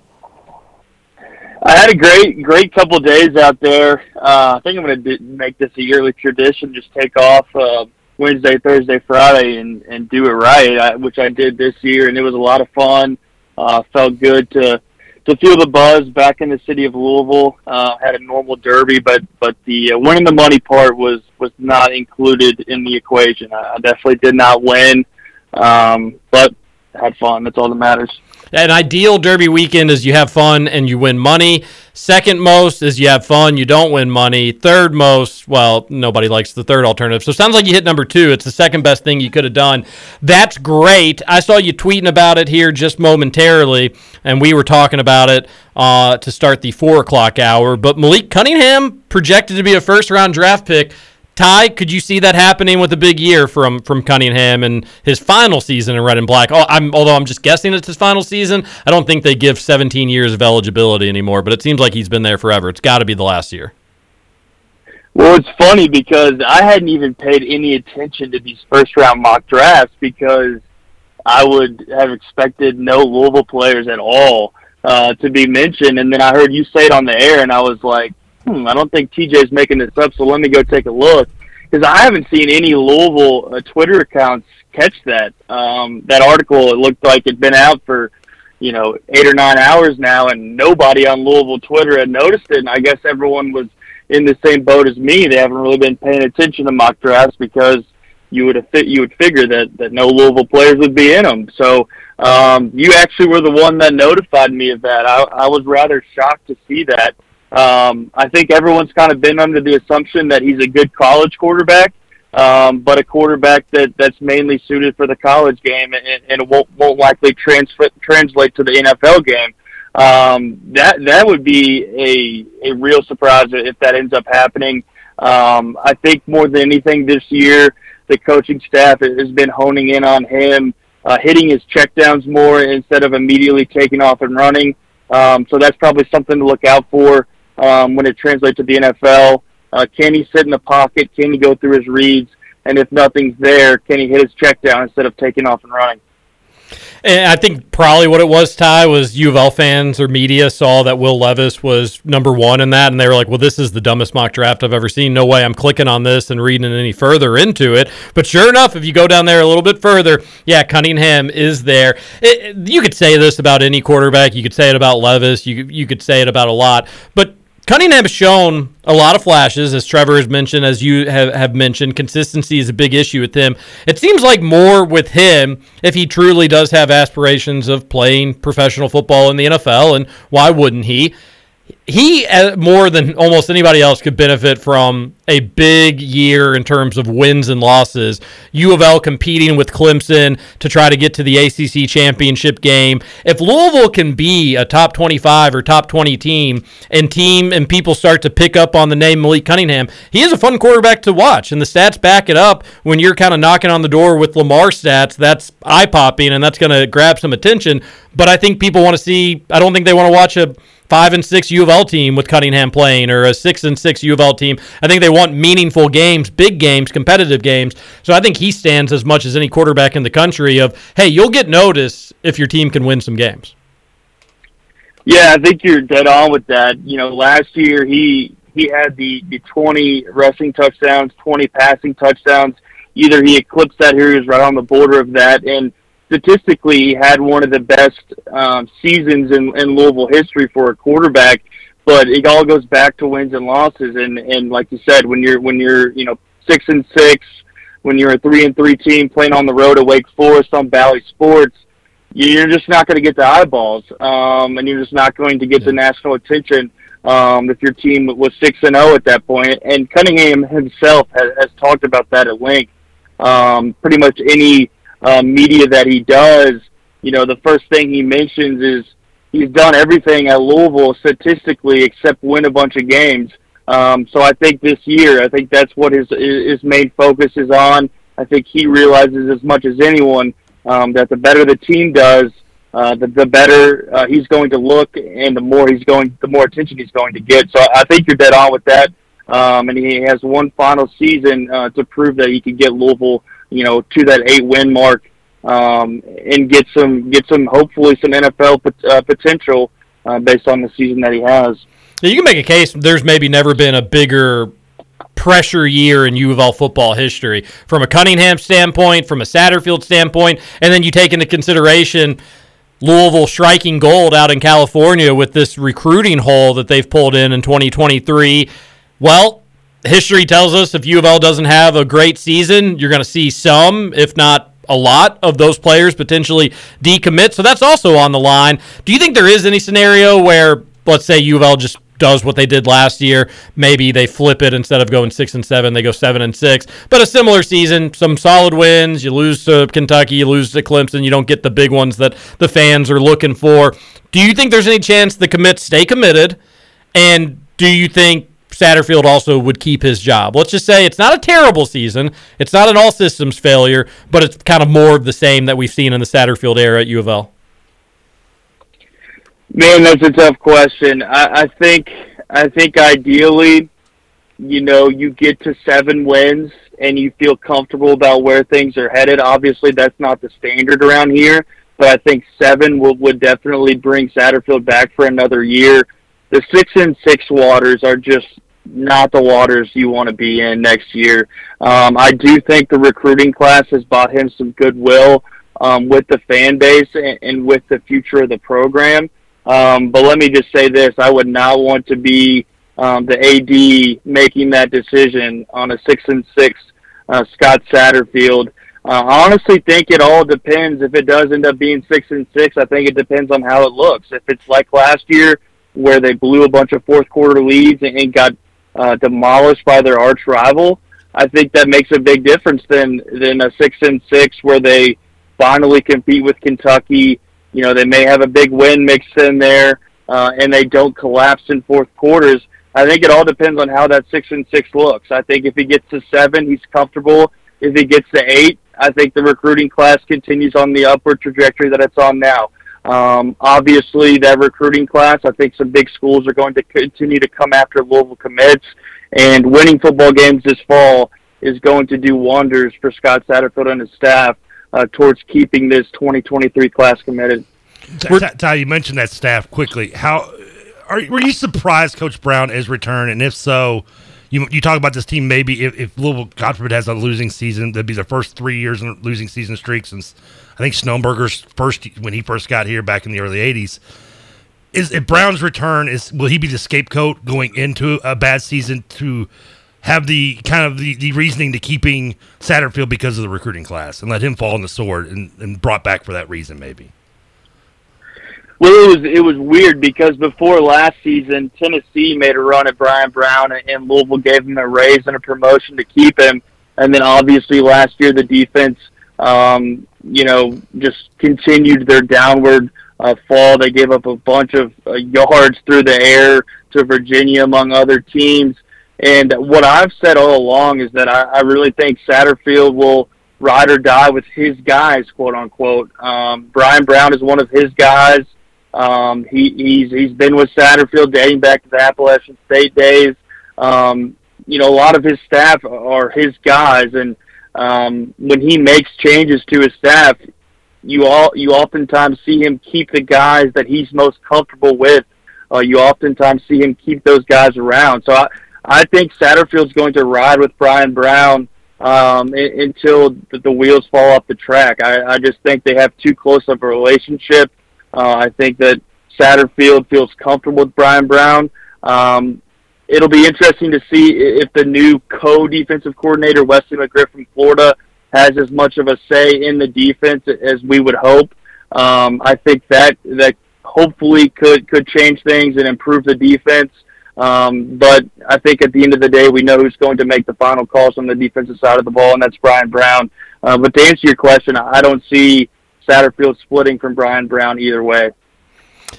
I had a great great couple days out there. Uh, I think I'm going to make this a yearly tradition. Just take off uh, Wednesday, Thursday, Friday, and and do it right, I, which I did this year, and it was a lot of fun. Uh, felt good to to feel the buzz back in the city of Louisville. Uh, had a normal derby, but but the uh, winning the money part was was not included in the equation. I, I definitely did not win, um, but had fun. That's all that matters.
An ideal Derby weekend is you have fun and you win money. Second most is you have fun, you don't win money. Third most, well, nobody likes the third alternative. So sounds like you hit number two. It's the second best thing you could have done. That's great. I saw you tweeting about it here just momentarily, and we were talking about it uh, to start the four o'clock hour. But Malik Cunningham projected to be a first round draft pick. Ty, could you see that happening with a big year from from Cunningham and his final season in red and black? Oh, I'm although I'm just guessing it's his final season. I don't think they give 17 years of eligibility anymore, but it seems like he's been there forever. It's got to be the last year.
Well, it's funny because I hadn't even paid any attention to these first round mock drafts because I would have expected no Louisville players at all uh, to be mentioned. And then I heard you say it on the air, and I was like, hmm, I don't think TJ's making this up, so let me go take a look. Because I haven't seen any Louisville uh, Twitter accounts catch that. Um, that article, it looked like it'd been out for, you know, eight or nine hours now, and nobody on Louisville Twitter had noticed it. And I guess everyone was in the same boat as me. They haven't really been paying attention to mock drafts because you would have you would figure that that no Louisville players would be in them. So um, you actually were the one that notified me of that. I, I was rather shocked to see that. Um, I think everyone's kind of been under the assumption that he's a good college quarterback, um, but a quarterback that that's mainly suited for the college game and, and won't won't likely transfer translate to the NFL game. Um, that that would be a a real surprise if that ends up happening. Um, I think more than anything this year, the coaching staff has been honing in on him, uh, hitting his checkdowns more instead of immediately taking off and running. Um, so that's probably something to look out for um, when it translates to the NFL. Uh, can he sit in the pocket? Can he go through his reads? And if nothing's there, can he hit his check down instead of taking off and running?
And I think probably what it was, Ty, was U of L fans or media saw that Will Levis was number one in that, and they were like, well, this is the dumbest mock draft I've ever seen. No way I'm clicking on this and reading any further into it. But sure enough, if you go down there a little bit further, yeah, Cunningham is there. It, you could say this about any quarterback. You could say it about Levis. You, you could say it about a lot. But Cunningham has shown a lot of flashes, as Trevor has mentioned, as you have, have mentioned. Consistency is a big issue with him. It seems like more with him if he truly does have aspirations of playing professional football in the NFL, and why wouldn't he? He uh, more than almost anybody else could benefit from a big year in terms of wins and losses. U of L competing with Clemson to try to get to the ACC championship game. If Louisville can be a top 25 or top 20 team and team and people start to pick up on the name Malik Cunningham, he is a fun quarterback to watch and the stats back it up when you're kind of knocking on the door with Lamar stats. That's eye-popping and that's going to grab some attention, but I think people want to see I don't think they want to watch a five and six U of L team with Cunningham playing, or a six and six U of L team. I think they want meaningful games, big games, competitive games. So I think he stands as much as any quarterback in the country. Of hey, you'll get notice if your team can win some games.
Yeah, I think you're dead on with that. You know, last year he he had the the 20 rushing touchdowns, 20 passing touchdowns. Either he eclipsed that, or he was right on the border of that, and statistically he had one of the best um, seasons in, in Louisville history for a quarterback. But it all goes back to wins and losses, and and like you said, when you're when you're you know six and six, when you're a three and three team playing on the road at Wake Forest on Bally Sports, you're just not going to get the eyeballs, um, and you're just not going to get the national attention um, if your team was six and zero at that point. And Cunningham himself has, has talked about that at length. Um, pretty much any um, media that he does, you know, the first thing he mentions is he's done everything at Louisville statistically except win a bunch of games. Um, so I think this year, I think that's what his his main focus is on. I think he realizes as much as anyone um, that the better the team does, uh, the, the better uh, he's going to look, and the more he's going, the more attention he's going to get. So I think you're dead on with that. Um, and he has one final season uh, to prove that he can get Louisville, you know, to that eight win mark um, and get some get some hopefully some NFL pot- uh, potential uh, based on the season that he has.
Yeah, you can make a case. There's maybe never been a bigger pressure year in U of L football history from a Cunningham standpoint, from a Satterfield standpoint, and then you take into consideration Louisville striking gold out in California with this recruiting hole that they've pulled in in 2023. Well, history tells us if U of L doesn't have a great season, you're going to see some, if not a lot, of those players potentially decommit. So that's also on the line. Do you think there is any scenario where, let's say, U of L just does what they did last year. Maybe they flip it instead of going six and seven, they go seven and six. But a similar season, some solid wins. You lose to Kentucky, you lose to Clemson. You don't get the big ones that the fans are looking for. Do you think there's any chance the commits stay committed? And do you think Satterfield also would keep his job? Let's just say it's not a terrible season. It's not an all systems failure, but it's kind of more of the same that we've seen in the Satterfield era at U of L.
Man, that's a tough question. I, I think I think ideally, you know, you get to seven wins and you feel comfortable about where things are headed. Obviously, that's not the standard around here, but I think seven will, would definitely bring Satterfield back for another year. The six and six waters are just not the waters you want to be in next year. Um, I do think the recruiting class has bought him some goodwill um, with the fan base and, and with the future of the program. Um, but let me just say this: I would not want to be um, the AD making that decision on a six and six uh, Scott Satterfield. Uh, I honestly think it all depends. If it does end up being six and six, I think it depends on how it looks. If it's like last year, where they blew a bunch of fourth quarter leads and, and got uh, demolished by their arch rival, I think that makes a big difference than than a six and six where they finally compete with Kentucky you know, they may have a big win mixed in there, uh, and they don't collapse in fourth quarters. I think it all depends on how that six and six looks. I think if he gets to seven, he's comfortable. If he gets to eight, I think the recruiting class continues on the upward trajectory that it's on now. Um, obviously, that recruiting class, I think some big schools are going to continue to come after Louisville commits, and winning football games this fall is going to do wonders for Scott Satterfield and his staff uh, towards keeping this 2023 class committed.
Ty, you mentioned that staff quickly. How are were you surprised Coach Brown is return, and if so, you you talk about this team maybe if, if Louisville God forbid has a losing season, that'd be their first three years in losing season streak since I think Schnellenberger's first when he first got here back in the early '80s. Is if Brown's return is will he be the scapegoat going into a bad season to have the kind of the, the reasoning to keeping Satterfield because of the recruiting class and let him fall on the sword and, and brought back for that reason maybe.
Well, it was it was weird because before last season, Tennessee made a run at Brian Brown, and Louisville gave him a raise and a promotion to keep him. And then obviously last year, the defense, um, you know, just continued their downward uh, fall. They gave up a bunch of uh, yards through the air to Virginia, among other teams. And what I've said all along is that I, I really think Satterfield will ride or die with his guys, quote unquote. Um, Brian Brown is one of his guys. Um, he, he's he's been with Satterfield dating back to the Appalachian State days. Um, you know, a lot of his staff are his guys, and um, when he makes changes to his staff, you all you oftentimes see him keep the guys that he's most comfortable with. Uh, you oftentimes see him keep those guys around. So I I think Satterfield's going to ride with Brian Brown um, until the, the wheels fall off the track. I, I just think they have too close of a relationship. Uh, I think that Satterfield feels comfortable with Brian Brown. Um, it'll be interesting to see if the new co-defensive coordinator Wesley McGriff from Florida has as much of a say in the defense as we would hope. Um, I think that that hopefully could could change things and improve the defense. Um, but I think at the end of the day, we know who's going to make the final calls on the defensive side of the ball, and that's Brian Brown. Uh, but to answer your question, I don't see Satterfield splitting from Brian Brown either way.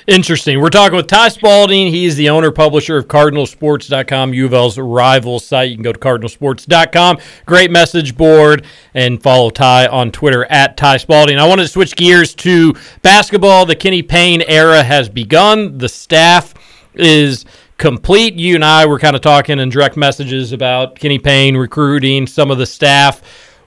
Interesting. We're talking with Ty Spalding. He's the owner publisher of CardinalSports.com, U rival site. You can go to CardinalSports.com. Great message board and follow Ty on Twitter at Ty Spalding. I wanted to switch gears to basketball. The Kenny Payne era has begun. The staff is complete. You and I were kind of talking in direct messages about Kenny Payne recruiting some of the staff.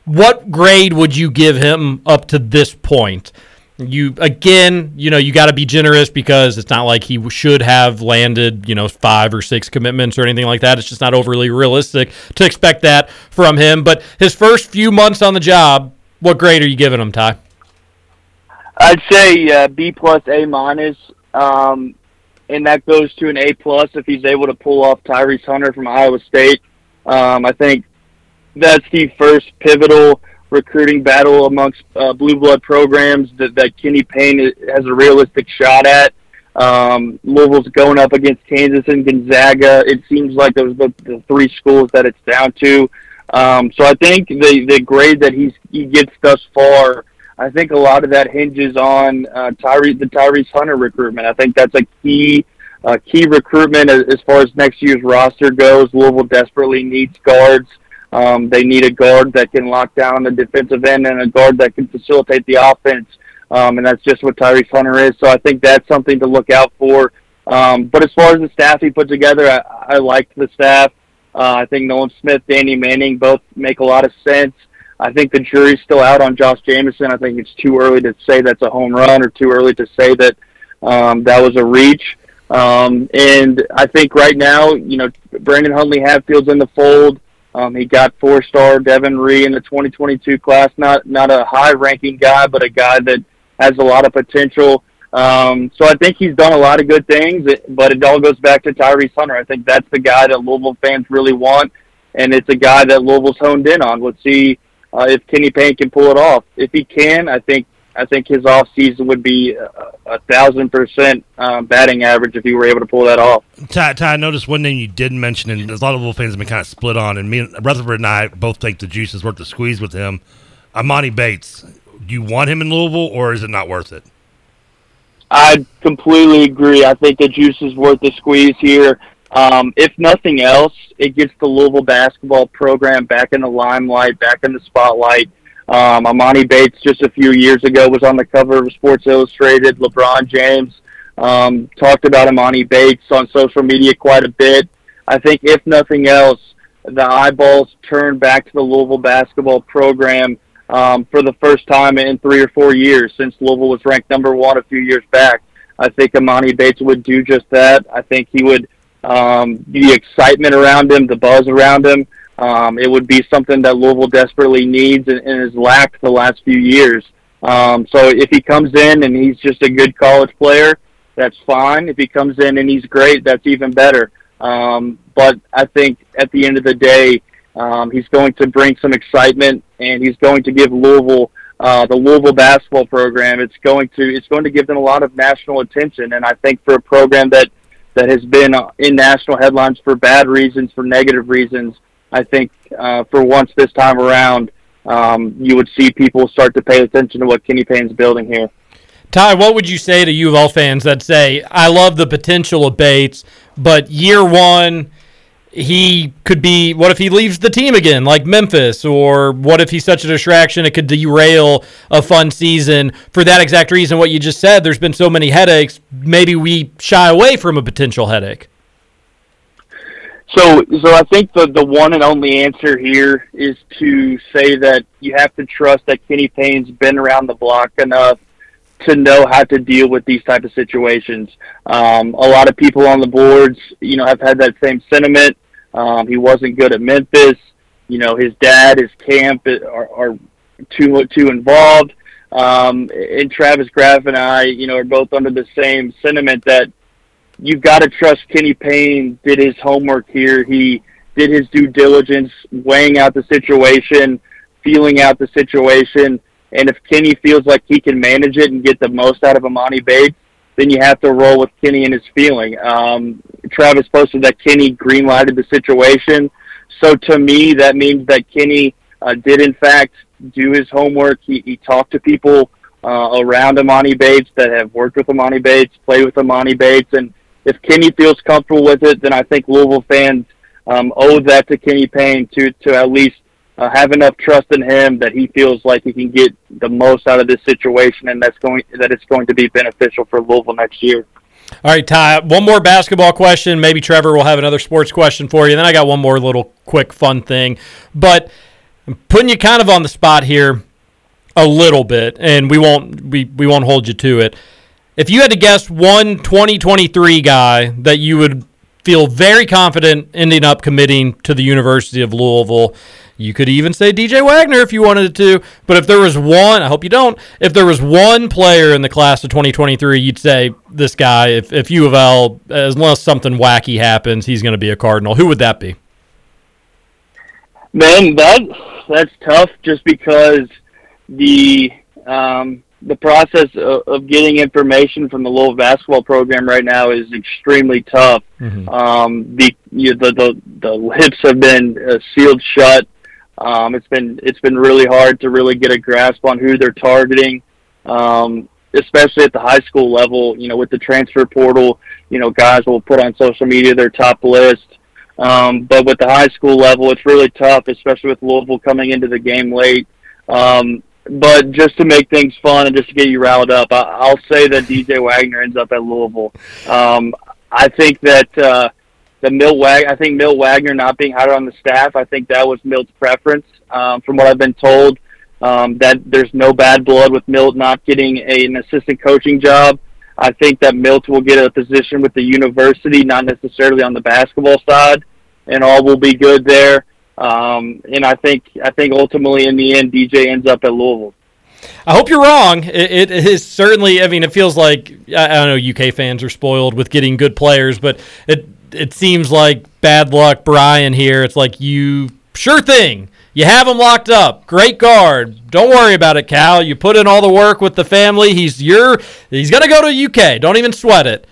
What grade would you give him up to this point? You again, you know, you got to be generous because it's not like he should have landed, you know, five or six commitments or anything like that. It's just not overly realistic to expect that from him. But his first few months on the job, what grade are you giving him, Ty?
I'd say uh, B plus A minus, um, and that goes to an A plus if he's able to pull off Tyrese Hunter from Iowa State. Um, I think that's the first pivotal recruiting battle amongst uh, blue blood programs that, that Kenny Payne has a realistic shot at. Um, Louisville's going up against Kansas and Gonzaga. It seems like those are the, three schools that it's down to. Um, so I think the the grade that he's he gets thus far, I think a lot of that hinges on uh, Tyrese the Tyrese Hunter recruitment. I think that's a key uh, key recruitment as, as far as next year's roster goes. Louisville desperately needs guards. Um, they need a guard that can lock down the defensive end and a guard that can facilitate the offense. Um, and that's just what Tyrese Hunter is. So I think that's something to look out for. Um, but as far as the staff he put together, I, I liked the staff. Uh, I think Nolan Smith, Danny Manning both make a lot of sense. I think the jury's still out on Josh Jameson. I think it's too early to say that's a home run or too early to say that um, that was a reach. Um, and I think right now, you know, Brandon Huntley Hatfield's in the fold. Um, he got four-star Devin Ree in the 2022 class. Not not a high-ranking guy, but a guy that has a lot of potential. Um, so I think he's done a lot of good things, but it all goes back to Tyrese Hunter. I think that's the guy that Louisville fans really want, and it's a guy that Louisville's honed in on. Let's see uh, if Kenny Payne can pull it off. If he can, I think I think his off season would be a, a thousand percent um, batting average if he were able to pull that off.
Ty, Ty, I noticed one name you didn't mention, and a lot of Louisville fans have been kind of split on, and me and Rutherford and I both think the juice is worth the squeeze with him. Emoni Bates, do you want him in Louisville, or is it not worth it?
I completely agree. I think the juice is worth the squeeze here. Um, if nothing else, it gets the Louisville basketball program back in the limelight, back in the spotlight. Um, Emoni Bates just a few years ago was on the cover of Sports Illustrated. LeBron James um, talked about Emoni Bates on social media quite a bit. I think if nothing else, the eyeballs turn back to the Louisville basketball program um, for the first time in three or four years since Louisville was ranked number one a few years back. I think Emoni Bates would do just that. I think he would um, the excitement around him, the buzz around him. Um, it would be something that Louisville desperately needs and, and has lacked the last few years. Um, so if he comes in and he's just a good college player, that's fine. If he comes in and he's great, that's even better. Um, but I think at the end of the day, um, he's going to bring some excitement and he's going to give Louisville uh, the Louisville basketball program, it's going to it's going to give them a lot of national attention. And I think for a program that that has been in national headlines for bad reasons, for negative reasons, I think uh, for once this time around, um, you would see people start to pay attention to what Kenny Payne's building here.
Ty, what would you say to U of L fans that say, I love the potential of Bates, but year one, he could be, what if he leaves the team again, like Memphis? Or what if he's such a distraction, it could derail a fun season? For that exact reason, what you just said, there's been so many headaches, maybe we shy away from a potential headache.
So, so I think the the one and only answer here is to say that you have to trust that Kenny Payne's been around the block enough to know how to deal with these type of situations. Um, a lot of people on the boards, you know, have had that same sentiment. Um, he wasn't good at Memphis. You know, his dad, his camp are, are too too involved. Um, and Travis Graf and I, you know, are both under the same sentiment that you've got to trust Kenny Payne did his homework here. He did his due diligence, weighing out the situation, feeling out the situation. And if Kenny feels like he can manage it and get the most out of Emoni Bates, then you have to roll with Kenny and his feeling. Um, Travis posted that Kenny greenlighted the situation. So to me, that means that Kenny uh, did in fact do his homework. He, he talked to people uh, around Emoni Bates that have worked with Emoni Bates, played with Emoni Bates, and if Kenny feels comfortable with it, then I think Louisville fans um, owe that to Kenny Payne to to at least uh, have enough trust in him that he feels like he can get the most out of this situation, and that's going that it's going to be beneficial for Louisville next year.
All right, Ty. One more basketball question. Maybe Trevor will have another sports question for you. Then I got one more little quick fun thing. But I'm putting you kind of on the spot here a little bit, and we won't we, we won't hold you to it. If you had to guess one 2023 guy that you would feel very confident ending up committing to the University of Louisville, you could even say DJ Wagner if you wanted to. But if there was one, I hope you don't, if there was one player in the class of 2023, you'd say this guy, if, if U of L, unless something wacky happens, he's going to be a Cardinal. Who would that be?
Man, that that's tough just because the um, the process of, of, getting information from the Louisville basketball program right now is extremely tough. Mm-hmm. Um, the, you the the the lips have been uh, sealed shut. Um, it's been it's been really hard to really get a grasp on who they're targeting, um, especially at the high school level. You know, with the transfer portal, you know, guys will put on social media their top list. Um, but with the high school level, it's really tough, especially with Louisville coming into the game late. Um, but just to make things fun and just to get you riled up, I, I'll say that DJ Wagner ends up at Louisville. Um, I think that uh, the Mill Wag, I think Milt Wagner not being hired on the staff, I think that was Milt's preference. Um, from what I've been told, um, that there's no bad blood with Milt not getting a, an assistant coaching job. I think that Milt will get a position with the university, not necessarily on the basketball side, and all will be good there. Um, and I think I think ultimately in the end, DJ ends up at Louisville.
I hope you're wrong. It, it is certainly. I mean, it feels like I, I don't know. UK fans are spoiled with getting good players, but it it seems like bad luck, Brian. Here, it's like you sure thing. You have him locked up. Great guard. Don't worry about it, Cal. You put in all the work with the family. He's your. He's gonna go to UK. Don't even sweat it.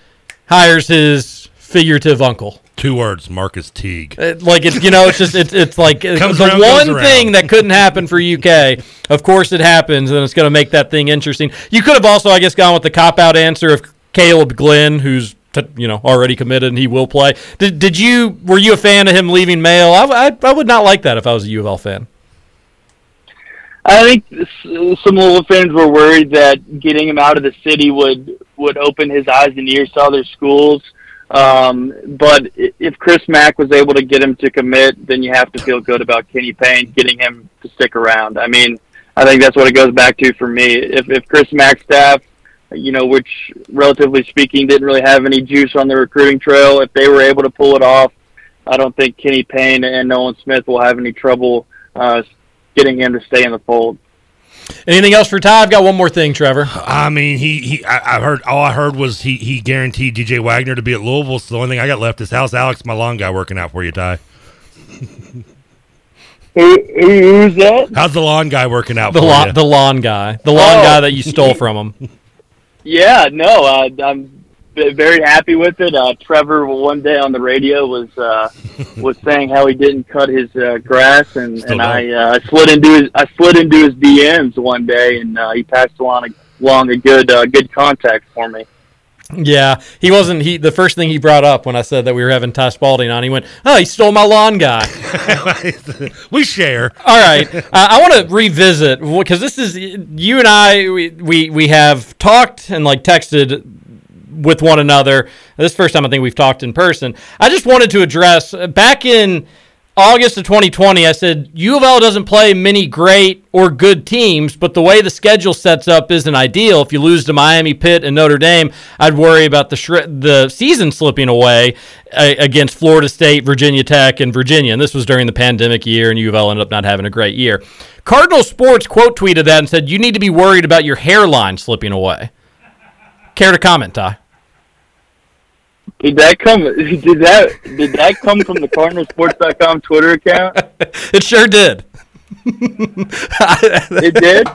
Hires his figurative uncle.
Two words, Marcus Teague.
Uh, like it's you know it's just it's it's like the around, one thing that couldn't happen for UK. Of course it happens, and it's going to make that thing interesting. You could have also, I guess, gone with the cop out answer of Caleb Glenn, who's you know already committed and he will play. Did did you were you a fan of him leaving Male? I, I, I would not like that if I was a U of L fan.
I think some Louisville fans were worried that getting him out of the city would would open his eyes and ears to other schools. Um, but if Chris Mack was able to get him to commit, then you have to feel good about Kenny Payne getting him to stick around. I mean, I think that's what it goes back to for me. If if Chris Mack's staff, you know, which relatively speaking didn't really have any juice on the recruiting trail, if they were able to pull it off, I don't think Kenny Payne and Nolan Smith will have any trouble uh, getting him to stay in the fold.
Anything else for Ty? I've got one more thing, Trevor.
I mean, he he. I, I heard all I heard was he he guaranteed DJ Wagner to be at Louisville. So the only thing I got left is how's Alex, my long guy, working out for you, Ty?
Who, who, who's that?
How's the lawn guy working out
The
for
lawn,
you?
the lawn guy, the lawn
Oh.
guy that you stole from him.
Yeah, no, uh, I'm v- very happy with it. Uh, Trevor one day on the radio was uh, was saying how he didn't cut his uh, grass, and,
Still
and I uh, slid into his I slid into his DMs one day, and uh, he passed along a, along a good uh, good contact for me.
Yeah, he wasn't. He the first thing he brought up when I said that we were having Ty Spalding on, he went, "Oh, he stole my lawn guy."
we share.
All right, uh, I want to revisit because this is you and I. We, we we have talked and like texted with one another. This first time I think we've talked in person. I just wanted to address uh, back in August of 2020. I said U of L doesn't play many great or good teams, but the way the schedule sets up isn't ideal. If you lose to Miami, Pitt, and Notre Dame, I'd worry about the the season slipping away uh, against Florida State, Virginia Tech, and Virginia. And this was during the pandemic year, and U of L ended up not having a great year. Cardinal Sports quote tweeted that and said, "You need to be worried about your hairline slipping away." Care to comment, Ty?
Did that come? Did that did that come from the CardinalSports.com Twitter account?
It sure did.
it did.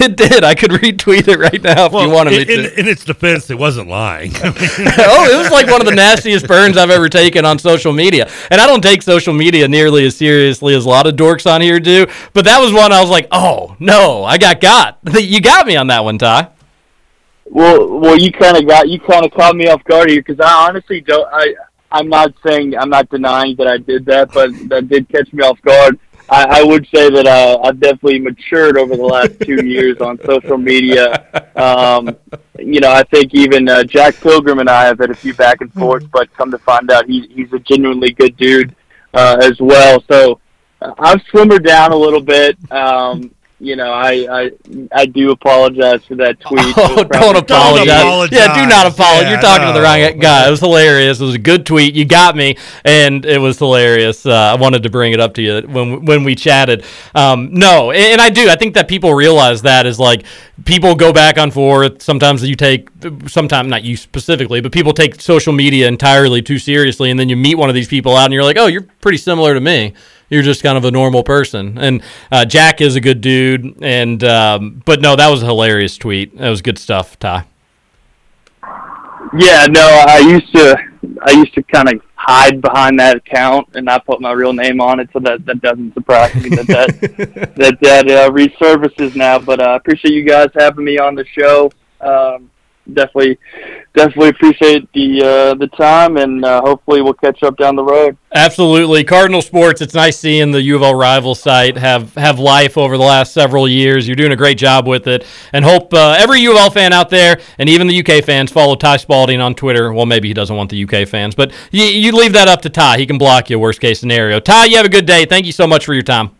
It did. I could retweet it right now if you wanted me
in,
to.
in, in its defense, it wasn't lying.
oh, it was like one of the nastiest burns I've ever taken on social media. And I don't take social media nearly as seriously as a lot of dorks on here do. But that was one I was like, oh, no, I got got. You got me on that one, Ty.
Well, well, you kind of got you kind of caught me off guard here because I honestly don't. I I'm not saying I'm not denying that I did that, but that did catch me off guard. I, I would say that uh, I've definitely matured over the last two years on social media. Um, you know, I think even uh, Jack Pilgrim and I have had a few back and forths, but come to find out, he, he's a genuinely good dude uh, as well. So uh, I've simmered down a little bit. Um, you know, I, I I do apologize for that tweet. It was
Oh,
probably-
don't apologize.
apologize.
Yeah, do not apologize.
Yeah,
You're talking to the
no.
wrong guy. It was hilarious. It was a good tweet. You got me, and it was hilarious. Uh, I wanted to bring it up to you when when we chatted. Um, no, and, and I do. I think that people realize that is like people go back and forth. Sometimes you take, sometimes not you specifically, but people take social media entirely too seriously, and then you meet one of these people out, and you're like, oh, you're pretty similar to me. You're just kind of a normal person, and uh, Jack is a good dude. And um, but no, that was a hilarious tweet. That was good stuff, Ty.
Yeah, no, I used to I used to kind of hide behind that account and not put my real name on it, so that that doesn't surprise me that that that, that uh, resurfaces now. But uh, I appreciate you guys having me on the show. Um, definitely, definitely appreciate the uh, the time, and uh, hopefully we'll catch up down the road.
Absolutely, Cardinal Sports. It's nice seeing the U of L rival site have have life over the last several years. You're doing a great job with it, and hope uh, every U of L fan out there, and even the UK fans, follow Ty Spalding on Twitter. Well, maybe he doesn't want the UK fans, but you, you leave that up to Ty. He can block you. Worst case scenario. Ty, you have a good day. Thank you so much for your time.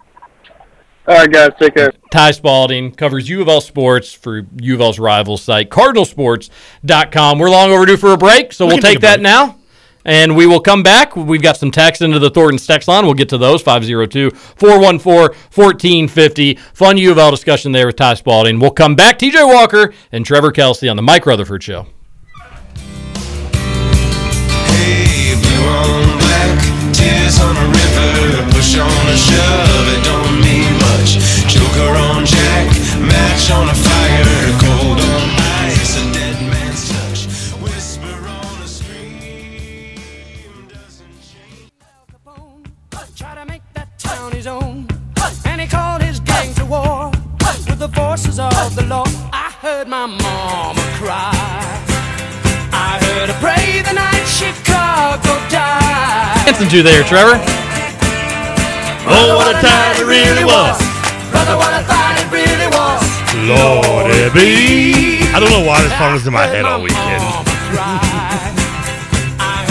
All right, guys, take care.
Ty Spalding covers U of L sports for U of L's rival site, cardinalsports.com. We're long overdue for a break, so
We
we'll
take
take that
break.
now. And we will come back. We've got some text into the Thornton text line. We'll get to those 502 414 1450. Fun U of L discussion there with Ty Spalding. We'll come back. TJ Walker and Trevor Kelsey on the Mike Rutherford Show.
Hey, blue on black, tears on a river, push on a shove, it don't mean much. Joker on Jack, match on a fire, cold on ice, a dead man's touch. Whisper on a scream, doesn't change.
Try to make that town his own. And he called his gang to war with the forces of the law. I heard my mama cry. I heard her pray the night Chicago died.
Dancing to there, Trevor.
Oh, what a time it really was.
Brother, what I thought it really was.
Lord, it be. I don't know why this song was in my head all weekend.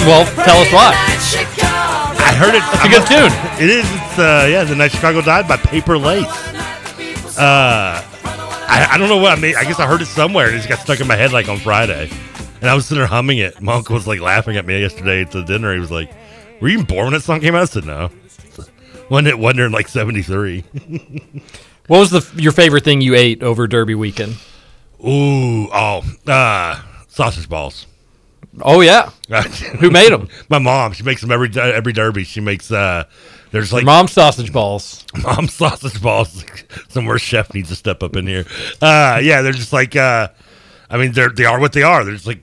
Well, tell us why.
I heard it.
It's a good tune.
It is. It's uh, yeah. The night Chicago died by Paper Lace. Uh, I, I don't know what I mean. I guess I heard it somewhere. and It just got stuck in my head like on Friday, and I was sitting there humming it. My uncle was like laughing at me yesterday at the dinner. He was like, "Were you even born when that song came out?" I said, "No." Wasn't it? In like seventy-three?
What was the your favorite thing you ate over Derby weekend?
Ooh, oh, uh, sausage balls.
Oh, yeah. Who made them?
My mom. She makes them every every derby. She makes uh, There's like
mom sausage balls.
mom sausage balls. Somewhere chef needs to step up in here. Uh, yeah, they're just like. Uh, I mean, they're they are what they are. They're just like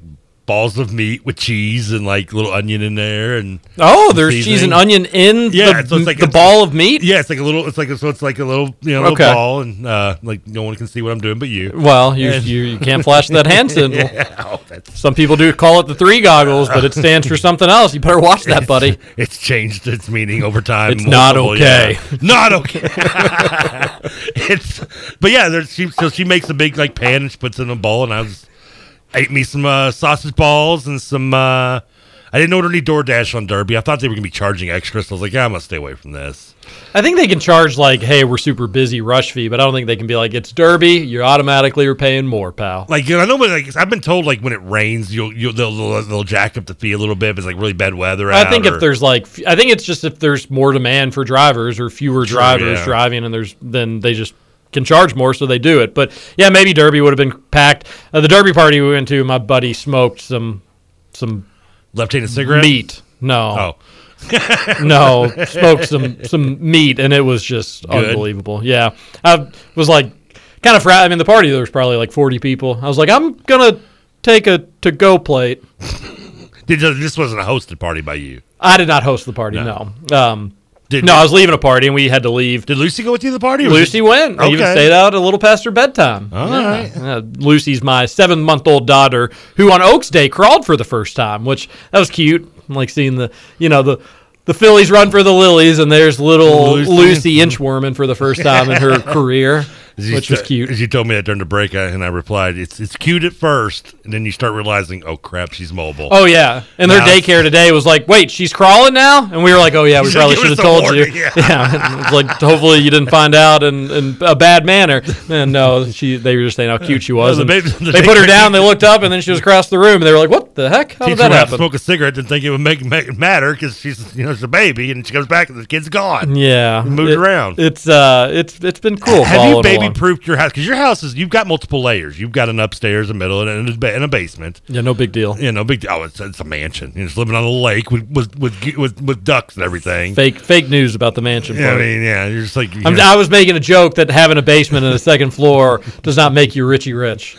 balls of meat with cheese and like little onion in there and
Oh, there's cheese and onion in
Yeah,
the,
so it's like
the ball of meat.
Yeah, it's like a little. It's like a, so it's like a little you know little
Okay.
ball and uh, like no one can see what I'm doing but you.
Well, you,
And-
you you can't flash that hand symbol.
Yeah, oh,
Some people do call it the three goggles, but it stands for something else. You better watch that, buddy.
It's changed its meaning over time.
It's not okay.
yeah. Not okay. it's but yeah, there's she so she makes a big like pan and she puts it in a bowl and I was ate me some uh, sausage balls and some uh I didn't order any DoorDash on Derby. I thought they were gonna be charging extra, so I was like, yeah, I'm gonna stay away from this.
I think they can charge like, "Hey, we're super busy, rush fee," but I don't think they can be like, "It's Derby, You're automatically are paying more, pal."
Like I know, but like I've been told, like when it rains, you'll you'll they'll, they'll, they'll jack up the fee a little bit. If it's like really bad weather.
I think
or-
if there's like, f- I think it's just if there's more demand for drivers or fewer drivers
yeah.
driving, and there's then they just can charge more, so they do it. But yeah, maybe Derby would have been packed. Uh, the Derby party we went to, my buddy smoked some some
left-handed cigarette
meat. No,
Oh.
no, smoked some some meat, and it was just
Good.
unbelievable. Yeah, I was like kind of. Fra- I mean, the party there was probably like forty people. I was like, I'm gonna take a to go plate.
This wasn't a hosted party by you.
I did not host the party. No. Um,
Did
no,
you-
I was leaving a party and we had to leave.
Did Lucy go with you to the party? or
Lucy went. I even stayed out a little past her bedtime.
All
Yeah.
right.
Uh, Lucy's my seven month old daughter who on Oaks Day crawled for the first time, which that was cute. I'm like seeing the, you know, the. The Fillies run for the Lilies, and there's little
Lucy.
Lucy, inchworming for the first time in her career,
As
which was cute.
As you told me that during the break, I, and I replied, "It's it's cute at first, and then you start realizing, oh crap, she's mobile."
Oh yeah, and their
Now-
daycare today was like, "Wait, she's crawling now," and we were like, "Oh yeah, we probably should have told
warning,
you."
yeah.
Yeah, it's like hopefully you didn't find out in, in a bad manner. And no, she they were just saying how cute she was.
the baby- the
they put her down, they looked up, and then she was across the room, and they were like, "What the heck? How did that
to
happen?"
smoke a cigarette, didn't think it would make, make matter because she's you know she's a baby, and she comes back and the kid's gone.
Yeah,
moved
it-
around.
It's uh, it's it's been cool.
Have you baby proofed your house? Because your house is you've got multiple layers. You've got an upstairs, a middle, and a, and a basement.
Yeah, no big deal.
You know, big deal. Oh, it's, it's a mansion. You're just living on a lake with with with with, with ducks and everything.
Fake fake news about the mansion.
Yeah, I mean, yeah, you're just like you know,
I was making a joke that having a basement and a second floor does not make you richy rich.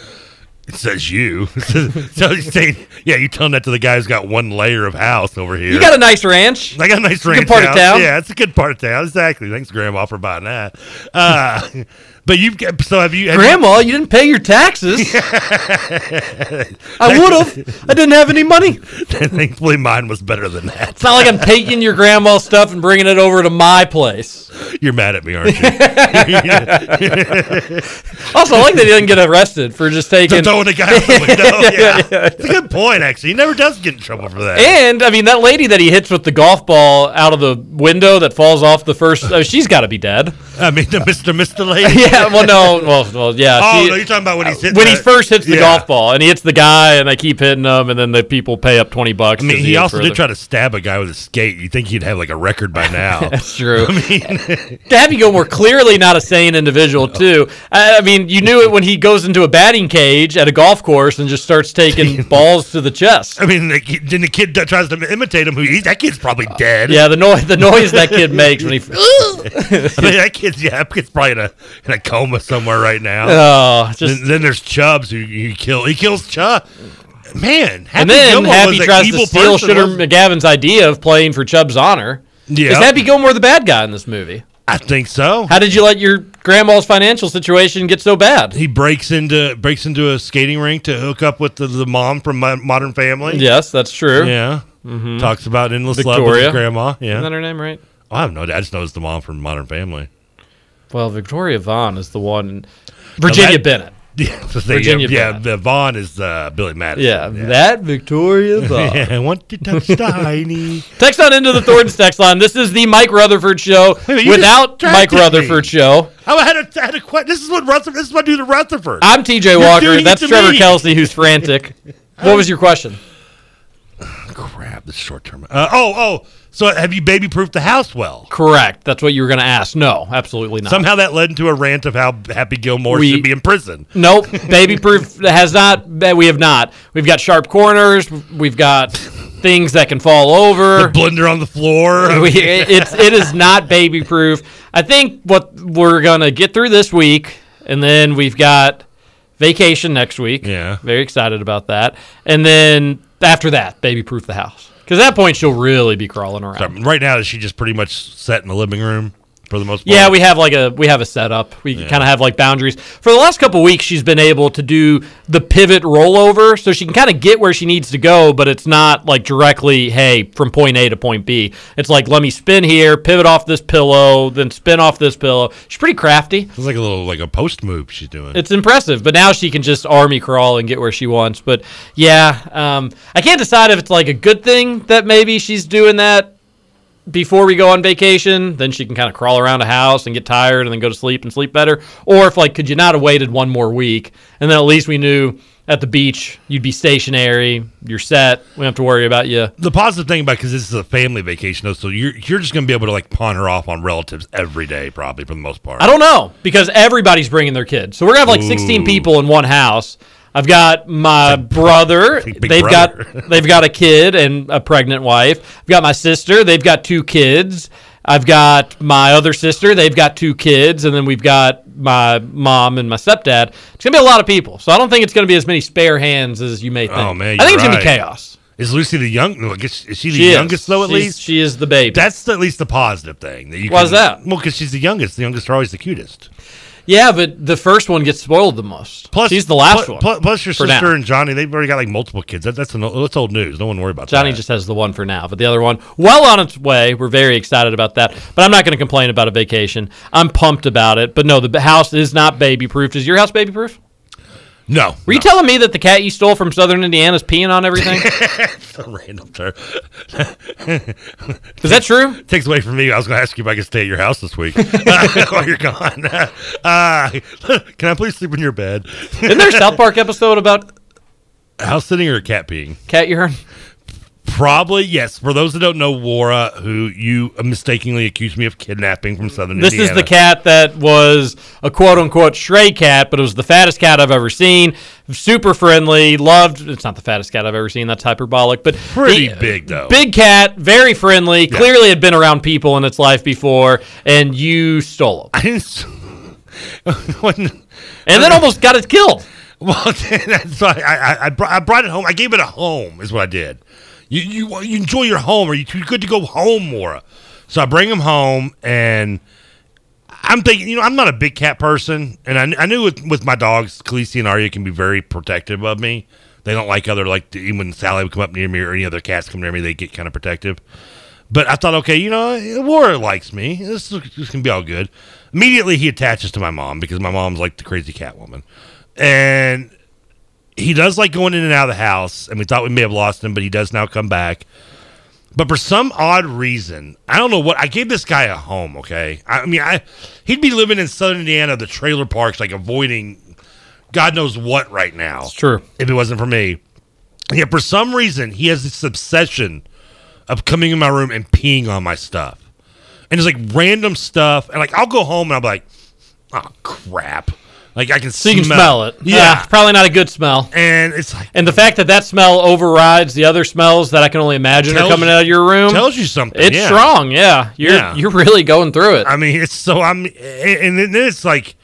It says you. so you're saying, yeah, you telling that to the guy who's got one layer of house over here.
You got a nice ranch.
I got a nice
It's a
ranch
good part of town.
Yeah, it's a good part of town. Exactly. Thanks, Grandma, for buying that. Uh, but you've got so have you? Have
Grandma, you didn't pay your taxes. I would have. I didn't have any money.
You, thankfully, mine was better than that.
It's not like I'm taking your grandma's stuff and bringing it over to my place.
You're mad at me, aren't you?
Also, I like that he didn't get arrested for just taking.
throwing a guy out the window. Yeah. it's a good point. Actually, he never does get in trouble for that.
And I mean, that lady that he hits with the golf ball out of the window that falls off the first, oh, she's got to be dead.
I mean, the Mr. Mr. Lady.
yeah, well, no, well, well yeah.
Oh
she-
no, you're talking about when he's hitting
when he first hits the
Yeah.
golf ball and he hits the guy and they keep hitting him and then the people pay up 20 bucks.
I mean, he also
further.
did try to stab a guy with a skate. You think he'd have like a record by now?
That's true.
I mean,
to have you go more clearly not a sane individual too. I, I mean, you knew it when he goes into a batting cage at a golf course and just starts taking balls to the chest.
I mean, like, then the kid that tries to imitate him. Who he, that kid's probably uh, dead.
Yeah, the noise the noise that kid makes when he.
I mean, that kid's yeah, that kid's probably in a in a coma somewhere right now.
Oh, just-
then, then there's Chubbs who he kill. He kills Chubb. Man, Happy
and then
Gilmore
Happy tries to steal McGavin's idea of playing for Chubb's honor.
Yeah.
Is Happy Gilmore the bad guy in this movie?
I think so.
How did you let your grandma's financial situation get so bad?
He breaks into breaks into a skating rink to hook up with the, the mom from Mo- Modern Family.
Yes, that's true.
Yeah.
Mhm.
Talks about endless love with his grandma. Yeah.
Isn't that her name, right?
I have no idea. I just know it's the mom from Modern Family.
Well, Victoria Vaughn is the one. Virginia
that-
Bennett.
Yeah, so
Virginia
yeah,
Bennett.
the Vaughn is uh, Billy Madison.
Yeah, that Victoria Vaughn.
yeah, I want to touch the hiney.
Text on into the Thornton's text line. This is the Mike Rutherford show
minute,
without Mike
me.
Rutherford show.
Oh, I had a, had a que- This is what Rutherford. This is what I do to Rutherford.
I'm TJ Walker. That's Trevor
me.
Kelsey, who's frantic. What was your question?
Crap, this short term. Uh, oh, oh. So have you baby proofed the house well?
Correct. That's what you were going to ask. No, absolutely not.
Somehow that led into a rant of how Happy Gilmore
We-
should be in prison.
Nope. Baby proof has not. We have not. We've got sharp corners. We've got things that can fall over.
The blender on the floor.
We- it's it is not baby proof. I think what we're gonna get through this week, and then we've got vacation next week.
Yeah.
very excited about that. And then after that, baby proof the house. Because at that point, she'll really be crawling around.
So right now, is she just pretty much set in the living room for the most part?
Yeah, we have like a we have a setup. We
Yeah.
kind of have like boundaries. For the last couple weeks, she's been able to do the pivot rollover, so she can kind of get where she needs to go, but it's not like directly, hey, from point A to point B. It's like let me spin here, pivot off this pillow, then spin off this pillow. She's pretty crafty.
It's like a little like a post move she's doing.
It's impressive, but now she can just army crawl and get where she wants. But yeah, um, I can't decide if it's like a good thing that maybe she's doing that before we go on vacation. Then she can kind of crawl around the house and get tired and then go to sleep and sleep better. Or if like, could you not have waited one more week and then at least we knew at the beach you'd be stationary, you're set, we don't have to worry about you.
the positive thing about because this is a family vacation though, so you're you're just gonna be able to like pawn her off on relatives every day, probably for the most part.
I don't know because everybody's bringing their kids. So we're gonna have like 16
Ooh.
people in one house. I've got my brother. They've
brother.
got they've got a kid and a pregnant wife. I've got my sister. They've got two kids. I've got my other sister. They've got two kids, and then we've got my mom and my stepdad. It's gonna be a lot of people. So I don't think it's gonna be as many spare hands as you may oh, think.
Oh man,
I think it's gonna be chaos.
Is Lucy the young? No, I guess is she the
She is.
youngest though? At
She's-
least
she is the baby.
That's at least the positive thing that you.
Why is that?
Well, because she's the youngest. The youngest are always the cutest.
Yeah, but the first one gets spoiled the most.
Plus,
she's the last
plu-
one.
plu- Plus, your sister
now.
and Johnny, they've already got like multiple kids. That, that's an, that's old news. No one worry about
Johnny
that.
Johnny just has the one for now, but the other one, well on its way. We're very excited about that. But I'm not going to complain about a vacation. I'm pumped about it. But no, the house is not baby proof. Is your house baby proof?
No.
Were you telling me that the cat you stole from Southern Indiana is peeing on everything?
so random term.
Is that true?
It Takes away from me. I was going to ask you if I could stay at your house this week while you're gone. Uh, can I please sleep in your bed?
Isn't there a South Park episode about
house sitting or cat peeing?
cat urine?
Probably yes. For those that don't know, Wara, who you mistakenly accused me of kidnapping from Southern
This
Indiana.
is the cat that was a quote unquote stray cat, but it was the fattest cat I've ever seen. Super friendly, loved. It's not the fattest cat I've ever seen. That's hyperbolic, but
Pretty
the-
big though.
Big cat, very friendly. Clearly had been around people in its life before, and you stole him.
I didn't.
and then almost got it killed.
Well, that's why I, I, I brought it home. I gave it a home, is what I did. You, you, you enjoy your home. Are you too good to go home, Mora? So I bring him home, and I'm thinking, you know, I'm not a big cat person, and I, I knew with, with my dogs, Khaleesi and Arya can be very protective of me. They don't like other, like, even when Sally would come up near me or any other cats come near me, they get kind of protective. But I thought, okay, you know, Wara likes me. This, this can be all good. Immediately, he attaches to my mom because my mom's like the crazy cat woman. And he does like going in and out of the house, and we thought we may have lost him, but he does now come back. But for some odd reason, I don't know what I gave this guy a home. Okay, I mean, I he'd be living in Southern Indiana, the trailer parks, like avoiding God knows what right now. It's
true.
If it wasn't for me, yeah. for some reason he has this obsession of coming in my room and peeing on my stuff, and it's like random stuff, and like I'll go home and I'm like, oh crap, like I can
you
smell,
smell it.
Yeah,
it's probably not a good smell.
and it's like
And the fact that that smell overrides the other smells that I can only imagine are coming
you-
out of your room
tells you something,
It's
yeah.
strong. Yeah, you're
Yeah.
you're really going through it.
I mean, it's so I'm, and then it's like,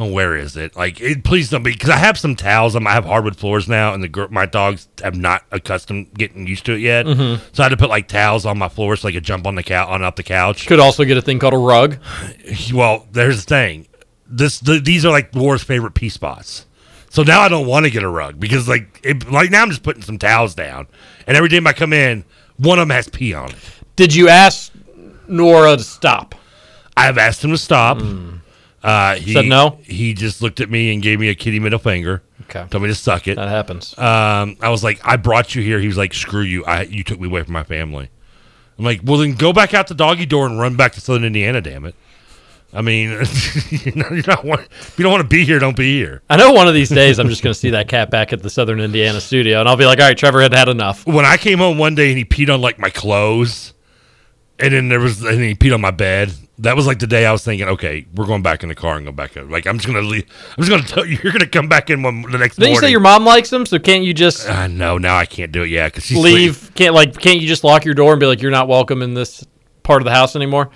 oh, where is it? Like, it, please don't be, because I have some towels. Um, I have hardwood floors now, and the my dogs have not accustomed getting used to it yet.
Mhm.
So I had to put like towels on my floor so I could jump on the couch on up the couch.
Could also get a thing called a rug.
Well, there's the thing. This the, these are like Laura's favorite pee spots. So now I don't want to get a rug because like it, like now I'm just putting some towels down, and every time I come in, one of them has pee on it.
Did you ask Nora to stop?
I've asked him to stop. Uh, he
Said no?
He just looked at me and gave me a kitty middle finger.
Okay.
Told me to suck it.
That happens.
Um, I was like, I brought you here. He was like, screw you. I you took me away from my family. I'm like, well then go back out the doggy door and run back to Southern Indiana. Damn it. I mean, you know, you're not want, if you don't want to be here, don't be here.
I know one of these days I'm just going to see that cat back at the Southern Indiana studio, and I'll be like, all right, Trevor had had enough.
When I came home one day and he peed on like my clothes, and then there was and he peed on my bed, That was like the day I was thinking, okay, we're going back in the car and go back. in. Like I'm just gonna leave. I'm just gonna tell you, you're gonna come back in one, the next
Didn't you say your mom likes them? So can't you just
Uh, no, now I can't do it. Yeah, because
leave? Can't like can't you just lock your door and be like you're not welcome in this part of the house anymore?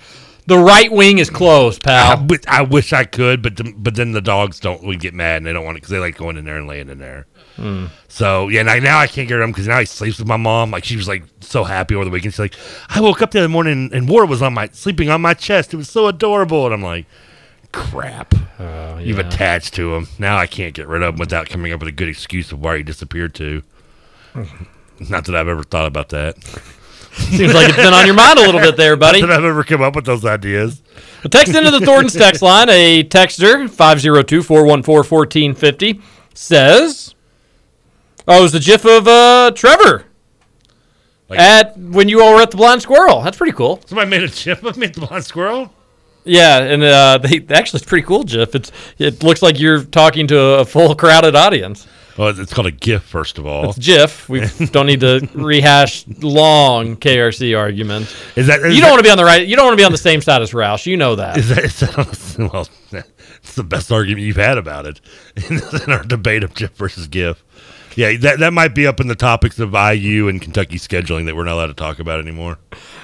The right wing is closed, pal.
I wish I could, but the, but then the dogs don't would get mad and they don't want it because they like going in there and laying in there.
Hmm.
So yeah, now, now I can't get him because now he sleeps with my mom. Like she was like so happy over the weekend. She's like, I woke up the other morning and Ward was on my sleeping on my chest. It was so adorable, and I'm like, crap. You've attached to him. Now I can't get rid of him without coming up with a good excuse of why he disappeared to. Not that I've ever thought about that.
Seems like it's been on your mind a little bit there, buddy.
Not that I've ever come up with those ideas.
A text into the Thornton's text line. A texter, 502-414-1450, says, Oh, it was the gif of uh, Trevor at when you all were at the Blind Squirrel. That's pretty cool.
Somebody made a chip of me at the blind squirrel.
Yeah, and uh, they actually it's pretty cool GIF. It's it looks like you're talking to a full crowded audience.
Well, it's called a GIF, first of all.
It's GIF. We don't need to rehash long KRC arguments.
Is that is
you don't want to be on the right? You don't want to be on the same side as Roush. You know that.
Is that, is that well? It's the best argument you've had about it in our debate of GIF versus GIF. Yeah, that that might be up in the topics of IU and Kentucky scheduling that we're not allowed to talk about anymore.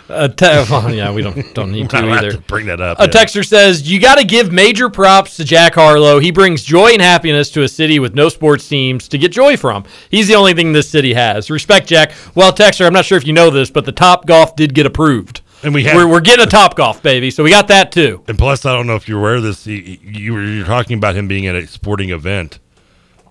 A te- well, yeah, we don't don't need to either.
to bring that up.
A
yeah.
texter says, You got to give major props to Jack Harlow. He brings joy and happiness to a city with no sports teams to get joy from. He's the only thing this city has. Respect, Jack. Well, texter, I'm not sure if you know this, but the Top Golf did get approved.
And we have-
we're, we're getting a Top Golf, baby. So we got that too.
And plus, I don't know if you're aware of this. You, you were you're talking about him being at a sporting event.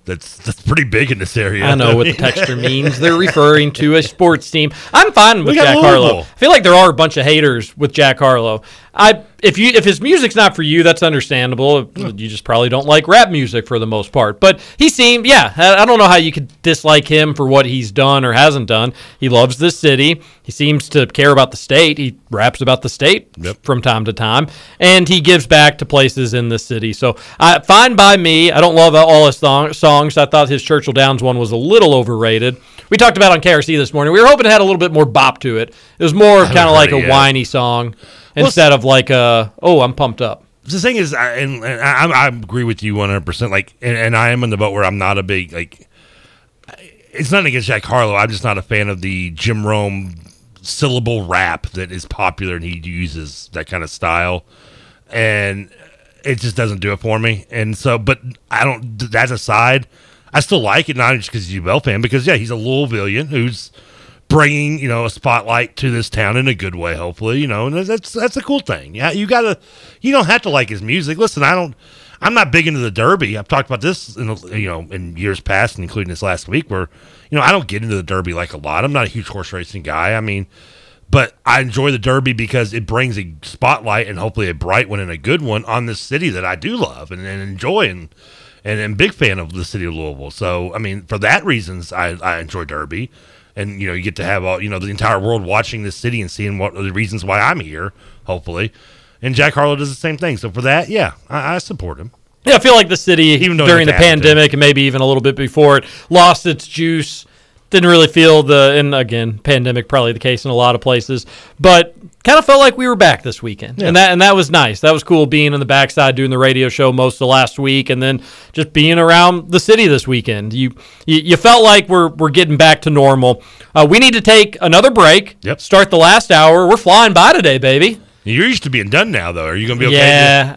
That's that's pretty big in this area.
I know what the texture means. They're referring to a sports team. I'm fine with Jack Harlow. I feel like there are a bunch of haters with Jack Harlow. I if you if his music's not for you, that's understandable. You just probably don't like rap music for the most part. But he seemed, yeah, I I don't know how you could dislike him for what he's done or hasn't done. He loves this city. He seems to care about the state. He raps about the state from time to time, and he gives back to places in the city. So, uh, fine by me. I don't love all his song, songs. I thought his Churchill Downs one was a little overrated. We talked about on KRC this morning. We were hoping it had a little bit more bop to it. It was more kind of like a
yet.
whiny song
Well,
instead of like a oh I'm pumped up.
the thing is, I, and, and I, I agree with you 100. percent Like, and, and I am in the boat where I'm not a big like. It's nothing against Jack Harlow. I'm just not a fan of the Jim Rome syllable rap that is popular, and he uses that kind of style, and it just doesn't do it for me. And so, but I don't. That aside, I still like it, not just because he's a Bell fan, because yeah, he's a Louisvillian who's bringing you know a spotlight to this town in a good way hopefully you know and that's that's a cool thing. Yeah you gotta you don't have to like his music. Listen i don't i'm not big into the derby. I've talked about this in you know in years past including this last week where you know i don't get into the derby like a lot. I'm not a huge horse racing guy. I mean but I enjoy the Derby because it brings a spotlight and hopefully a bright one and a good one on this city that I do love and, and enjoy and and am big fan of the city of Louisville. So I mean, for that reasons, I, I enjoy Derby, and you know you get to have all you know the entire world watching this city and seeing what are the reasons why I'm here. Hopefully, and Jack Harlow does the same thing. So for that, yeah, I, I support him.
Yeah, I feel like the city
Even
during the pandemic and maybe even a little bit before it lost its juice. Didn't really feel the and again, pandemic probably the case in a lot of places, but kind of felt like we were back this weekend, and that and that was nice. That was cool being in the backside doing the radio show most of the last week, and then just being around the city this weekend. You you, you felt like we're we're getting back to normal. Uh, we need to take another break.
Yep.
Start the last hour. We're flying by today, baby.
You're used to being done now, though. Are you going to be okay?
Yeah.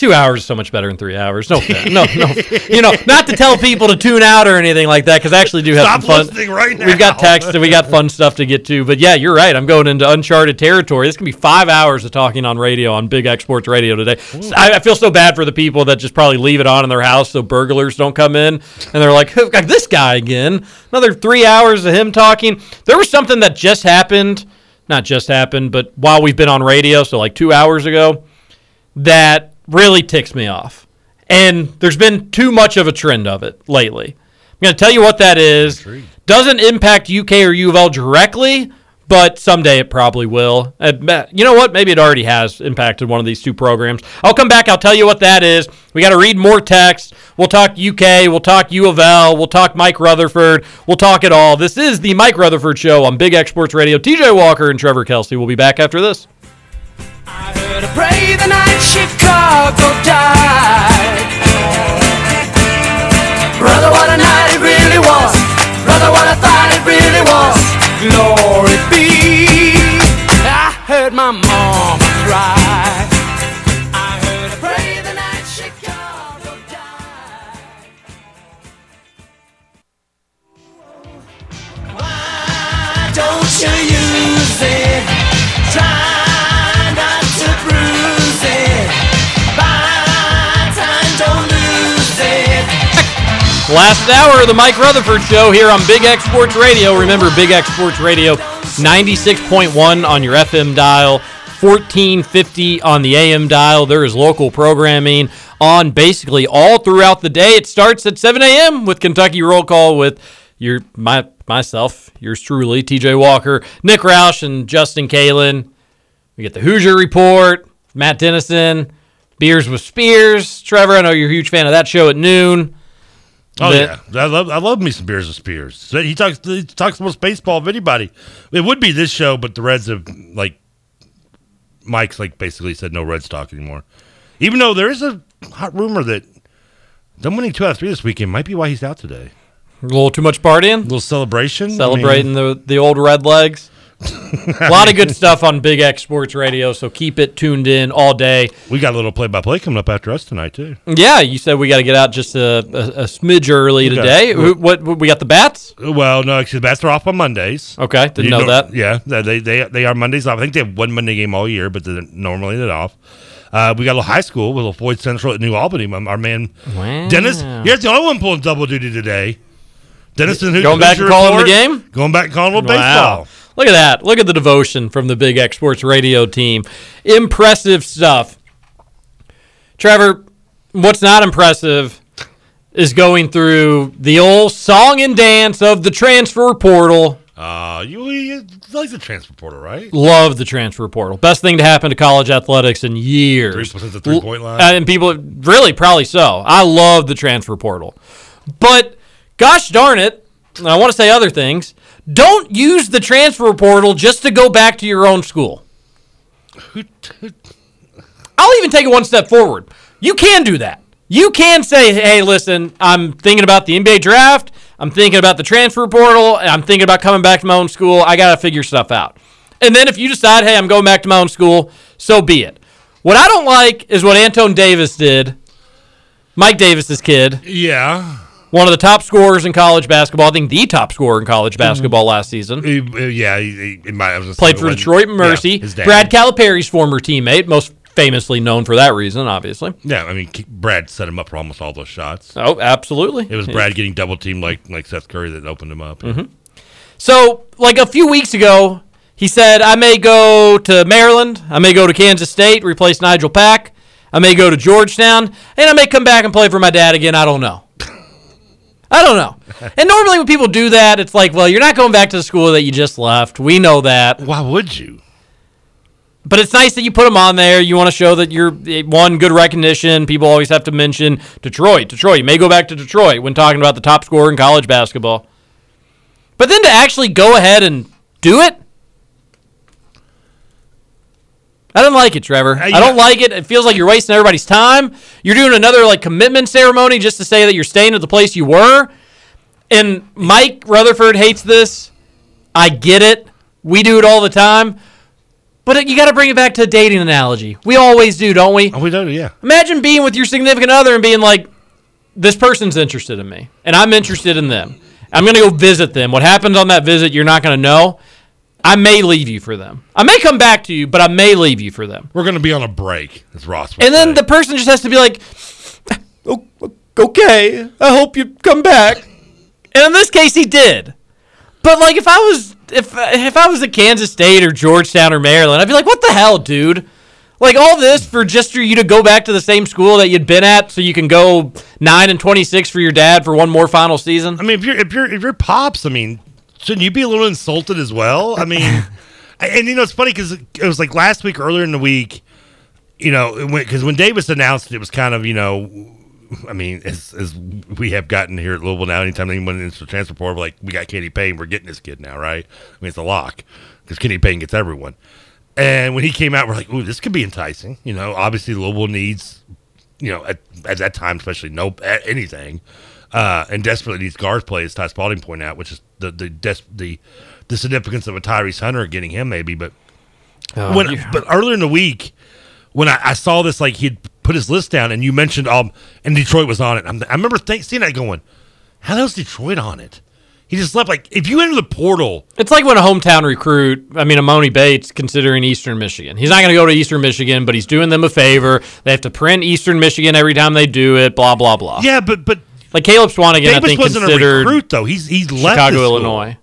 Two hours is so much better than three hours. No, no, no. You know, not to tell people to tune out or anything like that, because I actually do have
Stop
some fun.
listening right
We've got text and we got fun stuff to get to. But yeah, you're right. I'm going into uncharted territory. This can be five hours of talking on radio on Big X Sports Radio today. I, I feel so bad for the people that just probably leave it on in their house so burglars don't come in, and they're like, oh, "Who got this guy again?" Another three hours of him talking. There was something that just happened. Not just happened, but while we've been on radio, so like two hours ago, that really ticks me off. And there's been too much of a trend of it lately. I'm going to tell you what that is. Doesn't impact UK or U of L directly, but someday it probably will. Uh, you know what? Maybe it already has impacted one of these two programs. I'll come back. I'll tell you what that is. We got to read more text. We'll talk UK. We'll talk U of L. We'll talk Mike Rutherford. We'll talk it all. This is the Mike Rutherford Show on Big X Sports Radio. TJ Walker and Trevor Kelsey will be back after this.
I heard pray the night Chicago died. Brother, what a night it really was. Brother, what I thought it really was. Glory be. I heard my mama
Last hour of the Mike Rutherford Show here on Big X Sports Radio. Remember, Big X Sports Radio, 96.1 on your FM dial, 1450 on the AM dial. There is local programming on basically all throughout the day. It starts at 7 a.m. with Kentucky Roll Call with your my myself, yours truly, TJ Walker, Nick Roush, and Justin Kalen. We get the Hoosier Report, Matt Dennison, Beers with Spears. Trevor, I know you're a huge fan of that show at noon.
Oh
That-
yeah, I love I love me some beers with Spears. So He talks he talks the most baseball of anybody. It would be this show, but the Reds have like Mike's like basically said no Reds talk anymore. Even though there is a hot rumor that them winning two out of three this weekend might be why he's out today.
A little too much partying. A
little celebration.
Celebrating the, the old red legs. a lot of good stuff on Big X Sports Radio, so keep it tuned in all day.
We got a little play by play coming up after us tonight too.
Yeah, you said we got to get out just a, a, a smidge early
We got-
today. Who- what, what we got the bats?
Well, no, actually, the bats are off on Mondays.
Okay, didn't
You
know that.
Yeah, they they they are Mondays off. I think they have one Monday game all year, but they're normally they're off. Uh, we got a little high school with Floyd Central at New Albany. Our man Dennis, here's the only one pulling double duty today. Dennis and who's
Going back and calling the game?
Going back and calling a little
Wow.
baseball.
Look at that. Look at the devotion from the Big X Sports Radio team. Impressive stuff. Trevor, what's not impressive is going through the old song and dance of the transfer portal.
Uh, you, you like the transfer portal, right?
Love the transfer portal. Best thing to happen to college athletics in years.
3% the three-point line?
Uh, and people, really, probably so. I love the transfer portal. But gosh darn it, I want to say other things. Don't use the transfer portal just to go back to your own school. I'll even take it one step forward. You can do that. You can say, hey, listen, I'm thinking about the NBA draft. I'm thinking about the transfer portal. I'm thinking about coming back to my own school. I got to figure stuff out. And then if you decide, hey, I'm going back to my own school, so be it. What I don't like is what Antoine Davis did, Mike Davis's kid.
Yeah.
One of the top scorers in college basketball. I think the top scorer in college basketball last season.
He- uh, yeah, he, he, might, I was gonna say
Played for Detroit
yeah,
Mercy.
dad.
Brad Calipari's former teammate, most famously known for that reason, obviously.
Yeah, I mean, Brad set him up for almost all those shots.
Oh, absolutely.
It was Brad getting double teamed like like Seth Curry that opened him up.
Mhm. So, like a few weeks ago, he said, I may go to Maryland, I may go to Kansas State, replace Nigel Pack, I may go to Georgetown, and I may come back and play for my dad again. I don't know. I don't know. And normally when people do that, it's like, well, you're not going back to the school that you just left. We know that.
Why would you?
But it's nice that you put them on there. You want to show that you're one good recognition. People always have to mention Detroit. Detroit. You may go back to Detroit when talking about the top scorer in college basketball. But then to actually go ahead and do it, I don't like it, Trevor. I don't like it. It feels like you're wasting everybody's time. You're doing another like commitment ceremony just to say that you're staying at the place you were. And Mike Rutherford hates this. I get it. We do it all the time. But you got to bring it back to a dating analogy. We always do, don't we?
Oh, we do, yeah.
Imagine being with your significant other and being like, this person's interested in me, and I'm interested in them. I'm going to go visit them. What happens on that visit, you're not going to know. I may leave you for them. I may come back to you, but I may leave you for them.
We're going to be on a break, as Ross
And then the person just has to be like, oh, "O- okay, I hope you come back. And in this case, he did. But like, if I was if if I was at Kansas State or Georgetown or Maryland, I'd be like, what the hell, dude? Like all this for just for you to go back to the same school that you'd been at, so you can go nine and twenty six for your dad for one more final season.
I mean, if you're if you're if you're pops, I mean, shouldn't you be a little insulted as well? I mean, and you know it's funny because it was like last week, earlier in the week, you know, because when Davis announced it, it was kind of you know, I mean, as as we have gotten here at Louisville now, anytime anyone into the transfer portal, we're like we got Kenny Payne, we're getting this kid now, right? I mean, it's a lock because Kenny Payne gets everyone. And when he came out, we're like, "Ooh, this could be enticing." You know, obviously Louisville needs, you know, at, at that time, especially no a- anything, uh, and desperately needs guard play, as Ty Spalding pointed out, which is the the des- the the significance of a Tyrese Hunter getting him maybe. But
Oh,
when
you-
but earlier in the week, when I, I saw this, like he'd put his list down, and you mentioned um, and Detroit was on it. I'm, I remember think, seeing that going, how the hell's Detroit on it? He just left like if you enter the portal,
It's like when a hometown recruit, I mean, Emoni Bates, considering Eastern Michigan. He's not going to go to Eastern Michigan, but he's doing them a favor. They have to print Eastern Michigan every time they do it, blah, blah, blah.
yeah, but but
Like Caleb Swanigan, I think,
wasn't a
considered
recruit though. He's he's left
Chicago. Illinois.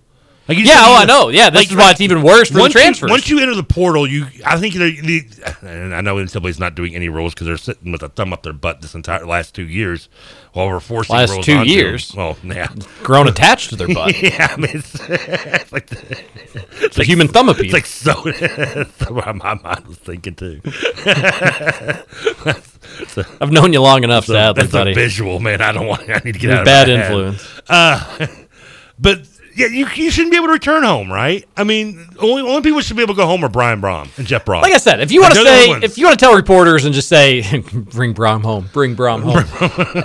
Like
Yeah, oh, I know. Yeah, this is why it's even worse for the
once you-
transfers.
once you enter the portal, you I think the, the and I know NCAA's not doing any rules because they're sitting with a thumb up their butt this entire last two years while we're forcing
Last
rules
two
onto them.
years?
Well, yeah,
Grown attached to their butt.
yeah, I mean, it's, it's like the, it's
a human thumb-a-pede.
It's like so. that's what my mind was thinking too.
I've known you long enough,
so
sadly,
that's
buddy.
a visual, man. I don't want. I need to get
You're
out of
bad influence.
Uh, but yeah, you, you shouldn't be able to return home, right? I mean, only only people should be able to go home are Brian Brohm and Jeff Brohm.
Like I said, if you want to say, if you want to tell reporters and just say, bring Brohm home, bring Brohm home.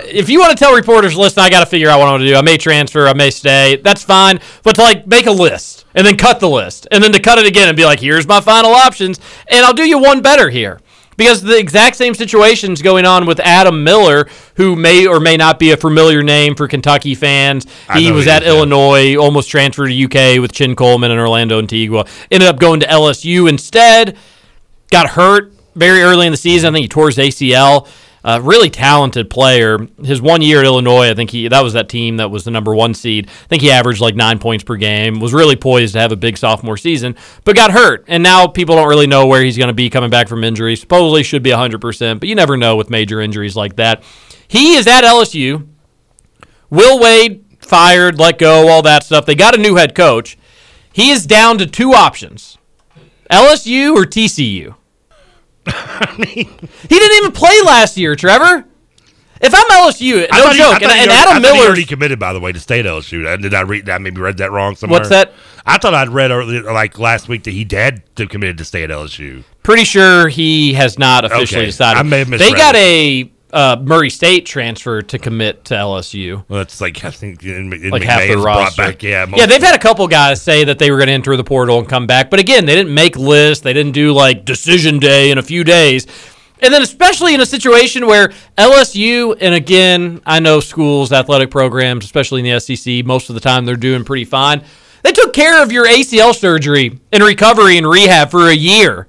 if you want to tell reporters, listen, I got to figure out what I want to do. I may transfer, I may stay. That's fine. But to like make a list and then cut the list and then to cut it again and be like, here's my final options, and I'll do you one better here. Because the exact same situation is going on with Adam Miller, who may or may not be a familiar name for Kentucky fans. He was
he
at
is, yeah.
Illinois, almost transferred to UK with Chin Coleman and Orlando Antigua. Ended up going to LSU instead. Got hurt very early in the season. I think he tore his ACL. Uh, really talented player. His one year at Illinois, I think he that was that team that was the number one seed. I think he averaged like nine points per game. Was really poised to have a big sophomore season, but got hurt, and now people don't really know where he's going to be coming back from injury. Supposedly should be hundred percent, but you never know with major injuries like that. He is at LSU. Will Wade fired, let go, all that stuff. They got a new head coach. He is down to two options: LSU or TCU. he didn't even play last year, Trevor. If I'm LSU,
I
no
he- I
joke, and, and Adam Miller.
already committed, by the way, to stay at LSU. Uh, Did I read that? Maybe read that wrong somewhere.
What's that?
I thought I'd read earlier, like last week that he had to committed to stay at LSU.
Pretty sure he has not officially
Okay.
decided.
I may have
they got
it.
a uh, Murray State transfer to commit to LSU.
Well, that's like I think in, in
like half the roster.
back. Yeah,
yeah, they've had a couple guys say that they were going to enter the portal and come back, but again, they didn't make lists. They didn't do like decision day in a few days. And then, especially in a situation where LSU, and again, I know schools, athletic programs, especially in the SEC, most of the time they're doing pretty fine. They took care of your ACL surgery and recovery and rehab for a year.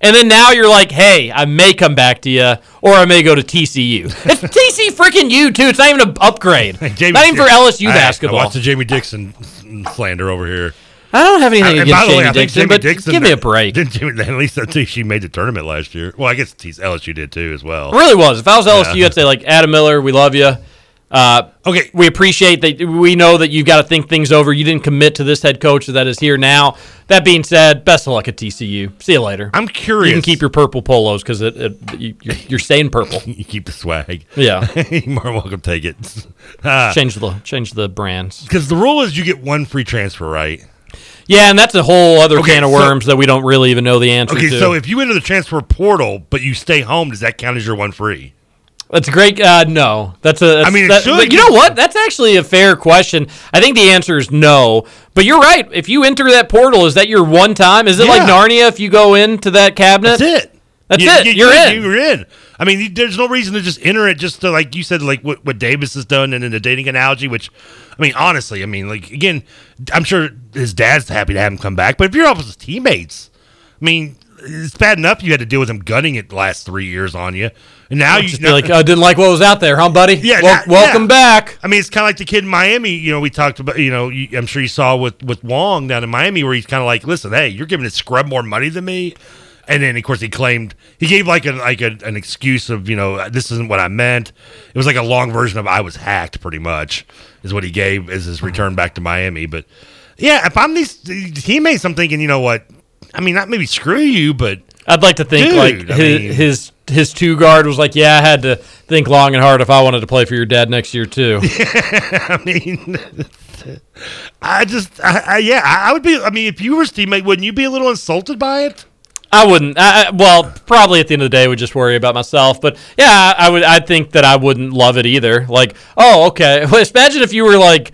And then now you're like, hey, I may come back to you, or I may go to TCU. It's TC freaking U too. It's not even an upgrade.
Jamie-
not even for LSU
I-
basketball.
I watched the Jamie Dixon slander over here.
I don't have anything
And
against
the way,
Jamie Dixon,
Jamie
but
Dixon-
give me a break.
Didn't Jamie, at least I think she made the tournament last year. Well, I guess LSU did too as well.
It really was. If I was LSU,
Yeah.
I'd say like Adam Miller, we love you. Uh,
okay,
we appreciate that. We know that you've got to think things over. You didn't commit to this head coach that is here now. That being said, best of luck at TCU. See you later.
I'm curious.
You can keep your purple polos because it, it you, you're, you're staying purple.
you keep the swag.
Yeah.
You're more welcome. to Take it. Uh,
change the change the brands.
Because the rule is you get one free transfer, right?
Yeah, and that's a whole other
Okay,
can of
so-
worms that we don't really even know the answer
Okay,
to.
so if you enter the transfer portal but you stay home, does that count as your one free?
That's a great. Uh, no, that's a. That's,
I mean, it
that-
should.
You know what? That's actually a fair question. I think the answer is no. But you're right. If you enter that portal, is that your one time? Is it like Narnia? If you go into that cabinet,
That's it.
That's
You-
it.
you-
You're in.
You're in. I mean, there's no reason to just enter it just to like you said, like what, what Davis has done, and in the dating analogy. Which, I mean, honestly, I mean, like again, I'm sure his dad's happy to have him come back. But if you're off with his teammates, I mean, it's bad enough you had to deal with him gunning it the last three years on you, and now you
just be like, I didn't like what was out there, huh, buddy?
Yeah,
Wel-
that-
welcome
yeah.
back.
I mean, it's kind of like the kid in Miami. You know, we talked about. You know, I'm sure you saw with with Wong down in Miami, where he's kind of like, "Listen, hey, you're giving this scrub more money than me." And then, of course, he claimed he gave like a like a, an excuse of you know this isn't what I meant. It was like a long version of I was hacked, pretty much, is what he gave as his return back to Miami. But yeah, if I'm these teammates, I'm thinking, you know what? I mean, not maybe screw you, but
I'd like to think
Dude,
like his,
mean-
his his two guard was like, yeah, I had to think long and hard if I wanted to play for your dad next year too.
Yeah, I mean, I just, I, I, yeah, I, would be. I mean, if you were his teammate, wouldn't you be a little insulted by it?
I wouldn't. I, I- well, probably at the end of the day, I would just worry about myself. But yeah, I would. I think that I wouldn't love it either. Like, oh, okay. Well, imagine if you were like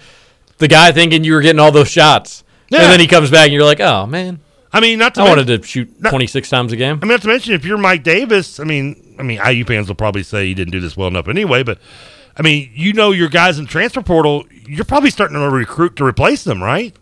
the guy thinking you were getting all those shots,
Yeah.
and then he comes back and you're like, oh man,
I mean, not to
I
men-
wanted to shoot 26 times a game.
I mean, not to mention if you're Mike Davis. I mean, I mean, IU fans will probably say he didn't do this well enough anyway. But I mean, you know, your guys in transfer portal, you're probably starting to recruit to replace them, right?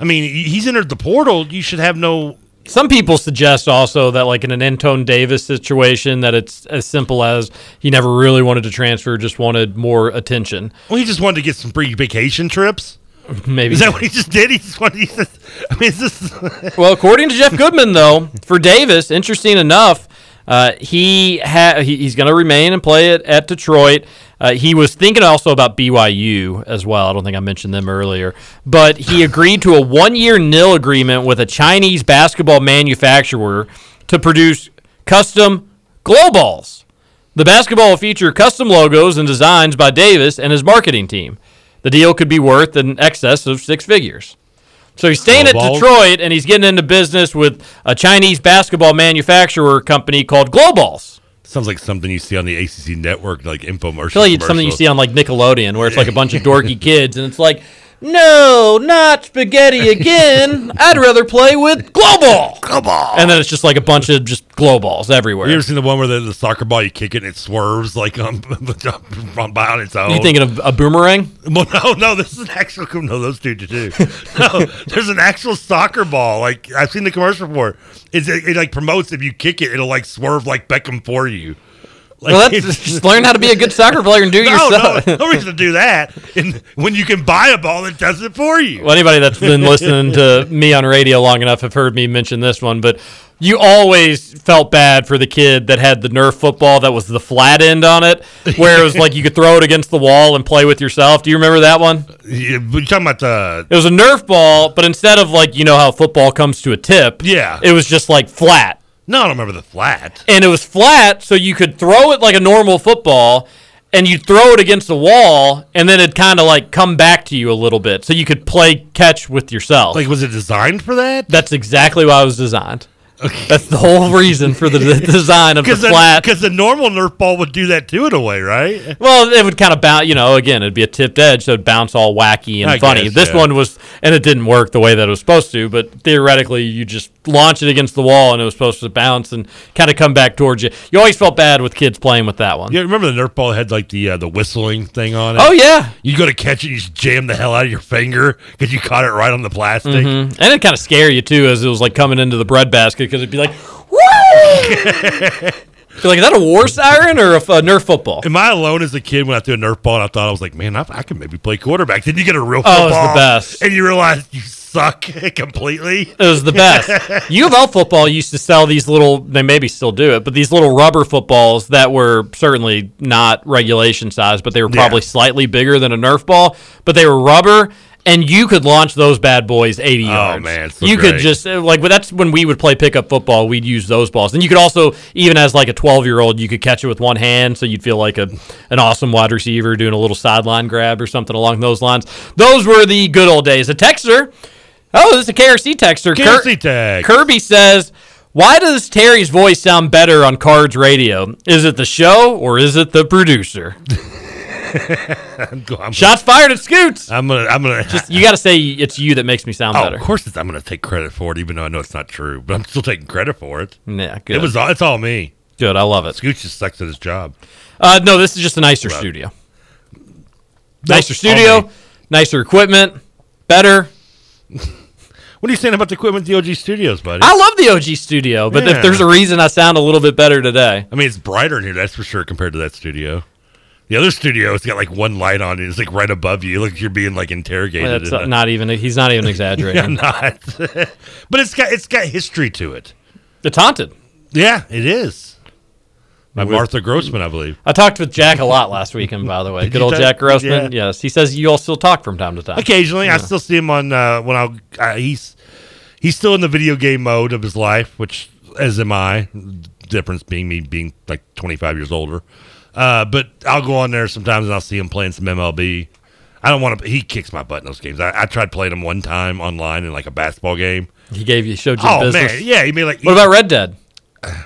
I mean, he's entered the portal. You should have no.
Some people suggest also that, like in an Antoine Davis situation, that it's as simple as he never really wanted to transfer, just wanted more attention.
Well, he just wanted to get some free vacation trips.
Maybe
Is that what he just did? He just wanted. He just, I mean, is this?
well, according to Jeff Goodman, though, for Davis, interesting enough, uh, he ha- he, he's going to remain and play it at Detroit. Uh, he was thinking also about BYU as well. I don't think I mentioned them earlier, but he agreed to a one-year nil agreement with a Chinese basketball manufacturer to produce custom glow balls. The basketball will feature custom logos and designs by Davis and his marketing team. The deal could be worth in excess of six figures. So he's staying
Glow
at? Detroit and he's getting into business with a Chinese basketball manufacturer company called Glowballs.
Sounds like something you see on the ACC network, like infomercial.
Like it's something you see on like Nickelodeon where it's like a bunch of dorky kids and it's like, no, not spaghetti again. I'd rather play with Glowball.
Glowball.
And then it's just like a bunch of just glow balls everywhere.
You ever seen the one where the, the soccer ball you kick it and it swerves like um, by on its own?
You thinking of a boomerang?
Well, no, no, this is an actual. No, those two do too. No, there's an actual soccer ball. Like I've seen the commercial for. it. It's, it, it like promotes if you kick it, it'll like swerve like Beckham for you. Like,
well, that's just learn how to be a good soccer player and do
no,
yourself.
no, no reason to do that. And when you can buy a ball that does it for you.
Well, anybody that's been listening to me on radio long enough have heard me mention this one, but you always felt bad for the kid that had the Nerf football that was the flat end on it, where it was like you could throw it against the wall and play with yourself. Do you remember that one?
You're talking about the.
It was a Nerf ball, but instead of like you know how football comes to a tip,
Yeah.
it was just like flat.
No, I don't remember the flat.
and it was flat, so you could throw it like a normal football, and you'd throw it against the wall, and then it'd kind of like come back to you a little bit, so you could play catch with yourself.
Like, was it designed for that?
That's exactly why it was designed. Okay. That's the whole reason for the d- design of the flat.
Because the, the normal Nerf ball would do that too, in a way, right?
Well, it would kind of bounce, you know, again, it'd be a tipped edge, so it'd bounce all wacky and
I
funny.
guess,
this
yeah.
one was, and it didn't work the way that it was supposed to, but theoretically, you just launch it against the wall and it was supposed to bounce and kind of come back towards you. You always felt bad with kids playing with that one.
Yeah, remember the Nerf ball had like the uh, the whistling thing on it?
Oh, yeah.
You go to catch it, you just jam the hell out of your finger because you caught it right on the plastic.
Mhm. And it kind of scare you too as it was like coming into the bread basket because it'd be like, woo! You're like, is that a war siren or a Nerf football?
Am I alone as a kid when I threw a Nerf ball and I thought I was like, man, I, I can maybe play quarterback? Then you get a real
Oh,
football,
it's the best.
and you realize you suck completely.
It was the best. U of L football used to sell these little, they maybe still do it, but these little rubber footballs that were certainly not regulation size, but they were probably
Yeah.
slightly bigger than a Nerf ball, but they were rubber. And you could launch those bad boys 80 yards.
Oh, man, so
you could just uh, like, but that's when we would play pickup football. We'd use those balls, and you could also, even as like a 12 year old, you could catch it with one hand, so you'd feel like a an awesome wide receiver doing a little sideline grab or something along those lines. Those were the good old days. A texter, oh, this is a KRC texter.
KRC tag.
Kirby says, "Why does Terry's voice sound better on Cards Radio? Is it the show or is it the producer?"
I'm, go- I'm,
Shots fired at Scoots.
I'm gonna, I'm gonna.
Just you got to say it's you that makes me sound
oh,
better.
of course, it's, I'm gonna take credit for it, even though I know it's not true. But I'm still taking credit for it.
Yeah, good.
It was, all, it's all me.
good. I love it.
Scoots just sucks at his job.
Uh, no, this is just a nicer
Right.
studio. Nicer studio, nicer equipment, better.
What are you saying about the equipment at the OG Studios, buddy?
I love the OG studio, but
Yeah.
if there's a reason I sound a little bit better today,
I mean, it's brighter in here, that's for sure, compared to that studio. The other studio, it's got like one light on it. It's like right above you. Like you're being like interrogated.
that's
in a-
not even. He's not even
yeah,
exaggerating.
not. but it's got it's got history to it.
It's haunted.
Yeah, it is. By
With-
Martha Grossman, I believe.
I talked with Jack a lot last weekend, by the way. Good old
talk-
Jack Grossman.
yeah.
Yes, he says you all still talk from time to time.
Occasionally, I still see him on uh, when I'll. Uh, he's he's still in the video game mode of his life, which as am I. Difference being me being like 25 years older. Uh, but I'll go on there sometimes and I'll see him playing some MLB. I don't want to. He kicks my butt in those games. I, I tried playing him one time online in like a basketball game.
He gave you showed you
Oh
business.
man, yeah. He made like.
What about Red Dead?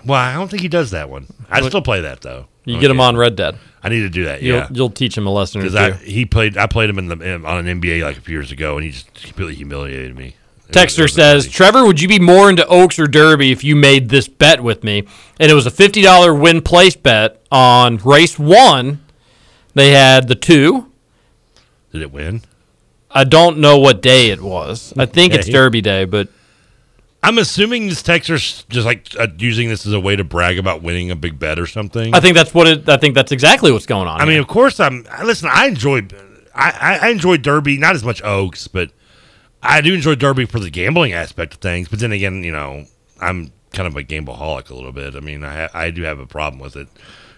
Well, I don't think he does that one. I still play that though.
You get him on Red Dead.
I need to do that.
You'll,
Yeah,
you'll teach him a lesson or
because
two.
I he played. I played him in the on an NBA like a few years ago, and he just completely humiliated me.
Texter says, Trevor, would you be more into Oaks or Derby if you made this bet with me? And it was a $50 win place bet on race one. They had the two.
Did it win?
I don't know what day it was. I think it's Derby Day, but
I'm assuming these texts are just like uh, using this as a way to brag about winning a big bet or something.
I think that's what it. I think that's exactly what's going on.
I mean, of course, I'm. Listen, I enjoy. I, I, enjoy Derby, not as much Oaks, but I do enjoy Derby for the gambling aspect of things. But then again, you know, I'm kind of a gambleaholic a little bit. I mean, I I do have a problem with it.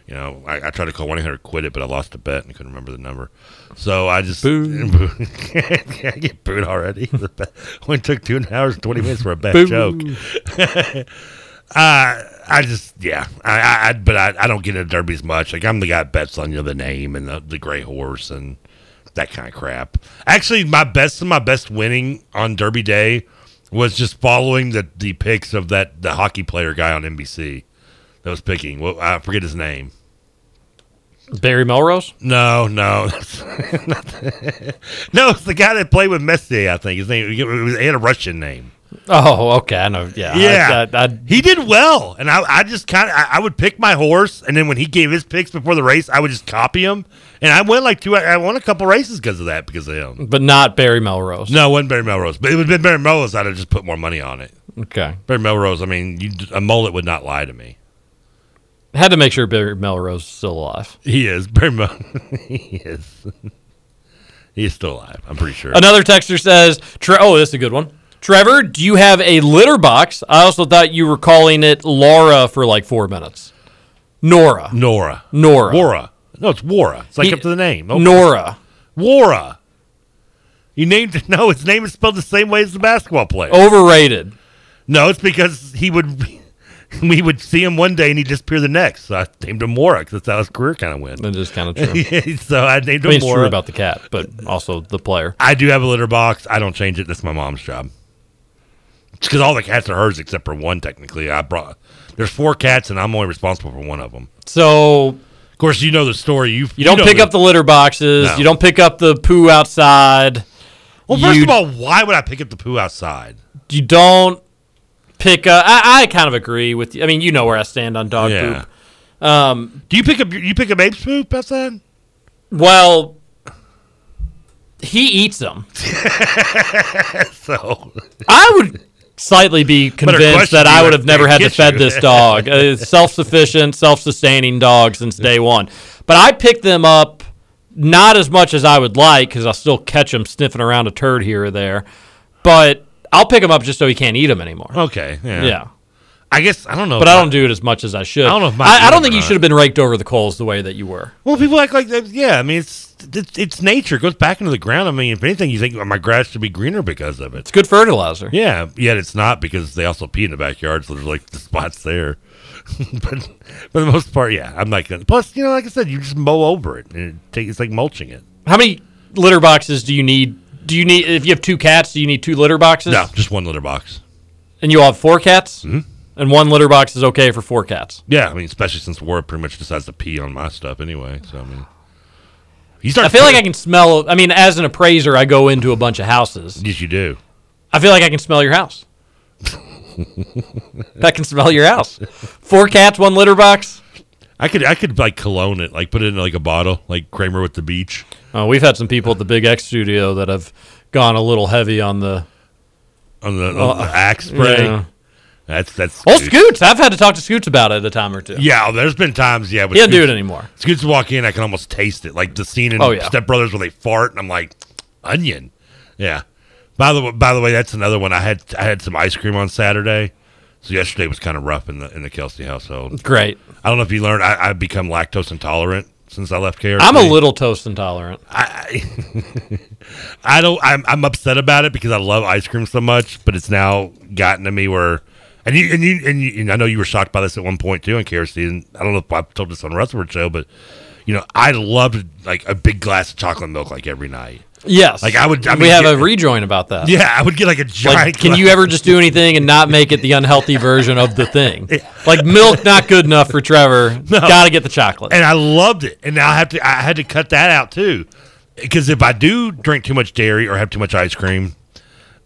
You know, I, I tried to call one eight hundred quit it, but I lost a bet and couldn't remember the number. So I just
Boo.
I get booed already. Only took two hours and twenty minutes for a bad joke. Uh, I just yeah, I, I, I but I, I don't get into derbies much. Like I'm the guy that bets on you know the name and the, the gray horse and that kind of crap. Actually, my best of my best winning on Derby Day was just following the the picks of that the hockey player guy on NBC that was picking. Well, I forget his name.
Barry Melrose.
No, no, no. It's the guy that played with Messier. I think his name. He had a Russian name.
Oh, okay. I know. Yeah.
Yeah,
I, I, I,
he did well, and I, I just kind of, I, would pick my horse, and then when he gave his picks before the race, I would just copy him, and I went like two, I won a couple races because of that, because of him.
but not Barry Melrose.
No, it wasn't Barry Melrose, but it would have been Barry Melrose. I'd have just put more money on it.
Okay.
Barry Melrose, I mean, you, a mullet would not lie to me.
Had to make sure Barry Melrose is still alive.
He is Barry Mel. he is. he is still alive. I'm pretty sure.
Another texter says, Tre- "Oh, this is a good one." Trevor, do you have a litter box? I also thought you were calling it Laura for like four minutes. Nora.
Nora.
Nora.
Wara. No, it's Wara. It's like
He-
up to the name. No,
Nora.
Wara. You named it. No, his name is spelled the same way as the basketball player.
Overrated.
No, it's because he would. We would see him one day and he'd disappear the next. So I named him Mora because that's how his career kind of went.
That is kind of true.
so I named
I
him
mean, it's
Mora.
true about the cat, but also the player.
I do have a litter box. I don't change it. That's my mom's job. It's because all the cats are hers except for one. Technically, I brought. There's four cats and I'm only responsible for one of them.
So,
of course, you know the story. You
You don't
know
pick up the litter boxes.
No.
You don't pick up the poo outside.
Well, first
you,
of all, why would I pick up the poo outside?
you don't pick up. I, I kind of agree with you. I mean, you know where I stand on dog
Yeah.
poop. Um,
Do you pick up you pick up apes poop outside?
well, he eats them.
so
I would slightly be convinced that I would have never had to
get
fed
you.
this dog. Uh, self-sufficient, self-sustaining dog since day one. But I pick them up not as much as I would like because I'll still catch them sniffing around a turd here or there. But I'll pick him up just so he can't eat them anymore.
Okay, yeah.
Yeah.
I guess I don't know.
But I don't do it as much as I should.
I don't know if my
I, I don't think you should have been raked over the coals the way that you were.
Well, people act like that. Yeah, I mean, it's, it's it's nature. It goes back into the ground. I mean, if anything, you think oh, my grass should be greener because of it.
It's good fertilizer.
Yeah, yet it's not because they also pee in the backyard, so there's like the spots there. but for the most part, yeah, I'm not gonna. Plus, you know, like I said, you just mow over it, and it take, it's like mulching it.
How many litter boxes do you need? Do you need if you have two cats? Do you need two litter boxes?
No, just one litter box.
And you all have four cats?
Mhm.
And one litter box is okay for four cats.
Yeah, I mean, especially since Ward pretty much decides to pee on my stuff anyway. So I mean, he starts.
I feel like I can smell. I mean, as an appraiser, I go into a bunch of houses.
Yes, you do.
I feel like I can smell your house. I can smell your house. Four cats, one litter box.
I could I could like cologne it, like put it in like a bottle, like Kramer with the beach.
Oh, we've had some people at the Big X studio that have gone a little heavy on the
on the, on
Uh,
the axe spray.
yeah.
That's that's.
Oh,
Scoots.
I've had to talk to Scoots about it a time or two.
Yeah, there's been times. Yeah,
He doesn't do it anymore.
Scoots walk in, I can almost taste it, like the scene in
Oh, yeah.
Step Brothers where they fart, and I'm like, onion. Yeah. By the way, by the way, that's another one. I had I had some ice cream on Saturday, so yesterday was kind of rough in the in the Kelsey household.
Great.
I don't know if you learned. I, I've become lactose intolerant since I left KRC.
I'm a little toast intolerant.
I, I don't. I'm, I'm upset about it because I love ice cream so much, but it's now gotten to me where, and you and you and, you, and I know you were shocked by this at one point too in KRC, and I don't know if I told this on the Rutherford show, but you know, I loved like a big glass of chocolate milk like every night.
Yes.
Like I would. I
we
mean,
have
get-
a rejoin about that.
Yeah, I would get like a giant.
Like, can you ever just do anything and not make it the unhealthy version of the thing? Like milk, not good enough for Trevor.
No.
Got to get the chocolate.
and I loved it. And now I have to. I had to cut that out too, because if I do drink too much dairy or have too much ice cream,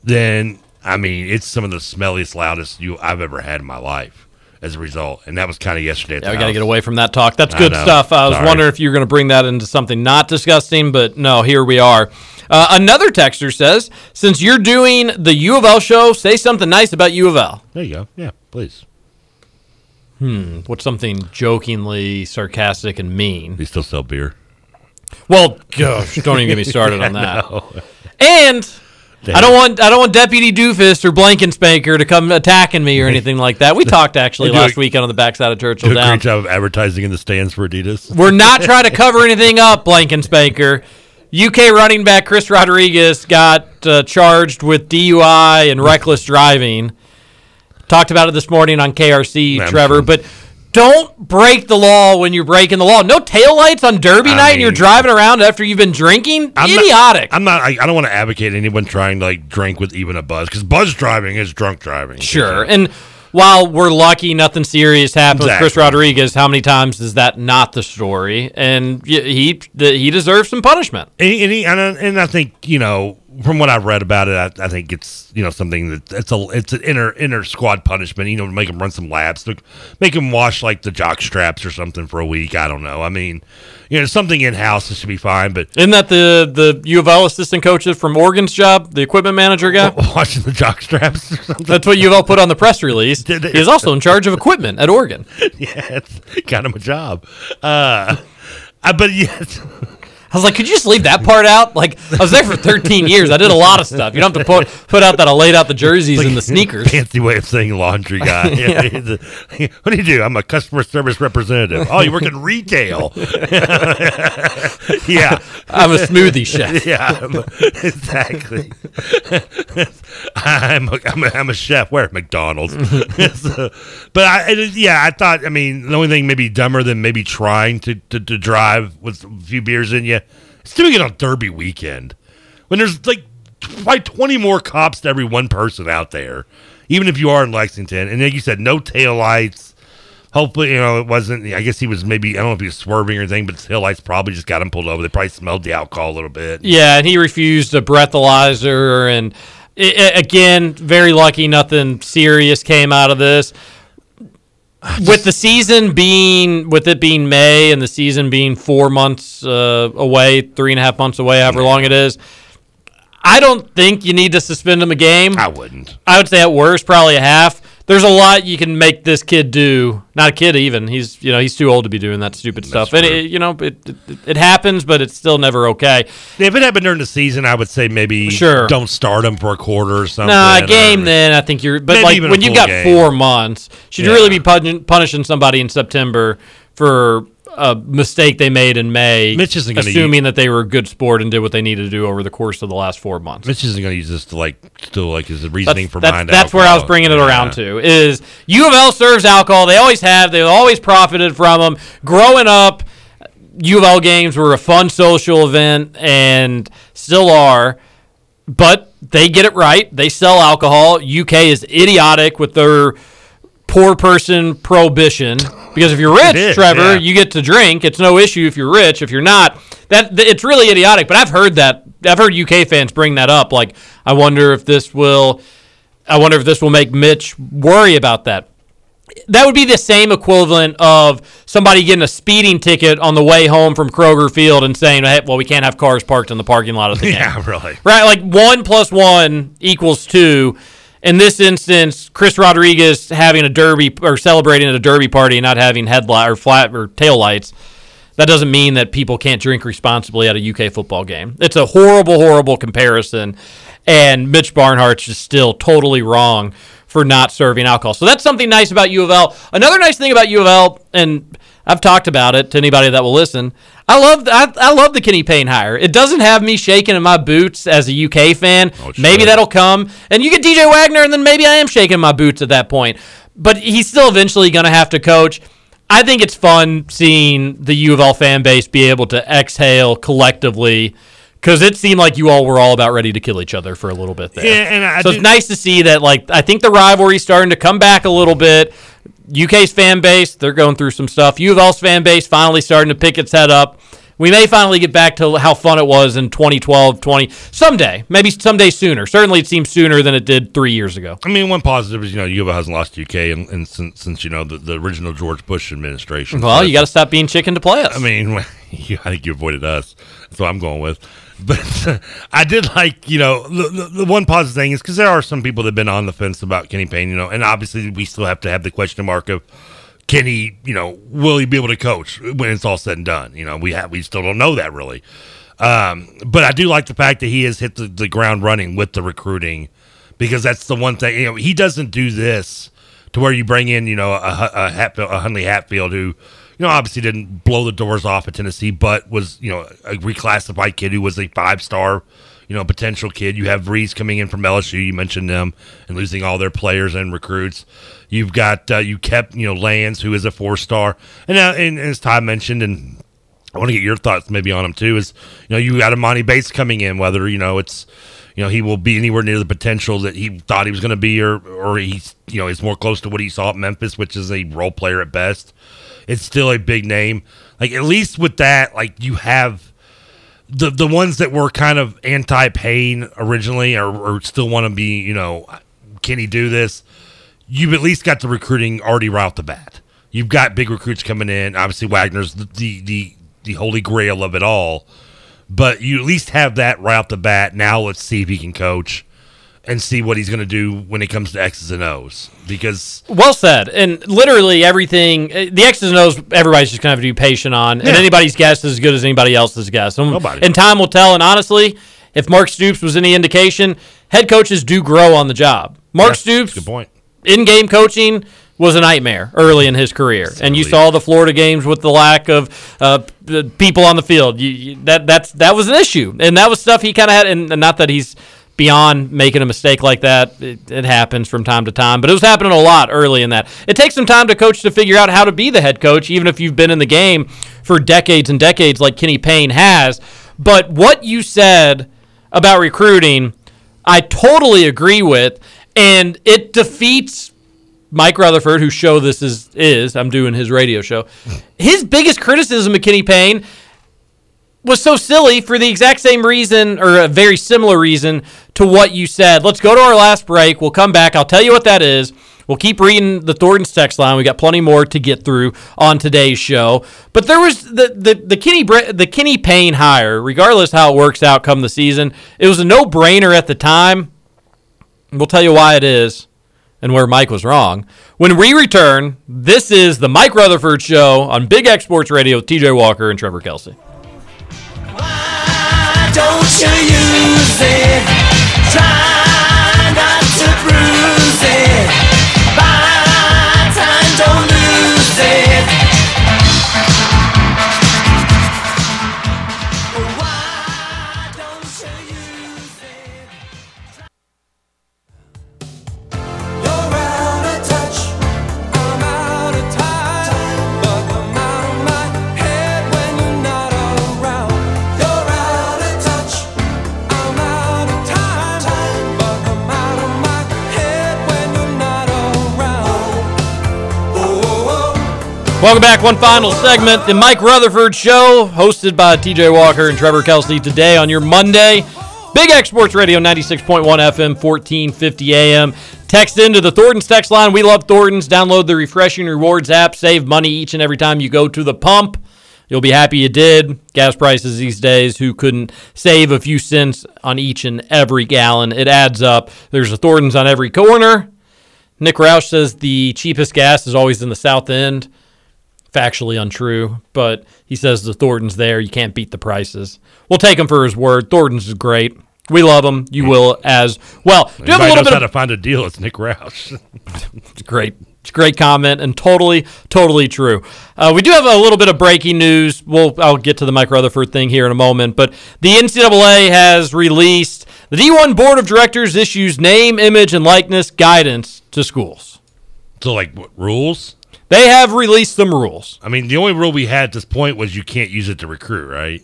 then I mean it's some of the smelliest, loudest you I've ever had in my life. As a result, and that was kind of yesterday.
Yeah, we got to get away from that talk. That's
I
good
know.
stuff. I was
Sorry.
wondering if you were going to bring that into something not disgusting, but no, here we are. Uh, another texter says, since you're doing the U of L show, say something nice about U of L.
There you go. Yeah, please.
Hmm. What's something jokingly sarcastic and mean?
They still sell beer.
Well, gosh, don't even get me started on that.
No.
And. I don't want I don't want Deputy Doofus or Blankenspanker to come attacking me or anything like that. We talked actually last
a-
weekend on the backside of Churchill
Do a
Down.
great job of advertising in the stands for Adidas.
We're not trying to cover anything up, Blankenspanker. UK running back Chris Rodriguez got uh, charged with DUI and reckless driving. Talked about it this morning on KRC, Trevor. But don't break the law when you're breaking the law. No taillights on Derby
I
night and you're driving around after you've been drinking.
I'm not-
Idiotic.
I'm not. I, I don't want to advocate anyone trying to like drink with even a buzz because buzz driving is drunk driving.
Sure. And while we're lucky nothing serious happened with Chris Rodriguez, how many times is that not the story? And he he deserves some punishment.
And, and, he, and, I, and I think you know from what I've read about it, I, I think it's you know something that it's a it's an inner inner squad punishment. You know, make them run some laps, make them wash like the jock straps or something for a week. I don't know. I mean, you know, something in house should be fine. But
Isn't that the the U of L assistant coaches from Oregon's job, the equipment manager guy?
washing the jock straps or something.
That's what U of L put on the press release.
Did they-
He is also in charge of equipment at Oregon.
yeah, it's got him a job. Uh, uh, but yes.
I was like, could you just leave that part out? Like, I was there for 13 years. I did a lot of stuff. You don't have to put put out that I laid out the jerseys and the sneakers.
Fancy way of saying laundry guy.
Yeah.
What do you do? I'm a customer service representative. Oh, you work in retail. yeah.
I'm a smoothie chef.
Yeah, I'm a- exactly. I'm a, I'm, a, I'm a chef. Where? McDonald's. So, but I, it yeah, I thought, I mean, the only thing maybe dumber than maybe trying to, to, to drive with a few beers in you is doing it on Derby weekend when there's like probably 20 more cops to every one person out there, even if you are in Lexington. And like you said, no taillights. Hopefully, you know, it wasn't. I guess he was maybe, I don't know if he was swerving or anything, but his taillights probably just got him pulled over. They probably smelled the alcohol a little bit.
Yeah, and he refused a breathalyzer. And i i again, very lucky nothing serious came out of this. with the season being, with it being May and the season being four months uh, away, three and a half months away, however long it is, I don't think you need to suspend him a game.
I wouldn't.
I would say at worst, probably a half. There's a lot you can make this kid do. Not a kid even. He's you know he's too old to be doing that stupid stuff. And it, you know it, it it happens, but it's still never okay.
If it happened during the season, I would say maybe
Sure.
don't start him for a quarter or something.
Nah, a
or-
game then I think you're. But like when you've got
game.
four months, should you really be pun- punishing somebody in September for a mistake they made in May?
Mitch isn't gonna
assuming that they were a good sport and did what they needed to do over the course of the last four months.
Mitch isn't going to use this to like still like a reasoning
That's,
for
that's, that's where I was bringing it around to. Is U of L serves alcohol? They always have. They've always profited from them. Growing up, U of L games were a fun social event and still are. But they get it right. They sell alcohol. UK is idiotic with their poor person prohibition because if you're rich,
is,
Trevor,
yeah.
you get to drink. It's no issue if you're rich. If you're not, that it's really idiotic. But I've heard that. I've heard UK fans bring that up. Like, I wonder if this will. I wonder if this will make Mitch worry about that. That would be the same equivalent of somebody getting a speeding ticket on the way home from Kroger Field and saying, hey, "Well, we can't have cars parked in the parking lot of the game."
Yeah, really.
Right, like one plus one equals two. In this instance, Chris Rodriguez having a derby or celebrating at a derby party and not having headlight or flat or tail lights. That doesn't mean that people can't drink responsibly at a UK football game. It's a horrible, horrible comparison, and Mitch Barnhart's just still totally wrong for not serving alcohol. So that's something nice about U of L. Another nice thing about U of L, and I've talked about it to anybody that will listen. I love I, I love the Kenny Payne hire. It doesn't have me shaking in my boots as a UK fan. Oh, maybe that'll come, and you get DJ Wagner, and then maybe I am shaking my boots at that point. But he's still eventually going to have to coach. I think it's fun seeing the U of L fan base be able to exhale collectively because it seemed like you all were all about ready to kill each other for a little bit there.
Yeah, and I
so
do-
it's nice to see that. Like I think the rivalry's starting to come back a little bit. UK's fan base, they're going through some stuff. U of L's fan base finally starting to pick its head up. We may finally get back to how fun it was in 2012, 20 someday, maybe someday sooner. Certainly, it seems sooner than it did three years ago.
I mean, one positive is you know U of L hasn't lost to UK and, and since, since you know the, the original George Bush administration.
Well,
So
you got to stop being chicken to play us.
I mean, I think you avoided us. That's what I'm going with. But I did like, you know, the, the, one positive thing is because there are some people that have been on the fence about Kenny Payne, you know, and obviously we still have to have the question mark of can he, you know, will he be able to coach when it's all said and done? You know, we have we still don't know that really. Um, but I do like the fact that he has hit the, the ground running with the recruiting because that's the one thing, you know, he doesn't do this to where you bring in, you know, a, a, Hatfield, a Huntley-Hatfield who, you know, obviously didn't blow the doors off at Tennessee, but was, you know, a reclassified kid who was a five star, you know, potential kid. You have Reese coming in from LSU. You mentioned them and losing all their players and recruits. You've got, uh, you kept, you know, Lands, who is a four star. And, uh, and as Todd mentioned, and I want to get your thoughts maybe on him too. Is you know you got Emoni Bates coming in, whether you know it's you know he will be anywhere near the potential that he thought he was going to be, or or he's you know he's more close to what he saw at Memphis, which is a role player at best. It's still a big name. Like at least with that, like you have the the ones that were kind of anti Payne originally, or, or still want to be, you know, can he do this? You've at least got the recruiting already right off the bat. You've got big recruits coming in. Obviously, Wagner's the the the, the holy grail of it all, but you at least have that right off the bat. Now let's see if he can coach and see what he's going to do when it comes to X's and O's. Because
Well said. And literally everything, eh, the X's and O's, everybody's just going to have to be patient on. And anybody's guess is as good as anybody else's guess. And,
Nobody.
and time will tell. And honestly, if Mark Stoops was any indication, head coaches do grow on the job. Mark
Yeah,
Stoops,
good point.
in game coaching was a nightmare early in his career, and you saw the Florida games with the lack of uh, people on the field. You, you, that that's that was an issue, and that was stuff he kind of had. And not that he's beyond making a mistake like that. It, it happens from time to time, but it was happening a lot early in that. It takes some time to coach to figure out how to be the head coach, even if you've been in the game for decades and decades, like Kenny Payne has. But what you said about recruiting, I totally agree with, and it defeats Mike Rutherford, whose show this is is. I'm doing his radio show. His biggest criticism of Kenny Payne was so silly for the exact same reason or a very similar reason to what you said. Let's go to our last break. We'll come back. I'll tell you what that is. We'll keep reading the Thornton's text line. We got plenty more to get through on today's show. But there was the the the Kenny the Kenny Payne hire, regardless how it works out come the season. It was a no brainer at the time. We'll tell you why it is and where Mike was wrong. When we return, this is the Mike Rutherford Show on Big X Sports Radio with TJ Walker and Trevor Kelsey.
You use it? Try
Welcome back. One final segment, the Mike Rutherford Show, hosted by TJ Walker and Trevor Kelsey today on your Monday. Big X Sports Radio 96.1 FM, 1450 AM. Text into the Thornton's text line. We love Thornton's. Download the Refreshing Rewards app. Save money each and every time you go to the pump. You'll be happy you did. Gas prices these days, who couldn't save a few cents on each and every gallon? It adds up. There's a Thornton's on every corner. Nick Roush says the cheapest gas is always in the South End. Factually untrue, but he says the Thornton's there. You can't beat the prices. We'll take him for his word. Thornton's is great. We love him. You will as well. Do you have a little
knows
bit
how
of
to find a deal? It's Nick Roush.
it's great. It's a great comment and totally, totally true. Uh, we do have a little bit of breaking news. We'll I'll get to the Mike Rutherford thing here in a moment, but the NCAA has released the D1 Board of Directors issues name, image, and likeness guidance to schools.
so, like, what, rules?
They have released some rules.
I mean, the only rule we had at this point was you can't use it to recruit, right?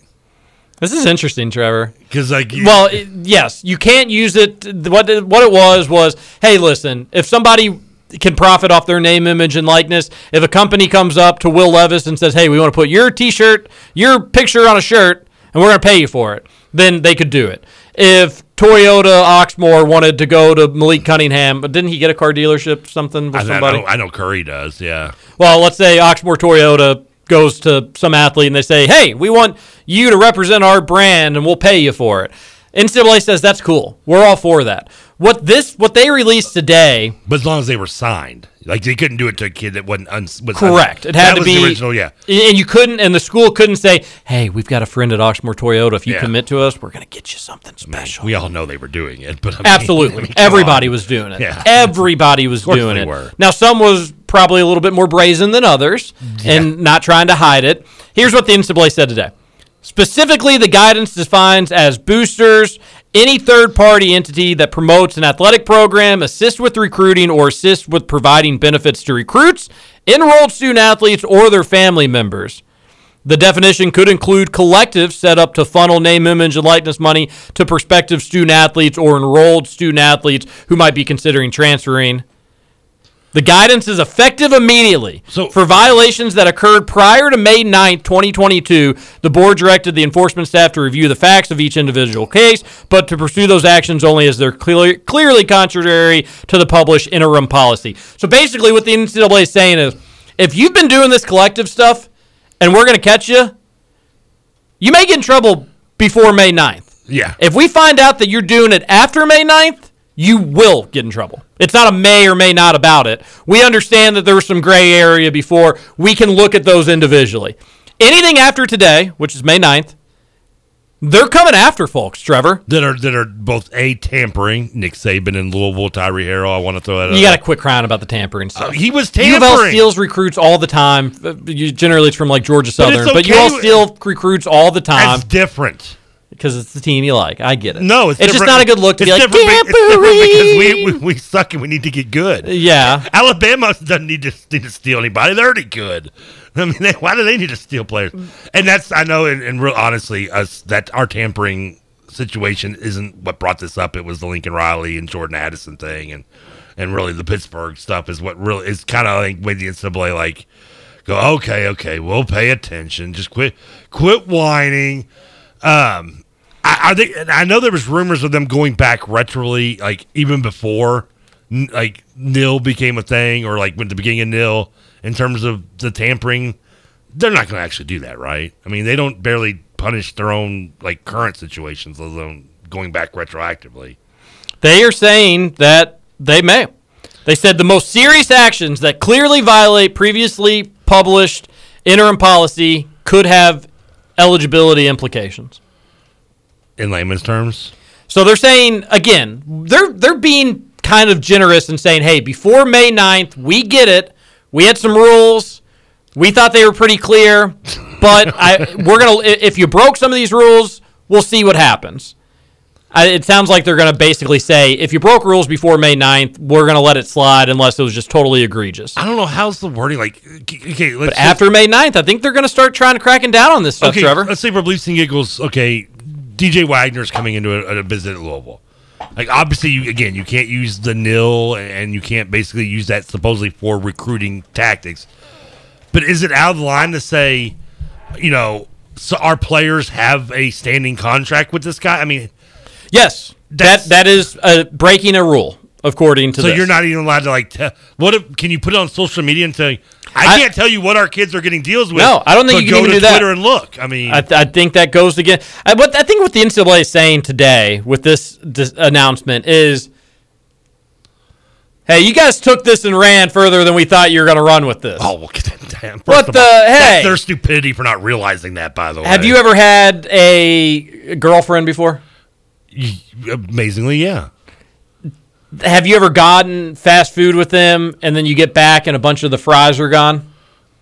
This is interesting, Trevor.
Because like, you-
well, it- yes, you can't use it. What it- what it was was, hey, listen, if somebody can profit off their name, image, and likeness, if a company comes up to Will Levis and says, hey, we want to put your T-shirt, your picture on a shirt, and we're going to pay you for it, then they could do it. If Toyota Oxmoor wanted to go to Malik Cunningham, but didn't he get a car dealership something with
I, I
somebody?
know, I know Curry does. Yeah.
Well, let's say Oxmoor Toyota goes to some athlete and they say, "Hey, we want you to represent our brand and we'll pay you for it." NCAA says that's cool. We're all for that. What this what they released today,
But as long as they were signed, like they couldn't do it to a kid that wasn't uns- was
correct.
un-
It had to be
original. Yeah.
and you couldn't, and the school couldn't say, "Hey, we've got a friend at Oxmoor Toyota. If you
Yeah.
commit to us, we're going to get you something special."
We all know they were doing it, but I mean-
Absolutely.
I mean,
Everybody
on.
was doing it.
Yeah.
Everybody was
Of course
doing
they
it.
were.
Now, some was probably a little bit more brazen than others and not trying to hide it. Here's what the NCAA said today. Specifically, the guidance defines as boosters any third party entity that promotes an athletic program, assists with recruiting, or assists with providing benefits to recruits, enrolled student athletes, or their family members. The definition could include collectives set up to funnel name, image, and likeness money to prospective student athletes or enrolled student athletes who might be considering transferring. The guidance is effective immediately. So, for violations that occurred prior to May 9th, 2022, the board directed the enforcement staff to review the facts of each individual case, but to pursue those actions only as they're clear, clearly contrary to the published interim policy. So basically, what the NCAA is saying is if you've been doing this collective stuff and we're going to catch you, you may get in trouble before May 9th.
Yeah.
If we find out that you're doing it after May 9th, you will get in trouble. It's not a may or may not about it. We understand that there was some gray area before. We can look at those individually. Anything after today, which is May 9th, they're coming after folks, Trevor.
That are that are both a tampering. Nick Saban in Louisville, Tyler Harrell. I want to throw that.
You
out
got to quit crying about the tampering stuff.
Uh, he was
U of L
tampering.
steals recruits all the time. Uh, Generally, it's from like Georgia
But
Southern, but, you
okay
all
with-
steal recruits all the time.
That's different.
Because it's the team you like. I get it.
No, it's,
it's just not a good look to be like,
different, be- it's different because we, we we suck and we need to get good.
Yeah.
Alabama doesn't need to need to steal anybody. They're already good. I mean, they, why do they need to steal players? And that's I know, and, and real honestly, us that our tampering situation isn't what brought this up. It was the Lincoln Riley and Jordan Addison thing, and and really the Pittsburgh stuff is what really is kind of like made the NCAA like go okay, okay, we'll pay attention. Just quit quit whining. Um, I, think I know there was rumors of them going back retroly, like even before like nil became a thing, or like when the beginning of nil in terms of the tampering. They're not going to actually do that, right? I mean, they don't barely punish their own like current situations, let alone going back retroactively.
They are saying that they may. They said the most serious actions that clearly violate previously published interim policy could have eligibility implications.
In layman's terms,
So they're saying again, they're they're being kind of generous and saying, "Hey, before May 9th, we get it. We had some rules. We thought they were pretty clear, but I we're going to if you broke some of these rules, we'll see what happens." I, it sounds like they're going to basically say, if you broke rules before May 9th, we're going to let it slide unless it was just totally egregious.
I don't know how's the wording like. Okay, let's
But after May 9th, I think they're going to start trying to cracking down on this stuff,
okay,
Trevor.
let's say for bleeps and giggles. Okay, DJ Wagner's coming into a, a visit at Louisville. Like obviously, you again, you can't use the nil, and you can't basically use that supposedly for recruiting tactics. But is it out of the line to say, you know, so our players have a standing contract with this guy? I mean,
Yes, that that is uh, breaking a rule according to
so
this.
you're not even allowed to like. Te- what if, can you put it on social media and say, I,
I-
can't tell you what our kids are getting deals with.
No, I don't think you
go
can even
to
do that.
Twitter and look. I mean,
I, th- I think that goes again. I, what I think what the NCAA is saying today with this, this announcement is, hey, you guys took this and ran further than we thought you were going to run with this.
Oh, well, damn.
What the-
all,
hey!
That's their stupidity for not realizing that, by the way.
Have you ever had a girlfriend before?
Amazingly, yeah.
Have you ever gotten fast food with them and then you get back and a bunch of the fries are gone?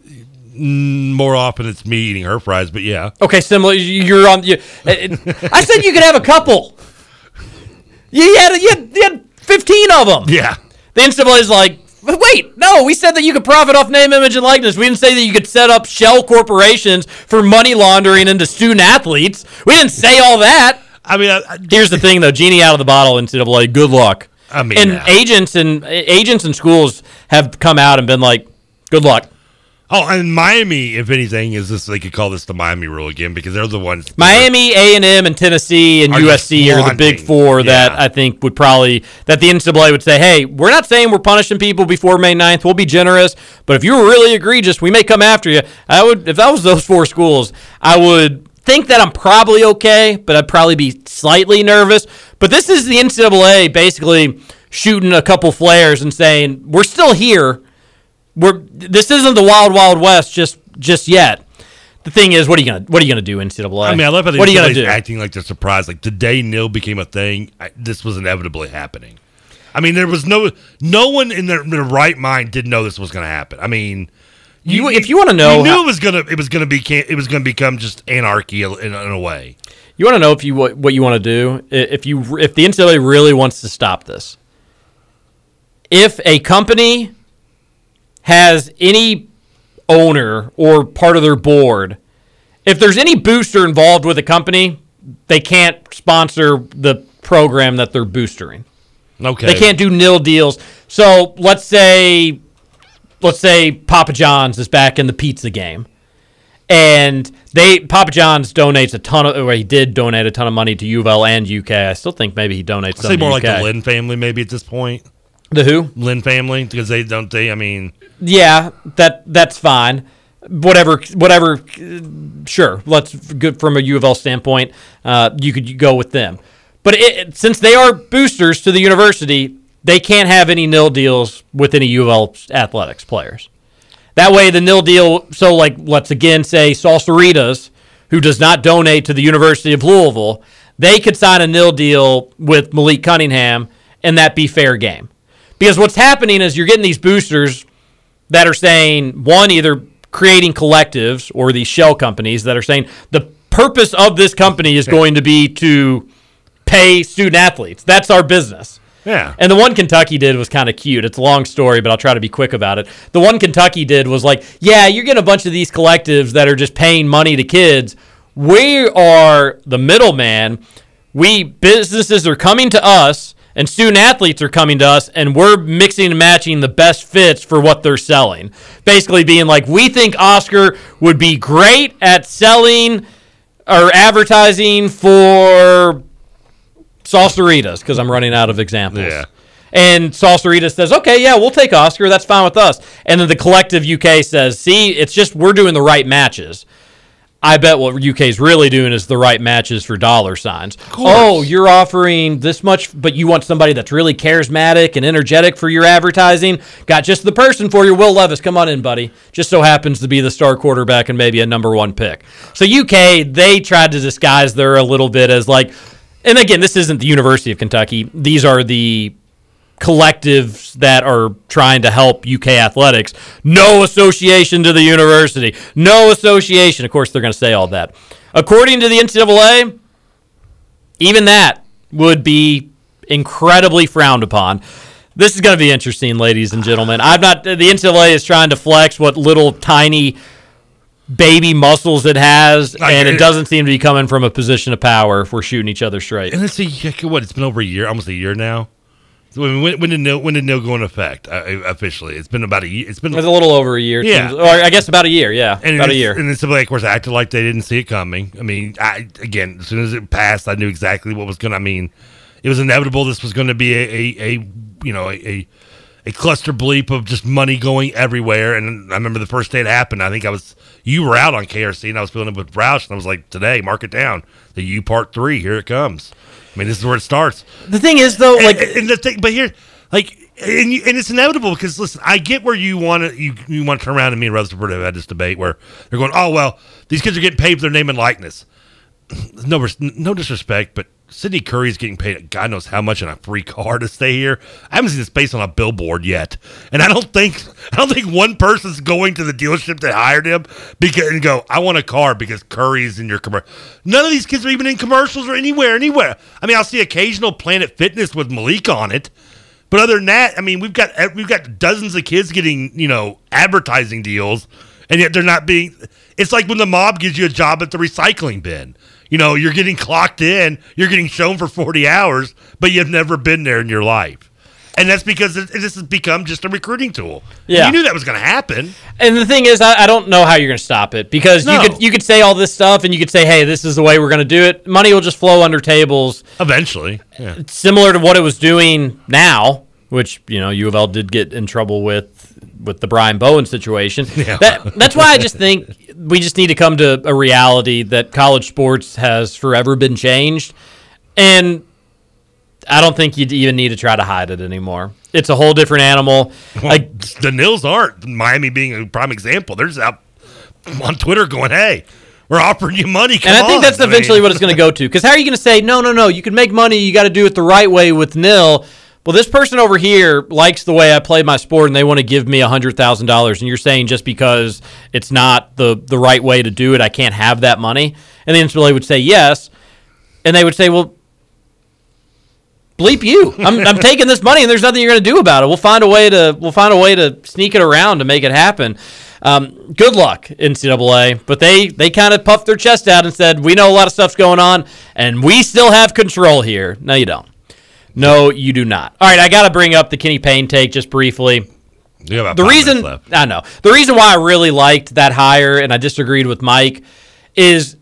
Mm, More often it's me eating her fries, but yeah.
Okay, similar. You're on. You, I said you could have a couple. You had, you had, you had 15 of them.
Yeah.
The NCAA is like, wait, no, we said that you could profit off name, image, and likeness. We didn't say that you could set up shell corporations for money laundering into student athletes. We didn't say all that.
I mean, I, I,
Here's the thing, though: genie out of the bottle, NCAA. Good luck.
I mean,
and
yeah.
agents and agents and schools have come out and been like, "Good luck."
Oh, and Miami, if anything, is this they could call this the Miami rule again because they're the ones.
Miami, A and M, and Tennessee and
Are
USC are the big four that I think would probably that the NCAA would say, "Hey, we're not saying we're punishing people before May 9th. We'll be generous, but if you were really egregious, we may come after you." I would, if that was those four schools, I would think that I'm probably okay, but I'd probably be slightly nervous. But this is the NCAA basically shooting a couple flares and saying, "We're still here. We're this isn't the wild wild west just just yet." The thing is, what are you gonna what are you gonna do, NCAA?
I mean, I love how the
what are you gonna do?
acting like they're surprised. Like the day nil became a thing, I, this was inevitably happening. I mean, there was no no one in their, their right mind didn't know this was going to happen. I mean,
You- if you wanna know
you knew
how-
it was gonna it was gonna be it was gonna become just anarchy in, in a way.
You want to know if you what, what you want to do? If you if the NCAA really wants to stop this, if a company has any owner or part of their board, if there's any booster involved with a company, they can't sponsor the program that they're boostering.
Okay,
They can't do nil deals. So let's say, let's say Papa John's is back in the pizza game, and they Papa John's donates a ton of, or he did donate a ton of money to U of L and UK. I still think maybe he donates.
I
some
say
to
more like the Lynn family, maybe at this point.
The who?
Lynn family, because they don't. They, I mean,
Yeah, that that's fine. Whatever, whatever. Sure, let's good from a U of L standpoint. Uh, you could go with them, but it, since they are boosters to the university, they can't have any nil deals with any U of L athletics players. That way, the nil deal. So, like, let's again say Salsaritas, who does not donate to the University of Louisville, they could sign a nil deal with Malik Cunningham, and that be fair game. Because what's happening is you're getting these boosters that are saying one either creating collectives or these shell companies that are saying the purpose of this company is going to be to pay student athletes. That's our business.
Yeah.
And the one Kentucky did was kind of cute. It's a long story, but I'll try to be quick about it. The one Kentucky did was like, yeah, you're getting a bunch of these collectives that are just paying money to kids. We are the middleman. We businesses are coming to us and student athletes are coming to us and we're mixing and matching the best fits for what they're selling. Basically being like, we think Oscar would be great at selling or advertising for Salsaritas because I'm running out of examples.
Yeah.
And Salsaritas says, okay, yeah, we'll take Oscar. That's fine with us. And then the collective UK says, see, it's just we're doing the right matches. I bet what UK's really doing is the right matches for dollar signs. Oh, you're offering this much, but you want somebody that's really charismatic and energetic for your advertising. Got just the person for you. Will Levis, come on in, buddy. Just so happens to be the star quarterback and maybe a number one pick. So UK, they tried to disguise their a little bit as like, and again, this isn't the University of Kentucky. These are the collectives that are trying to help UK athletics. No association to the university. No association. Of course, they're going to say all that. According to the NCAA, even that would be incredibly frowned upon. This is going to be interesting, ladies and gentlemen. I'm not. The NCAA is trying to flex what little tiny baby muscles it has, and it
it.
doesn't seem to be coming from a position of power if we're shooting each other straight.
And it's a what? It's been over a year, almost a year now. So when, when, when did no when did no go into effect uh, officially? It's been about a year. It's been
It's a little over a year.
Yeah.
Or I guess about a year. Yeah,
and
about a
it's-
year.
And then somebody, of course, acted like they didn't see it coming. I mean, I again, as soon as it passed, I knew exactly what was going. to I mean, it was inevitable. This was going to be a, a, a you know a, a a cluster bleep of just money going everywhere. And I remember the first day it happened. I think I was you were out on KRC, and I was feeling it with Roush, and I was like, today, mark it down. The U part three, here it comes. I mean, this is where it starts.
The thing is, though, like,
and, and the thing, but here, like, and, you, and it's inevitable because listen, I get where you want to you, you want to turn around and me and Rutherford have had this debate where they're going, oh well, these kids are getting paid for their name and likeness. No, no disrespect, but Sydney Curry's getting paid God knows how much in a free car to stay here. I haven't seen this space on a billboard yet, and I don't think I don't think one person's going to the dealership that hired him because and go, I want a car because Curry's in your commercial. None of these kids are even in commercials or anywhere, anywhere. I mean, I'll see occasional Planet Fitness with Malik on it, But other than that, I mean, we've got eh, we've got dozens of kids getting you know advertising deals, and yet they're not being. It's like when the mob gives you a job at the recycling bin. You know, you're getting clocked in, you're getting shown for 40 hours, but you've never been there in your life. And that's because this has become just a recruiting tool.
Yeah.
You knew that was going to happen.
And the thing is, I, I don't know how you're going to stop it because
No.
you could you could say all this stuff and you could say, hey, this is the way we're going to do it. Money will just flow under tables.
Eventually. Yeah.
Similar to what it was doing now, which you know U of L did get in trouble with with the Brian Bowen situation.
Yeah.
That, that's why I just think we just need to come to a reality that college sports has forever been changed, and I don't think you even need to try to hide it anymore. It's a whole different animal.
Well,
Like
the Nils aren't. Miami being a prime example. They're just out on Twitter going, hey, we're offering you money. Come
and I think
on."
that's
I
eventually
mean-
what it's going to go to. Because how are you going to say, no, no, no, you can make money, you got to do it the right way with nil? Well, this person over here likes the way I play my sport and they want to give me $100,000. And you're saying just because it's not the, the right way to do it, I can't have that money? And the NCAA would say yes. And they would say, well, bleep you. I'm, I'm taking this money and there's nothing you're going to do about it. We'll find a way to we'll find a way to sneak it around to make it happen. Um, good luck, NCAA. But they they kind of puffed their chest out and said, "We know a lot of stuff's going on, and we still have control here." No, you don't. No, you do not. All right, I got to bring up the Kenny Payne take just briefly
You have about
the reason. I know the reason why I really liked that hire and I disagreed with Mike is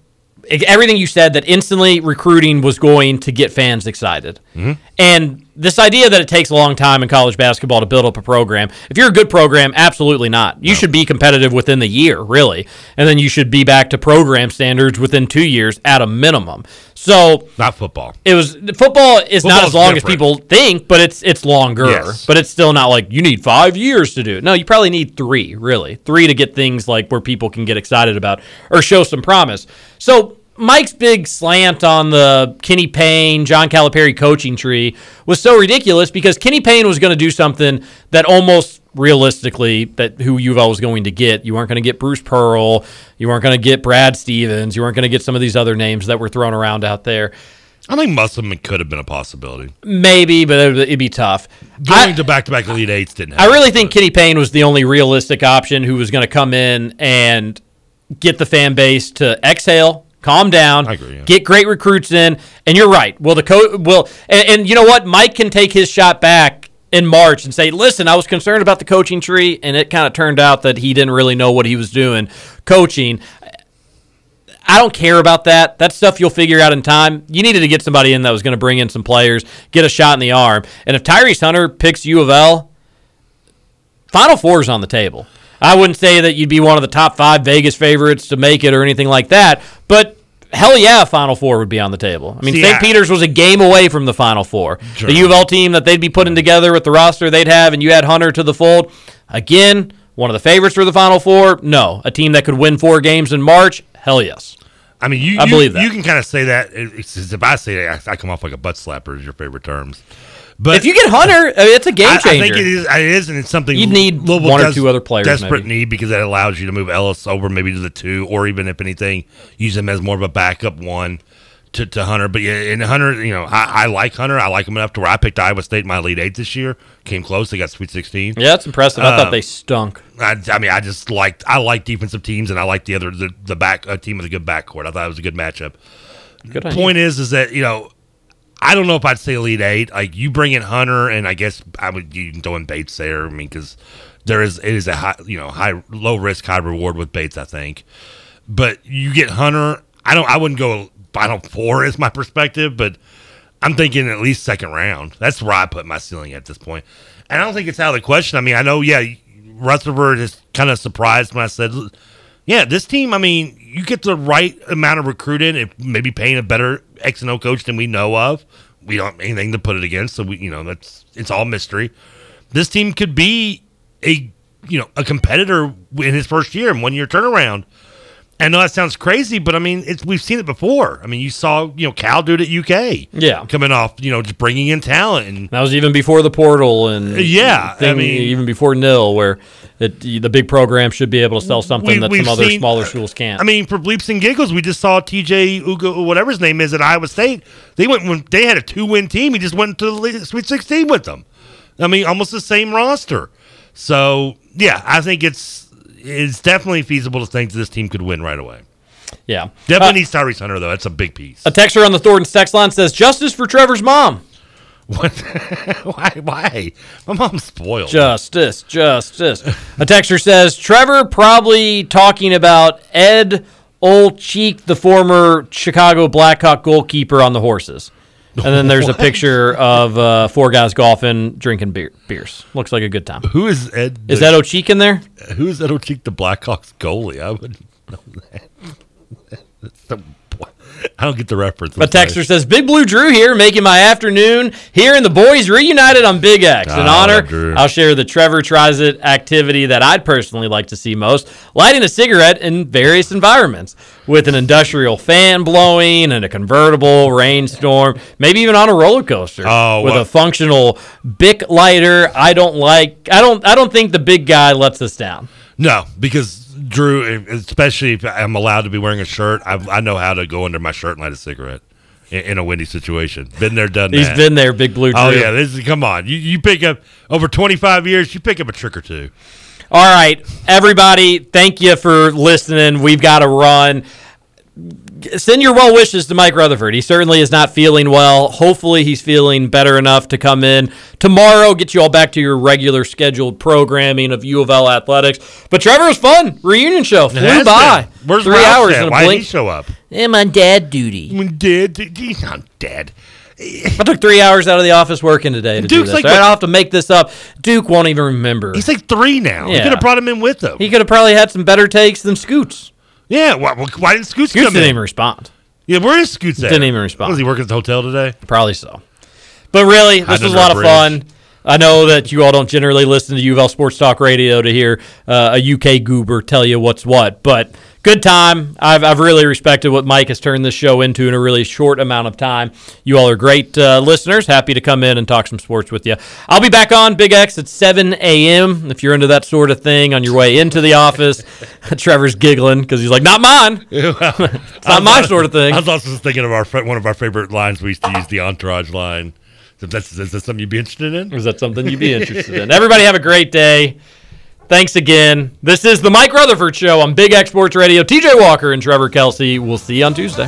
everything you said that instantly recruiting was going to get fans excited.
Mm-hmm.
And this idea that it takes a long time in college basketball to build up a program. If you're a good program, absolutely not. You should be competitive within the year, really. And then you should be back to program standards within 2 years at a minimum. So,
Not football.
it was football is not as long
different.
as people think, but it's it's longer.
Yes.
But it's still not like you need five years to do it. No, you probably need three, really, three to get things like where people can get excited about or show some promise. So Mike's big slant on the Kenny Payne, John Calipari coaching tree was so ridiculous because Kenny Payne was going to do something that almost realistically that who U of L was going to get. You weren't going to get Bruce Pearl. You weren't going to get Brad Stevens. You weren't going to get some of these other names that were thrown around out there.
I think Musselman could have been a possibility.
Maybe, but it would- it'd be tough.
Going to back to back Elite Eights didn't
I really think Kenny Payne was the only realistic option who was going to come in and get the fan base to exhale, calm down, get great recruits in. And you're right. Well, the coach will, and, and you know what? Mike can take his shot back in March and say, "Listen, I was concerned about the coaching tree, and it kind of turned out that he didn't really know what he was doing coaching." I don't care about that. That stuff you'll figure out in time. You needed to get somebody in that was going to bring in some players, get a shot in the arm. And if Tyrese Hunter picks U of L, Final Four is on the table. I wouldn't say that you'd be one of the top five Vegas favorites to make it or anything like that, but hell yeah, Final Four would be on the table. I mean, St. Peter's was a game away from the Final Four.
Sure.
The U of L team that they'd be putting together with the roster they'd have, and you had Hunter to the fold. Again, one of the favorites for the Final Four? No. A team that could win four games in March? Hell yes.
I mean, you,
I
you-
believe that.
You can kind of say that. It's, it's- if I say that, I, I come off like a butt slapper, is your favorite terms. But
if you get Hunter, I mean, it's a game changer.
I think it is. It is, and it's something
You'd need
Louisville
one or two other players,
Desperate
maybe.
need because that allows you to move Ellis over maybe to the two, or even if anything, use him as more of a backup one to, to Hunter. But yeah, and Hunter, you know, I, I like Hunter. I like him enough to where I picked Iowa State in my lead eight this year. Came close. They got Sweet Sixteen.
Yeah, that's impressive. I thought
Um,
they stunk.
I, I mean, I just liked I like defensive teams, and I like the other the, the back a team with a good backcourt. I thought it was a good matchup.
Good
Point is, is that you know, I don't know if I'd say elite eight. Like you bring in Hunter, and I guess I would you can throw in Bates there. I mean, because there is it is a high you know high low risk high reward with Bates. I think, but you get Hunter. I don't. I wouldn't go final four is my perspective, but I'm thinking at least second round. That's where I put my ceiling at this point. And I don't think it's out of the question. I mean, I know, yeah, Rutherford is kind of surprised when I said, yeah, this team, I mean, you get the right amount of recruiting, if maybe Payne a better X and O coach than we know of. We don't have anything to put it against, so we, you know, that's it's all mystery. This team could be a, you know, a competitor in his first year and one year turnaround. I know that sounds crazy, but I mean, it's we've seen it before. I mean, you saw you know Cal do it at UK.
Yeah.
coming off you know just bringing in talent and
That was even before the portal and uh,
Yeah, I mean-
even before nil, where it, the big program should be able to sell something
We-
that some other
seen-
smaller uh, schools can't.
I mean, for bleeps and giggles, we just saw TJ Ugo, whatever his name is, at Iowa State. They went when they had a two win team. He just went to the Sweet Sixteen with them. I mean, almost the same roster. So yeah, I think it's it's definitely feasible to think this team could win right away.
Yeah.
Definitely
Uh,
needs Tyrese Hunter though. That's a big piece.
A texter on the Thornton's text line says justice for Trevor's mom.
What? why? Why? My mom's spoiled.
Justice, justice. A texter says Trevor probably talking about Ed Olczyk, the former Chicago Blackhawk goalkeeper on the horses. And then there's a picture of uh, four guys golfing, drinking beer, beers. Looks like a good time.
Who is Ed?
Is Ed O'Cheek in there?
Who is Ed O'Cheek, the Blackhawks goalie? I wouldn't know that. That's the- I don't get the reference.
A texter says, Big Blue Drew here, making my afternoon here in the boys reunited on Big X. In
Ah,
honor,
Drew.
I'll share the Trevor Tries It activity that I'd personally like to see most lighting a cigarette in various environments with an industrial fan blowing and a convertible, rainstorm, maybe even on a roller coaster
Oh,
with
well-
a functional Bic lighter. I don't like, I don't, I don't think the big guy lets us down.
No, because Drew, especially if I'm allowed to be wearing a shirt, I, I know how to go under my shirt and light a cigarette in, in a windy situation. Been there, done
He's
that.
been there, Big Blue oh, Drew.
Oh yeah, this is come on. You you pick up over 25 years, you pick up a trick or two.
All right, everybody, thank you for listening. We've got to run. Send your well wishes to Mike Rutherford. He certainly is not feeling well. Hopefully, he's feeling better enough to come in tomorrow, get you all back to your regular scheduled programming of U of L athletics. But Trevor was fun. Reunion show flew
has
by.
been. Where's
three
Ralph
hours
at?
in a
Why did
blink.
he show up?
I'm on dad duty.
Dad, he's not dead.
I took three hours out of the office working today to do
Duke's
this.
like
All right,
what-
I'll have to make this up. Duke won't even remember.
He's like three now. You
Yeah.
could have brought him in with him.
he could have probably had some better takes than Scoots.
Yeah. Why, why didn't Scoots,
Scoots
come
didn't
in?
even respond.
Yeah, where is Scoots at?
Didn't even respond.
Was he working at the hotel today?
Probably so. But really, this was a lot of fun. I know that you all don't generally listen to UVL Sports Talk Radio to hear uh, a UK goober tell you what's what, but good time. I've, I've really respected what Mike has turned this show into in a really short amount of time. You all are great uh, listeners. Happy to come in and talk some sports with you. I'll be back on Big X at 7 a.m. if you're into that sort of thing on your way into the office. Trevor's giggling because he's like, not mine. it's not my sort of thing.
I was also thinking of our one of our favorite lines. We used to use the entourage line. Is that, is that something you'd be interested in?
Is that something you'd be interested in? Everybody have a great day. Thanks again. This is the Mike Rutherford Show on Big X Sports Radio. TJ Walker and Trevor Kelsey. We'll see you on Tuesday.